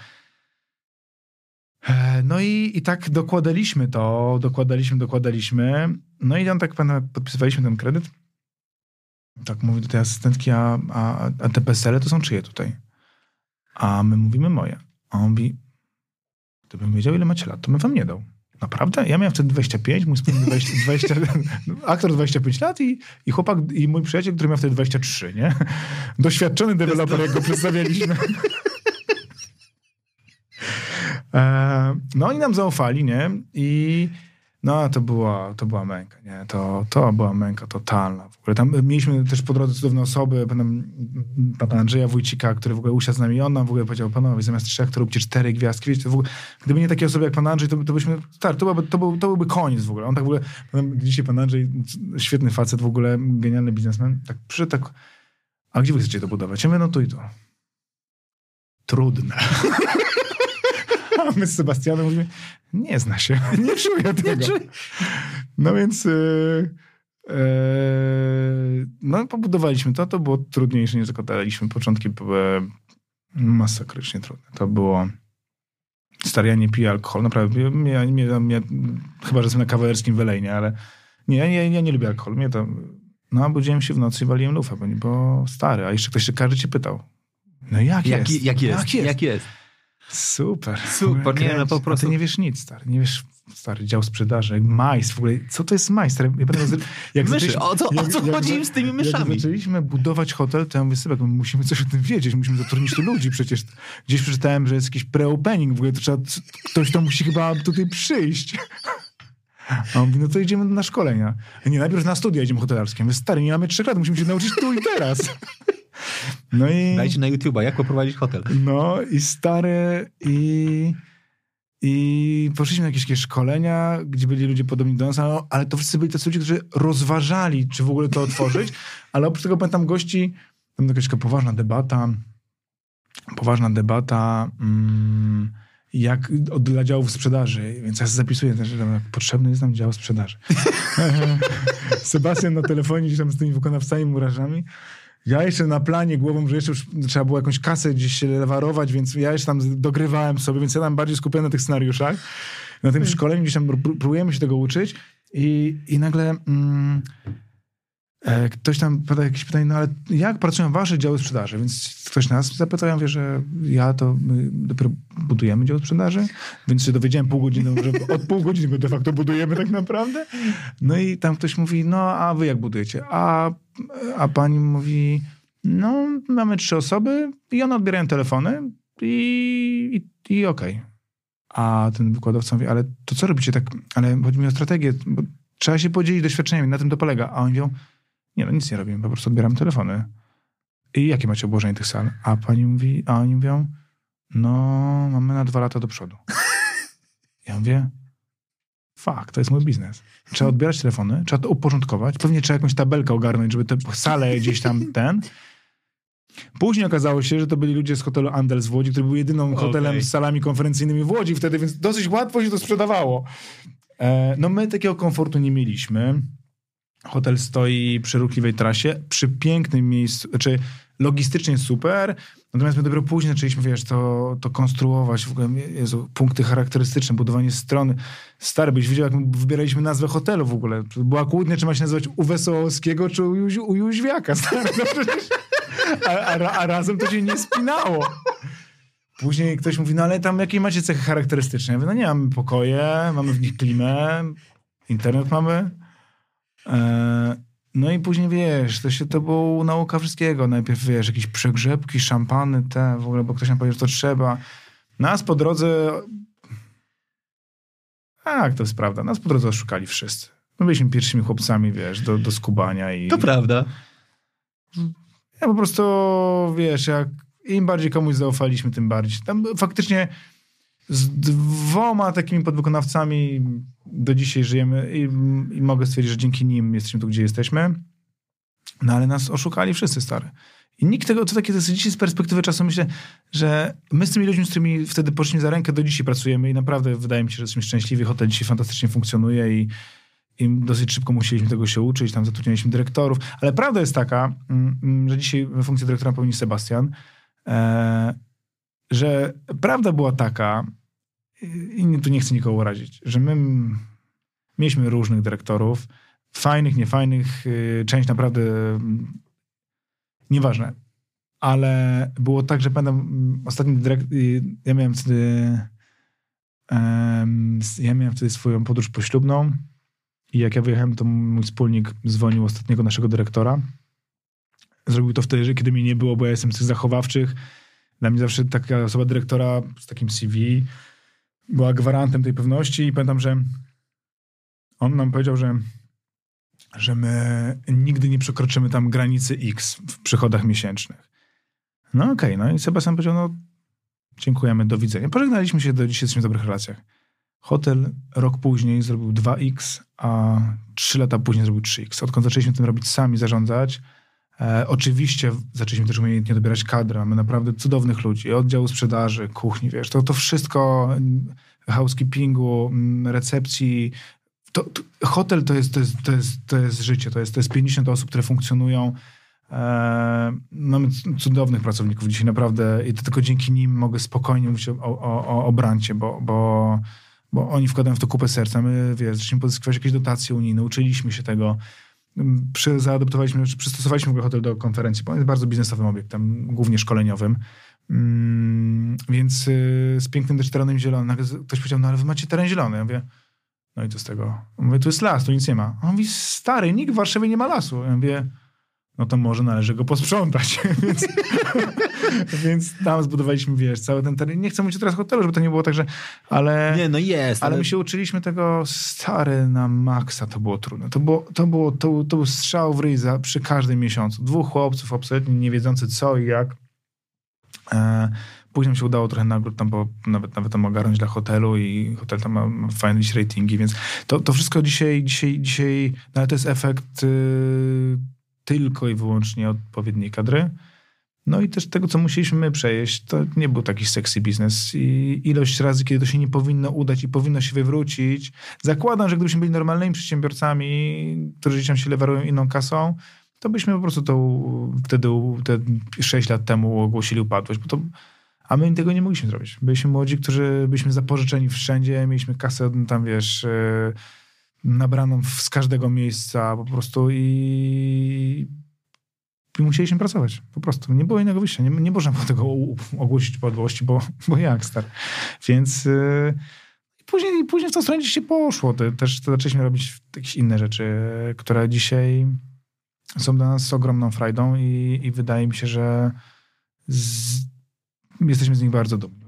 E, no i, i tak dokładaliśmy to, dokładaliśmy, dokładaliśmy. No i on tak podpisywaliśmy ten kredyt. Tak mówi do tej asystentki, a, a, a te PESEL-y to są czyje tutaj? A my mówimy moje. A on mówi, gdybym wiedział, ile macie lat, to bym wam nie dał. Naprawdę? Ja miałem wtedy 25, mój wspólnik 20, 20 aktor 25 lat i, i chłopak, i mój przyjaciel, który miał wtedy 23, nie? Doświadczony deweloper, jak go przedstawialiśmy. <laughs> E, no oni nam zaufali, nie? I no to była, to była męka, nie? To, to była męka totalna. W ogóle tam mieliśmy też po drodze cudowne osoby, pana, pana Andrzeja Wójcika, który w ogóle usiadł z nami i on nam w ogóle powiedział, panowie, zamiast trzech to róbcie cztery gwiazdki. Wiecie, ogóle, gdyby nie takie osoby jak pan Andrzej, to, to byśmy, tak, to, byłby, to, był, to byłby koniec w ogóle. On tak w ogóle, dzisiaj pan Andrzej, świetny facet w ogóle, genialny biznesmen, tak przyszedł tak, a gdzie wy chcecie to budować? Ja mówię, no tu i tu. trudne. <laughs> A my z Sebastianem mówimy, nie zna się, <laughs> nie czuję tego. No więc... Yy, yy, no pobudowaliśmy to, to było trudniejsze niż zakładaliśmy. Początki były masakrycznie trudne. To było... Stary, ja nie piję alkoholu, naprawdę. Ja, ja, ja, ja, chyba, że jestem na kawalerskim welejnie, ale nie, ja, ja nie lubię alkoholu. Mnie to... No, budziłem się w nocy i waliłem lufę, bo, bo stary, a jeszcze ktoś, każdy cię pytał. No jak, jak jest? Jak jest? Jak jest? Jak jest? Super. Super, nie, no po prostu- A ty nie wiesz nic, stary. Nie wiesz, stary, dział sprzedaży, majs w ogóle. Co to jest majs? Stary, ja pamiętam, jak Myszy, o co- o co chodzi im z tymi myszami? Jak zaczęliśmy budować hotel, to ja mówię, Sybek, my musimy coś o tym wiedzieć, musimy zatrudnić tu ludzi przecież. Gdzieś przeczytałem, że jest jakiś pre-opening, w ogóle to trzeba, ktoś to musi chyba tutaj przyjść. A on mówi, no to idziemy na szkolenia. Nie, najpierw na studia idziemy hotelarskie. Mówię, stary, nie mamy trzech lat, musimy się nauczyć tu i teraz. No i... Dajcie na YouTube'a, jak poprowadzić hotel. No i stary i, i poszliśmy na jakieś, jakieś szkolenia, gdzie byli ludzie podobni do nas, ale, to wszyscy byli tacy ludzie, którzy rozważali, czy w ogóle to otworzyć, <laughs> ale oprócz tego pamiętam gości, tam jakaś taka poważna debata, poważna debata, mm, jak od, dla działów sprzedaży, więc ja zapisuję, że potrzebny jest nam dział sprzedaży. <laughs> <laughs> Sebastian na telefonie gdzieś tam z tymi wykonawcami, murarzami. Ja jeszcze na planie głową, że jeszcze trzeba było jakąś kasę gdzieś się lewarować, więc ja jeszcze tam dogrywałem sobie, więc ja tam bardziej skupiony na tych scenariuszach. Na tym szkoleniu gdzieś tam pró- próbujemy się tego uczyć i, i nagle mm, e, ktoś tam pada jakieś pytanie, no ale jak pracują wasze działy sprzedaży? Więc ktoś nas zapytał, ja mówię, że ja to my dopiero budujemy dział sprzedaży, więc się dowiedziałem pół godziny, że <laughs> od pół godziny go de facto budujemy tak naprawdę. No i tam ktoś mówi, no a wy jak budujecie? A, a pani mówi, no mamy trzy osoby i one odbierają telefony i, i, i okej. A ten wykładowca mówi, ale to co robicie tak? Ale chodzi mi o strategię, bo trzeba się podzielić doświadczeniami, na tym to polega. A oni mówią, nie no nic nie robimy, po prostu odbieram telefony. I jakie macie obłożenie tych sal? A pani mówi, a oni mówią, no mamy na dwa lata do przodu. <laughs> Ja mówię, fuck, to jest mój biznes. Trzeba odbierać telefony, trzeba to uporządkować, pewnie trzeba jakąś tabelkę ogarnąć, żeby te sale gdzieś tam <laughs> ten. Później okazało się, że to byli ludzie z hotelu Andel z Łodzi, który był jedyną hotelem Okej. z salami konferencyjnymi w Łodzi wtedy, więc dosyć łatwo się to sprzedawało. E, no my takiego komfortu nie mieliśmy. Hotel stoi przy ruchliwej trasie, przy pięknym miejscu, znaczy logistycznie super, natomiast my dopiero później zaczęliśmy, wiesz, to, to konstruować, w ogóle, Jezu, punkty charakterystyczne, budowanie strony. Stary, byś widział, jak my wybieraliśmy nazwę hotelu w ogóle. Była kłótnia, czy ma się nazywać u Wesołowskiego, czy u, u Jóźwiaka, stary. No przecież, a, a, a razem to się nie spinało. Później ktoś mówi, no ale tam jakie macie cechy charakterystyczne? Ja mówię, no nie, mamy pokoje, mamy w nich klimę, internet mamy. E, no i później wiesz, to się to było nauka wszystkiego. Najpierw wiesz, jakieś przegrzebki, szampany, te w ogóle, bo ktoś nam powiedział, że to trzeba. Nas po drodze. Tak, to jest prawda. Nas po drodze oszukali wszyscy. My byliśmy pierwszymi chłopcami, wiesz, do, do skubania i. To prawda. Ja po prostu, wiesz, jak im bardziej komuś zaufaliśmy, tym bardziej. Tam faktycznie z dwoma takimi podwykonawcami do dzisiaj żyjemy i, i mogę stwierdzić, że dzięki nim jesteśmy tu, gdzie jesteśmy. No ale nas oszukali wszyscy, stary. I nikt tego, to takie, jest dzisiaj z perspektywy czasu myślę, że my z tymi ludźmi, z którymi wtedy poszliśmy za rękę, do dzisiaj pracujemy i naprawdę wydaje mi się, że jesteśmy szczęśliwi. Hotel dzisiaj fantastycznie funkcjonuje i, i dosyć szybko musieliśmy tego się uczyć, tam zatrudnialiśmy dyrektorów. Ale prawda jest taka, mm, mm, że dzisiaj funkcję dyrektora pełni Sebastian, e, że prawda była taka, i tu nie chcę nikogo urazić, że my mieliśmy różnych dyrektorów, fajnych, niefajnych, y, część naprawdę nieważne. Ale było tak, że pamiętam ostatni dyrekt... y, Ja miałem wtedy ja miałem wtedy swoją podróż poślubną i jak ja wyjechałem, to mój wspólnik dzwonił ostatniego naszego dyrektora. Zrobił to wtedy, kiedy mnie nie było, bo ja jestem z tych zachowawczych. Dla mnie zawsze taka osoba dyrektora z takim CV była gwarantem tej pewności i pamiętam, że on nam powiedział, że, że my nigdy nie przekroczymy tam granicy X w przychodach miesięcznych. No okej, no i Sebastian powiedział, no dziękujemy, do widzenia. Pożegnaliśmy się, do dzisiaj jesteśmy w dobrych relacjach. Hotel rok później zrobił 2X, a 3 lata później zrobił 3X. Odkąd zaczęliśmy tym robić sami, zarządzać, E, oczywiście zaczęliśmy też umiejętnie dobierać kadrę. Mamy naprawdę cudownych ludzi. Oddział sprzedaży, kuchni, wiesz, to, to wszystko, mm, housekeepingu, mm, recepcji. To, to, hotel to jest, to, jest, to, jest, to jest życie. To jest, to jest 50 osób, które funkcjonują. E, mamy cudownych pracowników dzisiaj naprawdę i to tylko dzięki nim mogę spokojnie mówić o, o, o, o brancie, bo, bo, bo oni wkładają w to kupę serca. My, wiesz, zaczęliśmy pozyskiwać jakieś dotacje unijne, uczyliśmy się tego przy, czy przystosowaliśmy hotel do konferencji, bo on jest bardzo biznesowym obiektem, głównie szkoleniowym. Mm, więc y, z pięknym też terenem zielonym. Ktoś powiedział, no ale wy macie teren zielony. Ja mówię, no i co z tego? Mówię, tu jest las, tu nic nie ma. On mówi, stary, nikt w Warszawie nie ma lasu. Ja mówię, no to może należy go posprzątać. <laughs> więc, <laughs> więc tam zbudowaliśmy, wiesz, cały ten teren. Nie chcę mówić teraz hotelu, żeby to nie było tak, że... Ale, nie, no jest. Ale, ale my się uczyliśmy tego stary na maksa. To było trudne. To, było, to, było, to, to był strzał w ryj przy każdym miesiącu. Dwóch chłopców absolutnie nie wiedzący co i jak. E, później się udało trochę nagród tam, bo nawet, nawet tam ogarnąć dla hotelu i hotel tam ma, ma fajne ratingi, więc to, to wszystko dzisiaj, dzisiaj, dzisiaj, no ale to jest efekt... Y, tylko i wyłącznie odpowiedniej kadry. No i też tego, co musieliśmy my przejeść, to nie był taki sexy biznes. I ilość razy, kiedy to się nie powinno udać i powinno się wywrócić. Zakładam, że gdybyśmy byli normalnymi przedsiębiorcami, którzy gdzieś tam się lewarują inną kasą, to byśmy po prostu to wtedy te 6 lat temu ogłosili upadłość. Bo to, a my tego nie mogliśmy zrobić. Byliśmy młodzi, którzy byliśmy zapożyczeni wszędzie, mieliśmy kasę tam, wiesz... Yy, nabraną z każdego miejsca po prostu i, i musieliśmy pracować. Po prostu. Nie było innego wyjścia. Nie, nie można było tego ogłosić podłości, bo, bo jak star. Więc yy, później, później w tą stronę się poszło. Też zaczęliśmy robić jakieś inne rzeczy, które dzisiaj są dla nas ogromną frajdą i, i wydaje mi się, że z, jesteśmy z nich bardzo dumni.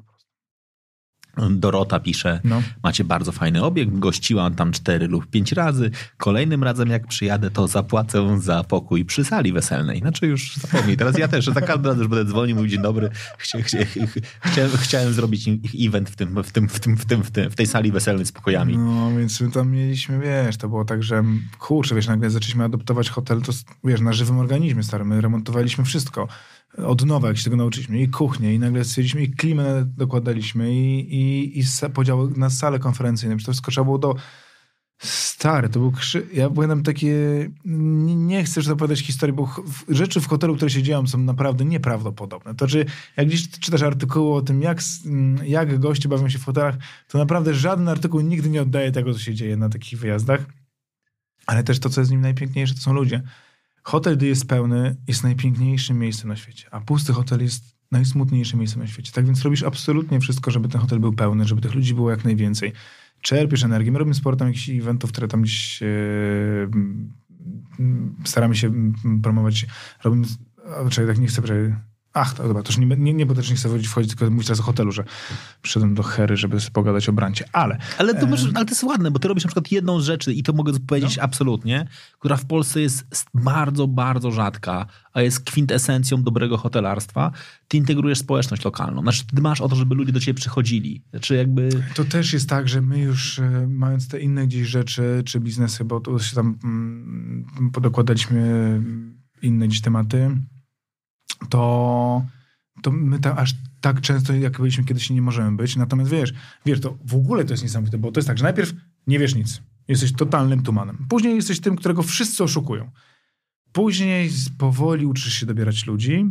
Dorota pisze, no. macie bardzo fajny obiekt, gościłam tam cztery lub pięć razy. Kolejnym razem jak przyjadę, to zapłacę za pokój przy sali weselnej. Znaczy już zapomnij, teraz ja też za każdym razem już będę dzwonił, mówić dzień dobry, chcia, chcia, chciałem, chciałem zrobić event w, tym, w, tym, w, tym, w, tym, w, tym, w tej sali weselnej z pokojami. No, więc my tam mieliśmy, wiesz, to było tak, że kurczę, wiesz, nagle zaczęliśmy adoptować hotel, to wiesz, na żywym organizmie starym, my remontowaliśmy wszystko od nowa, jak się tego nauczyliśmy, i kuchnię, i nagle stwierdziliśmy, i klimę dokładaliśmy, i, i, i podział na salę konferencyjne. Przecież to wszystko trzeba było do... Stary, to był krzy... Ja pamiętam takie... Nie, nie chcę już opowiadać historii, bo rzeczy w hotelu, które się dzieją, są naprawdę nieprawdopodobne. To, że jak gdzieś czytasz artykuły o tym, jak, jak goście bawią się w hotelach, to naprawdę żaden artykuł nigdy nie oddaje tego, co się dzieje na takich wyjazdach. Ale też to, co jest w nim najpiękniejsze, to są ludzie. Hotel, gdy jest pełny, jest najpiękniejszym miejscem na świecie, a pusty hotel jest najsmutniejszym miejscem na świecie. Tak więc robisz absolutnie wszystko, żeby ten hotel był pełny, żeby tych ludzi było jak najwięcej. Czerpiesz energię. My robimy sporo tam jakichś eventów, które tam gdzieś yy, staramy się promować. Robimy, czekaj, tak nie chcę, Ach, to dobra, to już nie, nie, nie bo też nie chcę wchodzić, tylko mówić teraz o hotelu, że przyszedłem do Hery, żeby pogadać o brancie, ale... Ale to, może, ale to jest ładne, bo ty robisz na przykład jedną rzecz i to mogę powiedzieć no. absolutnie, która w Polsce jest bardzo, bardzo rzadka, a jest kwintesencją dobrego hotelarstwa. Ty integrujesz społeczność lokalną. Znaczy, ty masz o to, żeby ludzie do ciebie przychodzili. Znaczy jakby... To też jest tak, że my już e, mając te inne gdzieś rzeczy, czy biznesy, bo tu się tam mm, podokładaliśmy inne gdzieś tematy, to, to my tam aż tak często, jak byliśmy kiedyś, nie możemy być. Natomiast wiesz, wiesz, to w ogóle to jest niesamowite, bo to jest tak, że najpierw nie wiesz nic. Jesteś totalnym tumanem. Później jesteś tym, którego wszyscy oszukują. Później powoli uczysz się dobierać ludzi.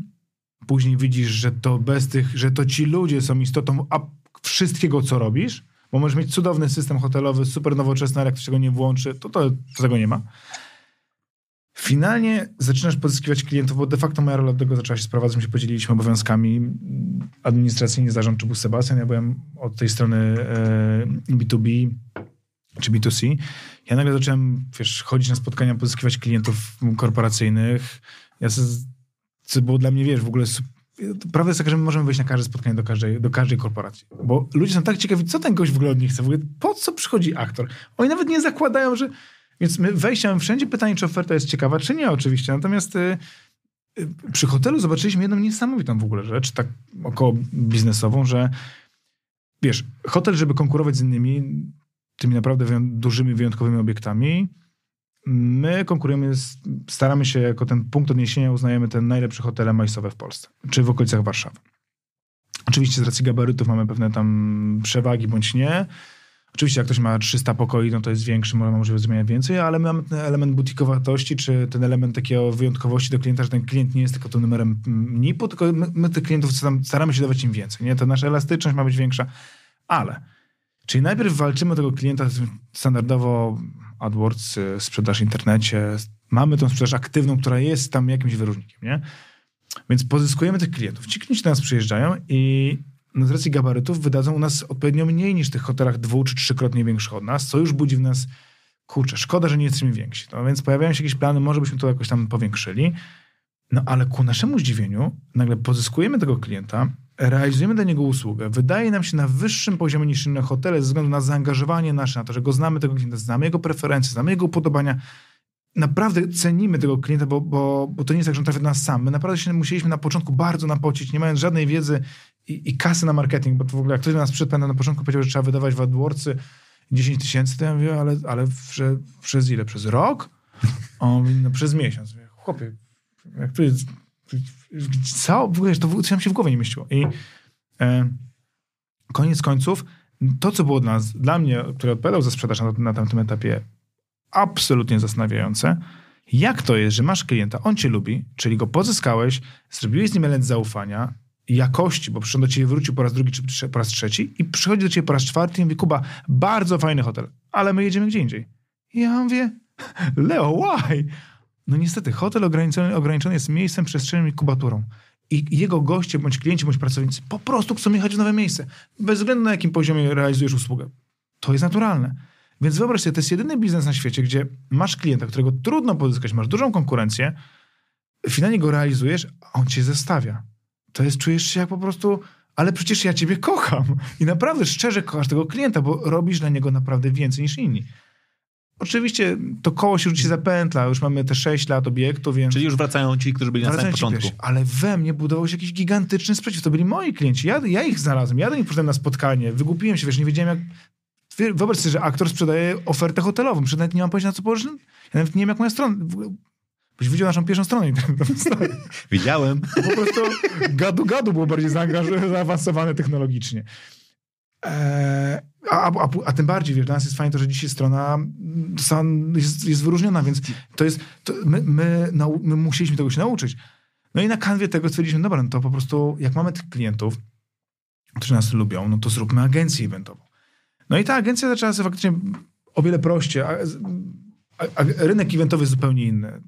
Później widzisz, że to bez tych, że to ci ludzie są istotą a wszystkiego, co robisz. Bo możesz mieć cudowny system hotelowy, super nowoczesny, ale jak ktoś tego nie włączy, to, to, to tego nie ma. Finalnie zaczynasz pozyskiwać klientów, bo de facto moja rola do tego zaczęła się sprowadzać. My się podzieliliśmy obowiązkami administracyjnie. Zarządczy był Sebastian, ja byłem od tej strony e, B2B czy B2C. Ja nagle zacząłem, wiesz, chodzić na spotkania, pozyskiwać klientów korporacyjnych. Ja co było dla mnie, wiesz, w ogóle prawda jest taka, że my możemy wejść na każde spotkanie do każdej, do każdej korporacji. Bo ludzie są tak ciekawi, co ten gość w ogóle od nich chce. W ogóle po co przychodzi aktor? Oni nawet nie zakładają, że więc my wejściem wszędzie pytanie, czy oferta jest ciekawa, czy nie oczywiście. Natomiast y, y, przy hotelu zobaczyliśmy jedną niesamowitą w ogóle rzecz, tak około biznesową, że wiesz, hotel, żeby konkurować z innymi, tymi naprawdę dużymi, wyjątkowymi obiektami, my konkurujemy, staramy się jako ten punkt odniesienia, uznajemy te najlepsze hotele majsowe w Polsce, czy w okolicach Warszawy. Oczywiście z racji gabarytów mamy pewne tam przewagi bądź nie. Oczywiście jak ktoś ma 300 pokoi, no to jest większy, ma możliwość zmieniać więcej, ale mamy ten element butikowatości, czy ten element takiego wyjątkowości do klienta, że ten klient nie jest tylko tym numerem NIP-u, tylko my, my tych klientów staramy się dawać im więcej. Nie? To nasza elastyczność ma być większa, ale czyli najpierw walczymy tego klienta standardowo AdWords, y, sprzedaż w internecie, mamy tą sprzedaż aktywną, która jest tam jakimś wyróżnikiem, nie? Więc pozyskujemy tych klientów. Ci klienci do nas przyjeżdżają i no z racji gabarytów wydadzą u nas odpowiednio mniej niż w tych hotelach dwu czy trzykrotnie większych od nas, co już budzi w nas, kurczę, szkoda, że nie jesteśmy więksi. No więc pojawiają się jakieś plany, może byśmy to jakoś tam powiększyli, no ale ku naszemu zdziwieniu nagle pozyskujemy tego klienta, realizujemy dla niego usługę, wydaje nam się na wyższym poziomie niż inne hotele ze względu na zaangażowanie nasze, na to, że go znamy tego klienta, znamy jego preferencje, znamy jego upodobania. Naprawdę cenimy tego klienta, bo, bo, bo to nie jest tak, że on trafia do nas sam. My naprawdę się musieliśmy na początku bardzo napocić, nie mając żadnej wiedzy i, i kasy na marketing, bo to w ogóle jak ktoś do nas przyszedł na początku powiedział, że trzeba wydawać w AdWordsy 10 tysięcy, to ja mówię, ale, ale prze, przez ile? Przez rok? On mówi, no przez miesiąc. Mówię, chłopie, jak to jest co? W ogóle to, to nam się w głowie nie mieściło. I e, koniec końców, to, co było dla nas, dla mnie, który odpowiadał za sprzedaż na, na tamtym etapie, absolutnie zastanawiające, jak to jest, że masz klienta, on cię lubi, czyli go pozyskałeś, zrobiłeś z nim element zaufania, jakości, bo przyszedł do ciebie wrócił po raz drugi czy po raz trzeci i przychodzi do ciebie po raz czwarty i mówi, Kuba, bardzo fajny hotel, ale my jedziemy gdzie indziej. I ja mówię, Leo, why? No niestety, hotel ograniczony, ograniczony jest miejscem, przestrzenią i kubaturą. I jego goście, bądź klienci, bądź pracownicy po prostu chcą jechać w nowe miejsce. Bez względu na jakim poziomie realizujesz usługę. To jest naturalne. Więc wyobraź sobie, to jest jedyny biznes na świecie, gdzie masz klienta, którego trudno pozyskać, masz dużą konkurencję, finalnie go realizujesz, a on cię zestawia. To jest, czujesz się jak po prostu, ale przecież ja ciebie kocham. I naprawdę szczerze kochasz tego klienta, bo robisz dla niego naprawdę więcej niż inni. Oczywiście to koło się już się zapętla, już mamy te 6 lat obiektu, więc... Czyli już wracają ci, którzy byli na samym początku. Pierwsi, ale we mnie budował się jakiś gigantyczny sprzeciw. To byli moi klienci. Ja, ja ich znalazłem. Ja do nich poszedłem na spotkanie. Wygłupiłem się, wiesz, nie wiedziałem jak... Wyobraź sobie, że aktor sprzedaje ofertę hotelową. Przecież nawet nie mam pojęcia na co położyć. Ja nawet nie wiem jak moja strona... Byś widział naszą pierwszą stronę <laughs> Widziałem. Po prostu gadu-gadu było bardziej zaawansowane technologicznie. Eee, a, a, a, tym bardziej, wiesz, dla nas jest fajnie to, że dzisiaj strona jest, jest wyróżniona, więc to jest, to my, my, nau, my musieliśmy tego się nauczyć. No i na kanwie tego stwierdziliśmy, dobra, no to po prostu jak mamy tych klientów, którzy nas lubią, no to zróbmy agencję eventową. No i ta agencja zaczęła się faktycznie o wiele prościej. A, rynek eventowy jest zupełnie inny.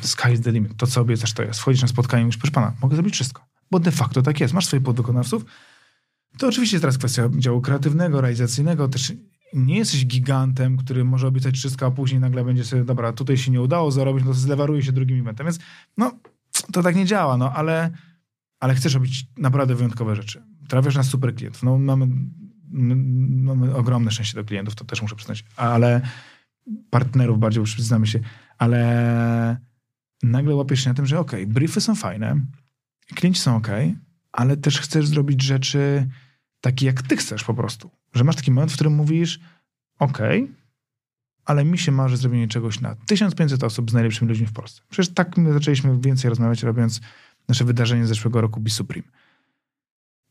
Sky is the limit. To, co obiecasz, to jest. Wchodzisz na spotkanie i mówisz, proszę pana, mogę zrobić wszystko. Bo de facto tak jest. Masz swoich podwykonawców, to oczywiście teraz kwestia działu kreatywnego, realizacyjnego. Też nie jesteś gigantem, który może obiecać wszystko, a później nagle będzie sobie, dobra, tutaj się nie udało zarobić, no to zlewaruje się drugim eventem. Więc no, to tak nie działa, no ale, ale chcesz robić naprawdę wyjątkowe rzeczy. Trafiasz na super klientów. No mamy, mamy ogromne szczęście do klientów, to też muszę przyznać, ale partnerów bardziej, już przyznamy się, ale nagle łapiesz się na tym, że okej, okay, briefy są fajne, klienci są ok, ale też chcesz zrobić rzeczy taki jak ty chcesz po prostu. Że masz taki moment, w którym mówisz, ok, ale mi się marzy zrobienie czegoś na 1500 osób z najlepszymi ludźmi w Polsce. Przecież tak my zaczęliśmy więcej rozmawiać, robiąc nasze wydarzenie z zeszłego roku Be Supreme.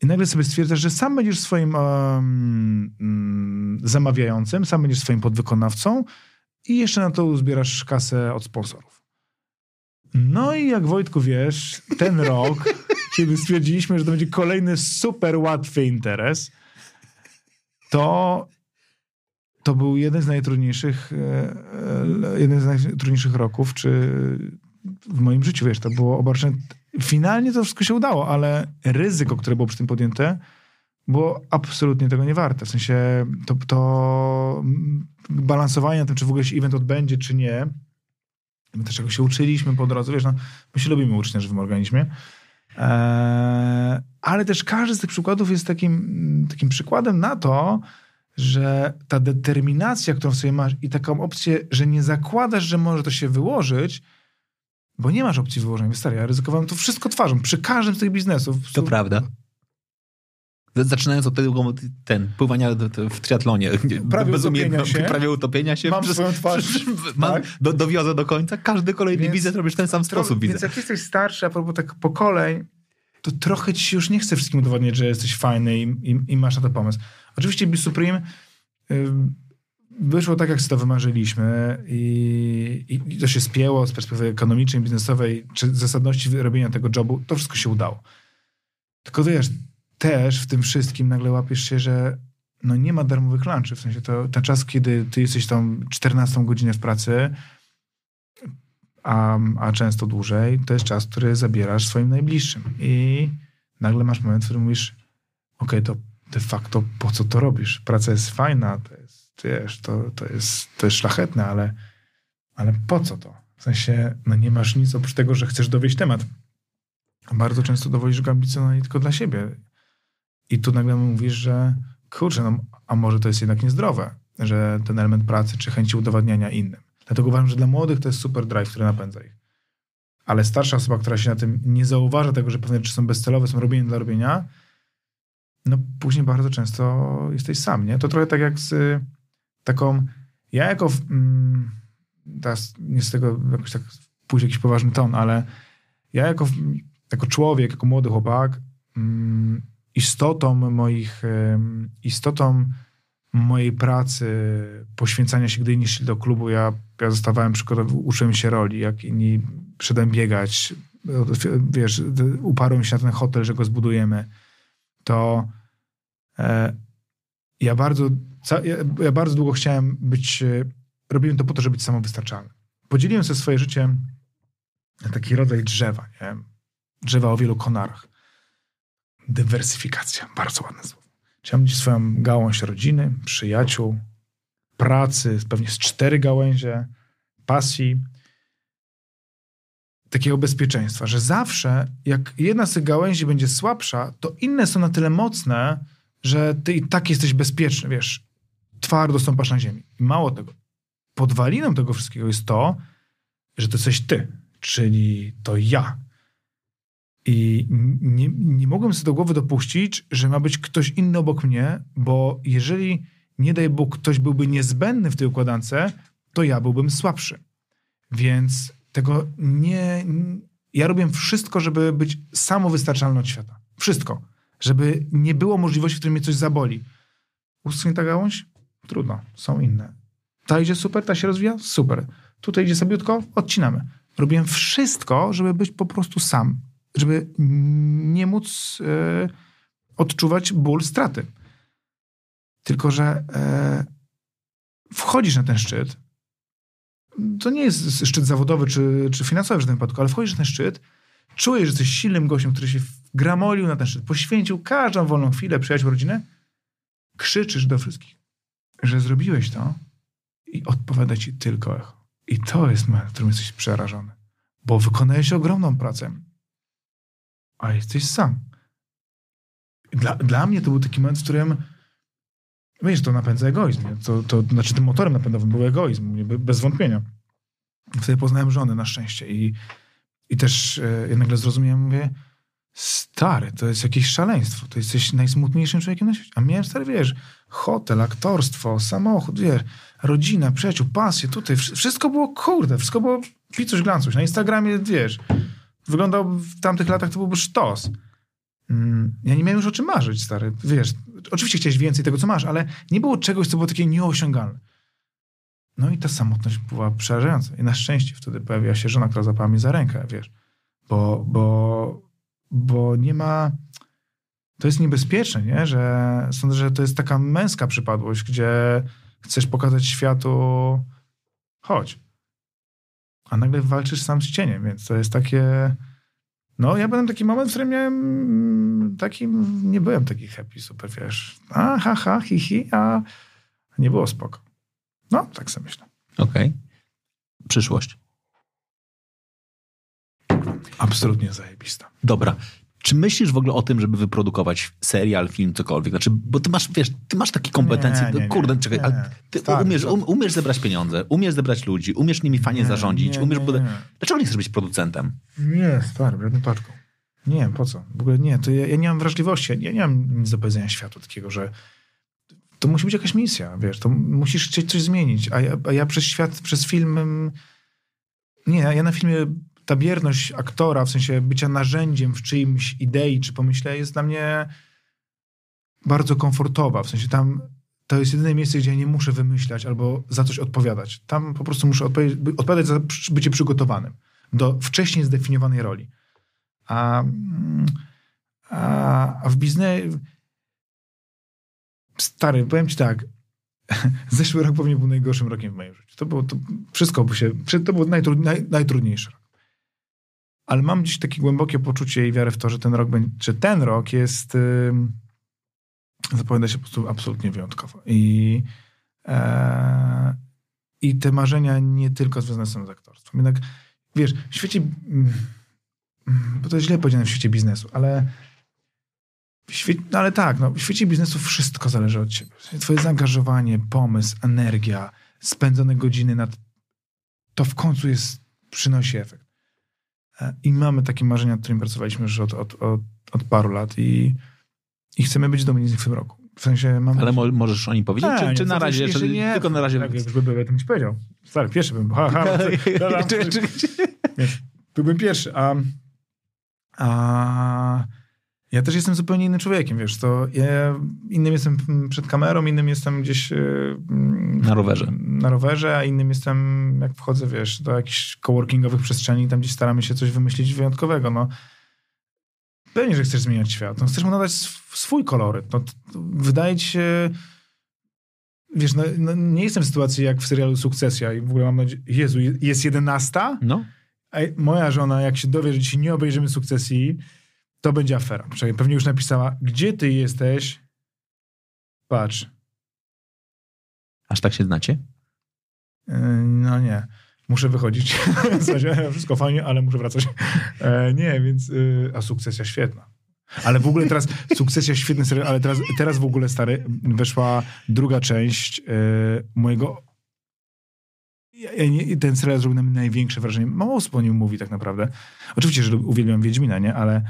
I nagle sobie stwierdzasz, że sam będziesz swoim um, zamawiającym, sam będziesz swoim podwykonawcą i jeszcze na to uzbierasz kasę od sponsorów. No i jak Wojtku wiesz, ten rok <laughs> kiedy stwierdziliśmy, że to będzie kolejny super łatwy interes, to to był jeden z najtrudniejszych e, e, jeden z najtrudniejszych roków, czy w moim życiu, wiesz, to było obarczone. Finalnie to wszystko się udało, ale ryzyko, które było przy tym podjęte, było absolutnie tego nie warte. W sensie to, to balansowanie na tym, czy w ogóle się event odbędzie, czy nie. My też czego się uczyliśmy po drodze, wiesz, no, my się lubimy uczyć na żywym organizmie. Eee, ale też każdy z tych przykładów jest takim, takim przykładem na to, że ta determinacja, którą sobie masz i taką opcję, że nie zakładasz, że może to się wyłożyć, bo nie masz opcji wyłożenia. Stary, ja ryzykowałem to wszystko twarzą, przy każdym z tych biznesów. To prawda. Zaczynając od tego, ten, pływania w triatlonie. Prawie utopienia się. Prawie utopienia się. Mam przez, swoją twarz. mam, tak? do, dowiozę do końca. Każdy kolejny więc, widzę robisz w ten sam sposób. Więc jak jesteś starszy, a propos tak pokoleń, to trochę ci się już nie chce wszystkim udowodnić, że jesteś fajny i, i, i masz na to pomysł. Oczywiście Be Supreme y, wyszło tak, jak sobie to wymarzyliśmy i, i, to się spięło z perspektywy ekonomicznej, biznesowej, czy zasadności robienia tego jobu. To wszystko się udało. Tylko wiesz, też w tym wszystkim nagle łapiesz się, że no nie ma darmowych lunchy. W sensie to ten czas, kiedy ty jesteś tam 14 godzinę w pracy, a, a często dłużej, to jest czas, który zabierasz swoim najbliższym. I nagle masz moment, w którym mówisz, okej, okay, to de facto po co to robisz? Praca jest fajna, wiesz, to, to, jest, to jest szlachetne, ale, ale po co to? W sensie, no nie masz nic oprócz tego, że chcesz dowieść temat. Bardzo często dowodzisz go ambicjonalnie tylko dla siebie. I tu nagle mówisz, że kurczę, no, a może to jest jednak niezdrowe, że ten element pracy czy chęci udowadniania innym. Dlatego uważam, że dla młodych to jest super drive, który napędza ich. Ale starsza osoba, która się na tym nie zauważa tego, że pewne rzeczy są bezcelowe, są robione dla robienia, no później bardzo często jesteś sam, nie? To trochę tak jak z taką... Ja jako... Mm, teraz nie z tego jakoś tak pójść jakiś poważny ton, ale ja jako, jako człowiek, jako młody chłopak mm, istotą moich... istotą mojej pracy, poświęcania się, gdy inni szli do klubu, ja, ja zostawałem uczyłem się roli, jak inni przedem biegać, wiesz, uparłem się na ten hotel, że go zbudujemy, to e, ja bardzo, ja, bardzo długo chciałem być, e, robiłem to po to, żeby być samowystarczalny. Podzieliłem sobie swoje życie na taki rodzaj drzewa, nie? Drzewa o wielu konarach. Dywersyfikacja, bardzo ładne słowo. Chciałem mieć swoją gałąź rodziny, przyjaciół, pracy, pewnie z cztery gałęzie, pasji, takiego bezpieczeństwa, że zawsze jak jedna z tych gałęzi będzie słabsza, to inne są na tyle mocne, że ty i tak jesteś bezpieczny, wiesz, twardo stąpasz na ziemi. I mało tego, podwaliną tego wszystkiego jest to, że to jesteś ty, czyli to ja. I nie, nie mogłem sobie do głowy dopuścić, że ma być ktoś inny obok mnie, bo jeżeli, nie daj Bóg, ktoś byłby niezbędny w tej układance, to ja byłbym słabszy. Więc tego nie. Ja robię wszystko, żeby być samowystarczalny od świata. Wszystko. Żeby nie było możliwości, w której mnie coś zaboli. Uschnie ta gałąź? Trudno. Są inne. Ta idzie super, ta się rozwija? Super. Tutaj idzie sabiutko? Odcinamy. Robiłem wszystko, żeby być po prostu sam żeby nie móc e, odczuwać ból straty. Tylko, że e, wchodzisz na ten szczyt, to nie jest szczyt zawodowy czy, czy finansowy w tym wypadku, ale wchodzisz na ten szczyt, czujesz, że jesteś silnym gościem, który się gramolił na ten szczyt, poświęcił każdą wolną chwilę, przyjaciół, rodzinę, krzyczysz do wszystkich, że zrobiłeś to i odpowiada ci tylko echo. I to jest moment, w którym jesteś przerażony, bo wykonałeś ogromną pracę a jesteś sam. Dla, dla mnie to był taki moment, w którym wiesz, to napędza egoizm. To, to znaczy tym motorem napędowym był egoizm, bez wątpienia. Wtedy poznałem żonę na szczęście i, i też ja nagle zrozumiałem, mówię, stary, to jest jakieś szaleństwo, to jesteś najsmutniejszym człowiekiem na świecie. A miałem, stary, wiesz, hotel, aktorstwo, samochód, wiesz, rodzina, przyjaciół, pasję, tutaj, wszystko było, kurde, wszystko było picuś glancuś. Na Instagramie, wiesz, wyglądał w tamtych latach, to byłby sztos. Mm, ja nie miałem już o czym marzyć, stary. Wiesz, oczywiście chciałeś więcej tego, co masz, ale nie było czegoś, co było takie nieosiągalne. No i ta samotność była przerażająca. I na szczęście wtedy pojawiła się żona, która zapała mnie za rękę, wiesz. Bo, bo, bo nie ma... To jest niebezpieczne, nie? Że sądzę, że to jest taka męska przypadłość, gdzie chcesz pokazać światu chodź a nagle walczysz sam z cieniem, więc to jest takie... No, ja byłem taki moment, w którym miałem mm, taki, nie byłem taki happy, super, wiesz, a ha, ha, hi, hi, a nie było spoko. No, tak sobie myślę. Okej. Okay. Przyszłość. Absolutnie zajebista. Dobra. Czy myślisz w ogóle o tym, żeby wyprodukować serial, film, cokolwiek? Znaczy, bo ty masz, wiesz, ty masz takie kompetencje. Nie, nie, Kurde, nie, czekaj, ale ty Stary, umiesz, um, umiesz zebrać pieniądze, umiesz zebrać ludzi, umiesz nimi fajnie zarządzić, umiesz... Bude... Dlaczego nie chcesz być producentem? Nie, stary, w żadnym Nie, po co? W ogóle nie, to ja, ja nie mam wrażliwości, ja, ja nie mam nic do powiedzenia światu takiego, że to musi być jakaś misja, wiesz, to musisz chcieć coś zmienić, a ja, a ja przez świat, przez film... mm, Nie, ja na filmie ta bierność aktora, w sensie bycia narzędziem w czyimś idei czy pomyśle jest dla mnie bardzo komfortowa. W sensie tam to jest jedyne miejsce, gdzie ja nie muszę wymyślać albo za coś odpowiadać. Tam po prostu muszę odpowiedzieć, by- odpowiadać za bycie przygotowanym do wcześniej zdefiniowanej roli. A, a, a w biznesie... Stary, powiem ci tak, <laughs> zeszły rok pewnie był najgorszym rokiem w moim życiu. To było to wszystko, się, to był najtrud, naj, najtrudniejszy rok. Ale mam dziś takie głębokie poczucie i wiarę w to, że ten rok, ten rok jest... ym, zapowiada się po prostu absolutnie wyjątkowo. I, e, I te marzenia nie tylko związane są z aktorstwem. Jednak, wiesz, w świecie, mm, mm, bo to jest źle powiedziane w świecie biznesu, ale świecie, no ale tak, no, w świecie biznesu wszystko zależy od ciebie. Twoje zaangażowanie, pomysł, energia, spędzone godziny nad to w końcu jest, przynosi efekt. E, I mamy takie marzenia, nad którymi pracowaliśmy już od, od, od, od paru lat i i chcemy być nich w tym roku. W sensie mam... Ale mo możesz o nim powiedzieć, Nie, czy, nie, czy na to razie, czy, nie. tylko na razie... Tak, jak już by był, ja to bym ci powiedział. Stary, pierwszy bym. Ha, ha. <laughs> Wiesz, byłbym pierwszy, a, a ja też jestem zupełnie innym człowiekiem, wiesz, to ja innym jestem przed kamerą, innym jestem gdzieś yy, Na rowerze. na rowerze, a innym jestem, jak wchodzę, wiesz, do jakichś coworkingowych przestrzeni, tam gdzieś staramy się coś wymyślić wyjątkowego, no. Pewnie, że chcesz zmieniać świat. No, chcesz mu nadać sw- swój koloryt. No, wydaje ci się... Wiesz, no, no, nie jestem w sytuacji jak w serialu Sukcesja i w ogóle mam nadzieję... Jezu, je- jest jedenasta? No, A moja żona, jak się dowie, że dzisiaj nie obejrzymy Sukcesji, to będzie afera. Czekaj, pewnie już napisała, gdzie ty jesteś? Patrz. aż tak się znacie? Yy, No nie. Muszę wychodzić. <laughs> Wszystko fajnie, ale muszę wracać. E, Nie, więc... yy, A sukcesja świetna. Ale w ogóle teraz sukcesja świetny serial, ale teraz, teraz w ogóle stary, weszła druga część yy, mojego. Ja, ja nie, ten serial zrobił na mnie największe wrażenie. Mało osób o nim mówi tak naprawdę. Oczywiście, że uwielbiam Wiedźmina, nie? Ale e,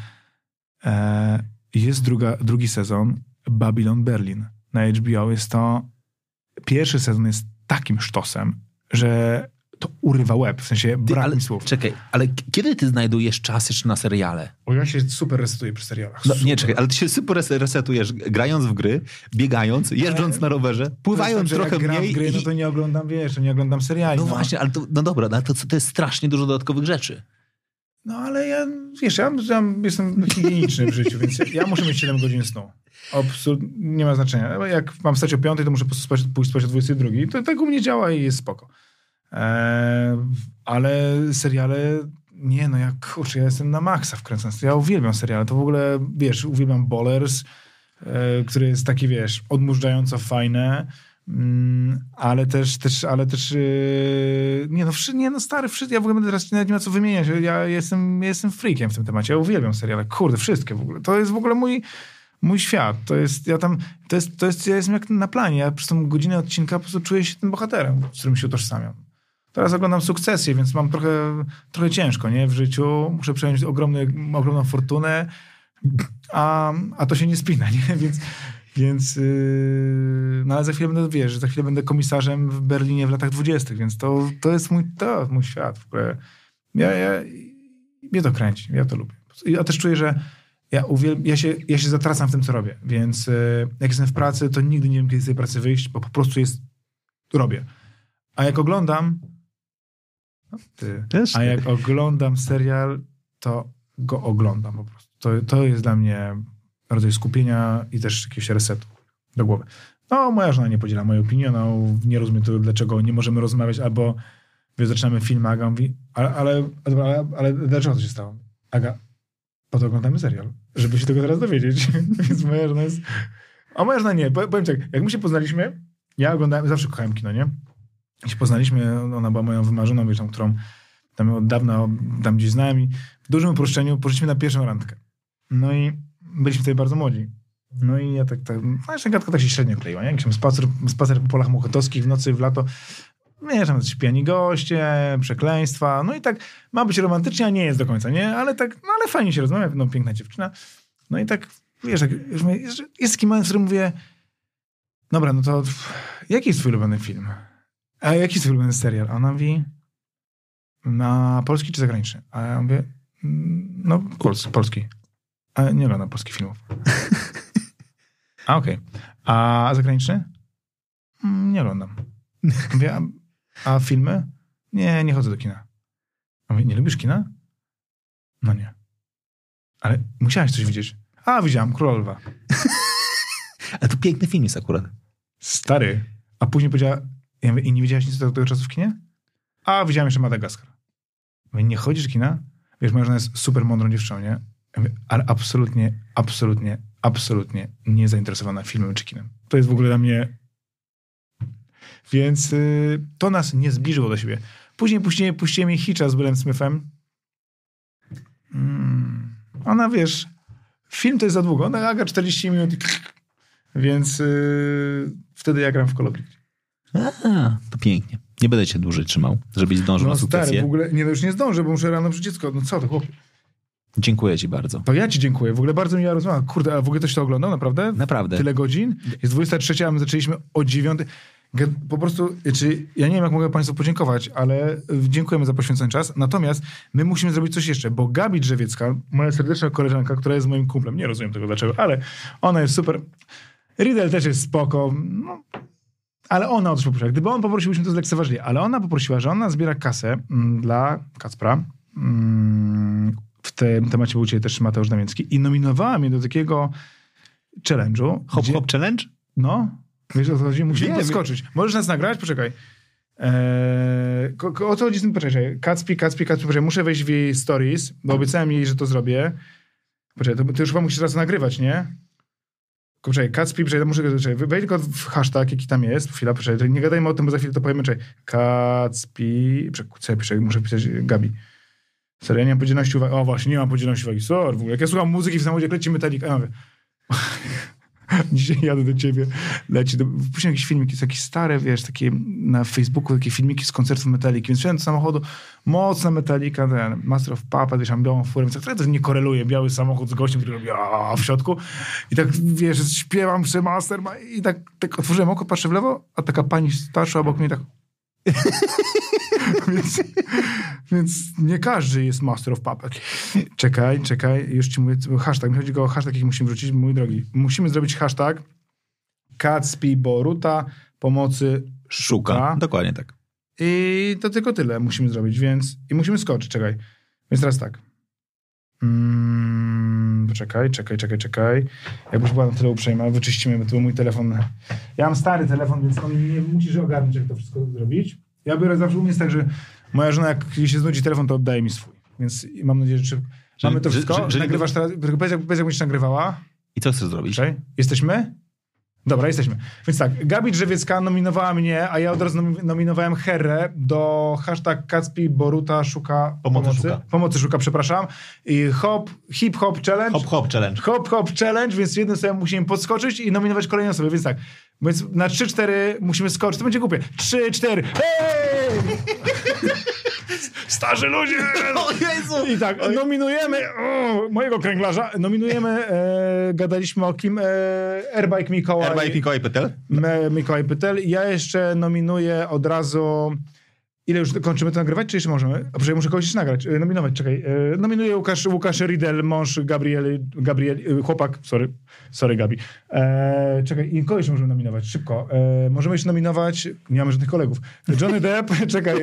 jest druga, drugi sezon Babylon Berlin na HBO. Jest to pierwszy sezon jest takim sztosem, że to urywa łeb, w sensie Ty, brak ale, mi słów. czekaj, ale kiedy ty znajdujesz czas jeszcze na seriale? O, ja się super resetuję przy serialach. No, nie, czekaj, ale ty się super res- resetujesz, grając w gry, biegając, jeżdżąc na rowerze, pływając tak, trochę jak gram mniej. w gry, no i- to nie oglądam, wiesz, nie oglądam seriali. No właśnie, ale to, no dobra, no ale to, to jest strasznie dużo dodatkowych rzeczy. No ale ja, wiesz, ja, ja jestem higieniczny w życiu, więc ja, muszę mieć 7 godzin snu. Absolutnie nie ma znaczenia. Jak mam wstać o 5, to muszę pójść spać o 22. To tak u mnie działa i jest spoko. Eee, ale seriale, nie no, ja kurczę, ja jestem na maksa wkręcony. Ja uwielbiam seriale. To w ogóle, wiesz, uwielbiam Ballers, e, który jest taki, wiesz, odmurzająco fajne. Mm, ale też, też, ale też yy, nie no, nie no stary, ja w ogóle będę teraz nawet nie ma co wymieniać, ja jestem, jestem freakiem w tym temacie, ja uwielbiam seriale, kurde, wszystkie w ogóle, to jest w ogóle mój, mój świat, to jest, ja tam, to jest, to jest, ja jestem jak na planie, ja przez tą godzinę odcinka po prostu czuję się tym bohaterem, z którym się utożsamiam. Teraz oglądam sukcesję, więc mam trochę, trochę ciężko, nie, w życiu, muszę przejąć ogromny, ogromną fortunę, a, a to się nie spina, nie, <laughs> więc więc, yy, no ale za chwilę będę, wiesz, za chwilę będę komisarzem w Berlinie w latach dwudziestych, więc to, to jest mój, to mój świat. W ogóle. Ja, ja, mnie to kręci, ja to lubię. Ja też czuję, że ja, uwiel- ja, się, ja się zatracam w tym, co robię, więc yy, jak jestem w pracy, to nigdy nie wiem, kiedy z tej pracy wyjść, bo po prostu jest, robię. A jak oglądam, no, ty, Też a jak oglądam serial, to go oglądam po prostu. To, to jest dla mnie rodzaj skupienia i też jakiegoś resetu do głowy. No, moja żona nie podziela mojej opinii, ona nie rozumie tego, dlaczego nie możemy rozmawiać, albo wiesz, zaczynamy film, Aga mówi, ale, ale, ale, ale dlaczego to się stało? Aga, po to oglądamy serial, żeby się tego teraz dowiedzieć. <laughs> Więc moja żona jest... A moja żona nie. Powiem tak, jak my się poznaliśmy, ja oglądałem, zawsze kochałem kino, nie? Jak się poznaliśmy, ona była moją wymarzoną, wiesz, tam, którą tam od dawna tam gdzieś znałem i w dużym uproszczeniu poszliśmy na pierwszą randkę. No i byliśmy wtedy bardzo młodzi. No i ja tak, tak nasza gadka tak się średnio kleiła, nie? Jakiś spacer, spacer po polach mochotowskich w nocy, w lato. wiesz, tam pijani goście, przekleństwa, no i tak ma być romantycznie, a nie jest do końca, nie? Ale tak, no ale fajnie się rozmawia, no piękna dziewczyna. No i tak, wiesz, tak, już mówię, jest, taki moment, w którym mówię, dobra, no to jaki jest twój ulubiony film? A jaki jest twój ulubiony serial? A ona mówi, na polski czy zagraniczny? A ja mówię, "Mm, no pols, polski. A nie oglądam polskich filmów. <laughs> A okej. A zagraniczny? "Mm, Nie oglądam. Mówię, a, a filmy? Nie, nie chodzę do kina. A mówię, nie lubisz kina? No nie. Ale musiałeś coś widzieć. A, widziałam, Króla Lwa. <laughs> Ale to piękny film jest akurat. Stary. A później powiedziała, ja mówię, i nie widziałaś nic do tego czasu w kinie? A, widziałam jeszcze Madagaskar. Mówię, nie chodzisz do kina? Wiesz, moja żona jest super mądrą dziewczyną, nie? Ja mówię, ale absolutnie, absolutnie, absolutnie nie zainteresowana filmem czy kinem. To jest w ogóle dla mnie... Więc y, to nas nie zbliżyło do siebie. Później puściłem, puściłem jej Hitcha z Willem Smithem. Mm. Ona, wiesz, film to jest za długo. Ona aga 40 minut. Więc y, wtedy ja gram w Call of Duty. A, to pięknie. Nie będę cię dłużej trzymał, żebyś zdążył No na stary, sukcesję. w ogóle, nie, no już nie zdążę, bo muszę rano przy dziecko. No co to, chłopie? Dziękuję ci bardzo. To ja ci dziękuję. W ogóle bardzo miła rozmowa. Kurde, a w ogóle ktoś to oglądał, naprawdę? Naprawdę. Tyle godzin? Jest 23, a my zaczęliśmy o 9. Ge- Po prostu, czy ja nie wiem, jak mogę Państwu podziękować, ale dziękujemy za poświęcony czas. Natomiast my musimy zrobić coś jeszcze, bo Gabi Drzewiecka, moja serdeczna koleżanka, która jest moim kumplem, nie rozumiem tego dlaczego, ale ona jest super. Riddle też jest spoko. No, ale ona o coś poprosiła. Gdyby on poprosił, byśmy to zlekceważyli. Ale ona poprosiła, że ona zbiera kasę mm, dla Kacpra. Mm, w tym temacie był dzisiaj też Mateusz Damięcki i nominowała mnie do takiego challenge'u. Hop gdzie- Hop Challenge? No, wiesz o co chodzi? Musimy Wiem. podskoczyć. Możesz nas nagrać? Poczekaj. Eee, o co chodzi z tym? Poczekaj. Kacpi, Kacpi, Kacpi, poczekaj. Muszę wejść w jej stories, bo obiecałem jej, że to zrobię. Poczekaj, to, ty już chyba musisz teraz nagrywać, nie? Poczekaj, Kacpi, poczekaj, muszę, poczekaj, wejdź tylko w hashtag, jaki tam jest. Chwila, poczekaj, nie gadajmy o tym, bo za chwilę to powiemy, czekaj. Kacpi, poczekaj? Muszę pisać Gabi. Serio, ja nie mam podzielności uwagi. O właśnie, nie mam podzielności uwagi. Sorry, w ogóle. Jak ja słucham muzyki w samochodzie, leci Metallica, a ja mówię, <laughs> Dzisiaj jadę do ciebie, leci. Do... Puściłem jakiś filmik, jest jakieś stare, wiesz, takie na Facebooku, takie filmiki z koncertów Metaliki, więc wsiadłem do samochodu, mocna Metallica, ten Master of Puppet, wiesz, mam białą furę, więc tak to nie koreluje, biały samochód z gościem, który robi w środku i tak, wiesz, śpiewam przy Master ma- i tak, tak otworzyłem oko, patrzę w lewo, a taka pani starsza obok mnie tak <laughs> <laughs> więc, więc nie każdy jest Master of Puppet. Czekaj, czekaj, już ci mówię, hashtag, mi chodzi o hashtag, jaki musimy wrzucić, mój drogi. Musimy zrobić hashtag Kacpi Boruta pomocy Szuka. szuka. Dokładnie tak. I to tylko tyle musimy zrobić, więc i musimy skoczyć, czekaj. Więc teraz tak. Mm, czekaj, czekaj, czekaj, czekaj. Jak już była na tyle uprzejma, wyczyścimy, bo to był mój telefon. Ja mam stary telefon, więc on nie musisz ogarnąć, jak to wszystko zrobić. Ja biorę zawsze u mnie jest tak, że moja żona, jak się znudzi telefon, to oddaje mi swój. Więc mam nadzieję, że, Że- mamy to że- wszystko. że- że nie Nagrywasz teraz, bez bez jak będziesz nagrywała. I co chcesz zrobić? Czekaj, jesteśmy? Dobra, jesteśmy. Więc tak, Gabi Drzewiecka nominowała mnie, a ja od razu nomi- nominowałem Herrę do hashtag Kacpi Boruta szuka Pomocy pomocy. szuka. Pomocy szuka, przepraszam. I hop, hip hop challenge. Hop Hop Challenge. Hop hop challenge, więc jednym sobie musimy podskoczyć i nominować kolejne osoby, więc tak. Więc na 3-4 musimy skoczyć. To będzie głupie. 3-4. Hej! Starzy ludzie! <laughs> O Jezu! I tak, nominujemy o, mojego kręglarza, nominujemy, e, gadaliśmy o kim, e, Airbike Mikołaj. I Mikołaj Petel? Me- Mikołaj Pytel. Ja jeszcze nominuję od razu. Ile już kończymy to nagrywać, czy jeszcze możemy? A proszę, muszę kogoś jeszcze nagrać, e, nominować, czekaj. E, nominuję Łukasz, Łukasz Riedel, mąż Gabrieli, Gabrieli, e, chłopak, sorry, sorry Gabi. Czekaj, i kogoś możemy nominować, szybko. Możemy jeszcze nominować, nie mamy żadnych kolegów. Johnny Depp, <laughs> czekaj,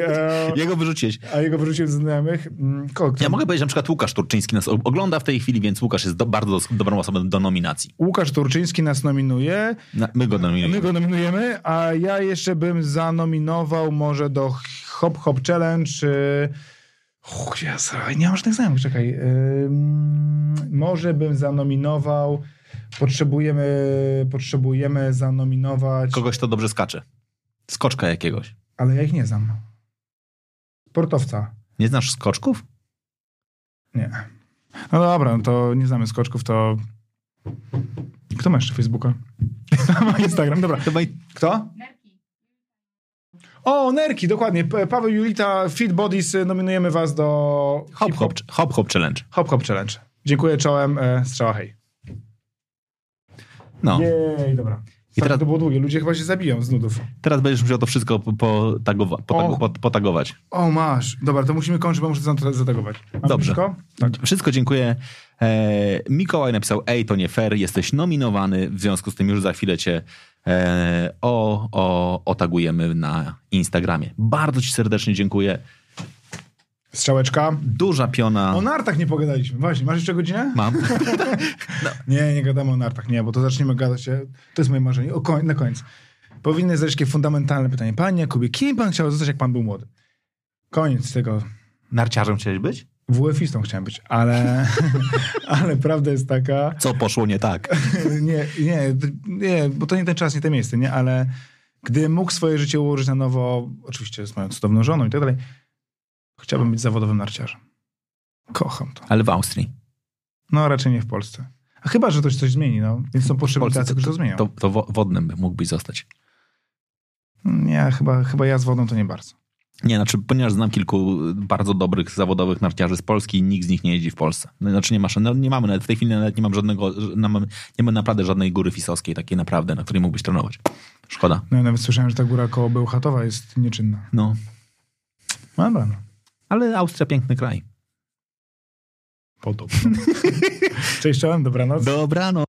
Jego wyrzuciłeś. a jego wyrzuciłem z znajomych. Mm, Kogo? Ja mogę powiedzieć, że na przykład Łukasz Turczyński nas ogląda w tej chwili, więc Łukasz jest do, bardzo dobrą osobą do nominacji. Łukasz Turczyński nas nominuje. Na, my go nominujemy. My go nominujemy, a ja jeszcze bym zanominował może do Hop Hop Challenge. Czy... Uch, Jezu, nie mam żadnych znajomych, czekaj. Ym, może bym zanominował. Potrzebujemy, potrzebujemy zanominować. Kogoś, kto dobrze skacze. Skoczka jakiegoś. Ale ja ich nie znam. Sportowca. Nie znasz skoczków? Nie. No dobra, no to nie znamy skoczków, to. Kto ma jeszcze Facebooka? <laughs> ma Instagram, dobra. Kto? O, Nerki, dokładnie. Paweł Julita, Fit Bodies, y, nominujemy was do Hop, hop, hop, hop challenge. Hop Hop Challenge. Dziękuję czołem, e, strzała hej. No, Jej, dobra. I teraz- To było długie, ludzie chyba się zabiją z nudów. teraz będziesz musiał to wszystko potagowa- potago- O. pot- potagować. O, masz. Dobra, to musimy kończyć, bo muszę zat- zatagować. Mam Dobrze. Wszystko? Tak. Wszystko dziękuję. E, Mikołaj napisał, ej, to nie fair, jesteś nominowany, w związku z tym już za chwilę cię o, o, otagujemy na Instagramie. Bardzo ci serdecznie dziękuję. Strzałeczka. Duża piona. O nartach nie pogadaliśmy. Właśnie, masz jeszcze godzinę? Mam. <laughs> Nie, nie gadamy o nartach, nie, bo to zaczniemy gadać. e, To jest moje marzenie. O koń, na koniec. Powinny zadać takie fundamentalne pytanie. Panie Jakubie, kim pan chciał zostać, jak pan był młody? Koniec tego. Narciarzem chciałeś być? WF-istą chciałem być, ale, <laughs> ale prawda jest taka, Co poszło nie tak? <laughs> nie, nie, nie, bo to nie ten czas, nie te miejsce, nie, ale gdy mógł swoje życie ułożyć na nowo, oczywiście z moją cudowną żoną i tak dalej, chciałbym być zawodowym narciarzem. Kocham to. Ale w Austrii. No, raczej nie w Polsce. A chyba, że to się coś zmieni, no. Więc są potrzebni tacy, którzy to zmienią. To, to wo- wodnym by mógłbyś zostać. Nie, chyba, chyba ja z wodą to nie bardzo. Nie, znaczy, ponieważ znam kilku bardzo dobrych zawodowych narciarzy z Polski i nikt z nich nie jeździ w Polsce. No, Znaczy nie, masz, no, nie mamy nawet, w tej chwili nawet nie mam żadnego, nie mam, nie naprawdę żadnej góry fisowskiej takiej naprawdę, na której mógłbyś trenować. Szkoda. No ja nawet słyszałem, że ta góra koło Bełchatowa jest nieczynna. No, No dobra, no. ale Austria piękny kraj. Podobno. <laughs> Cześć, czołem, dobranoc. Dobrano.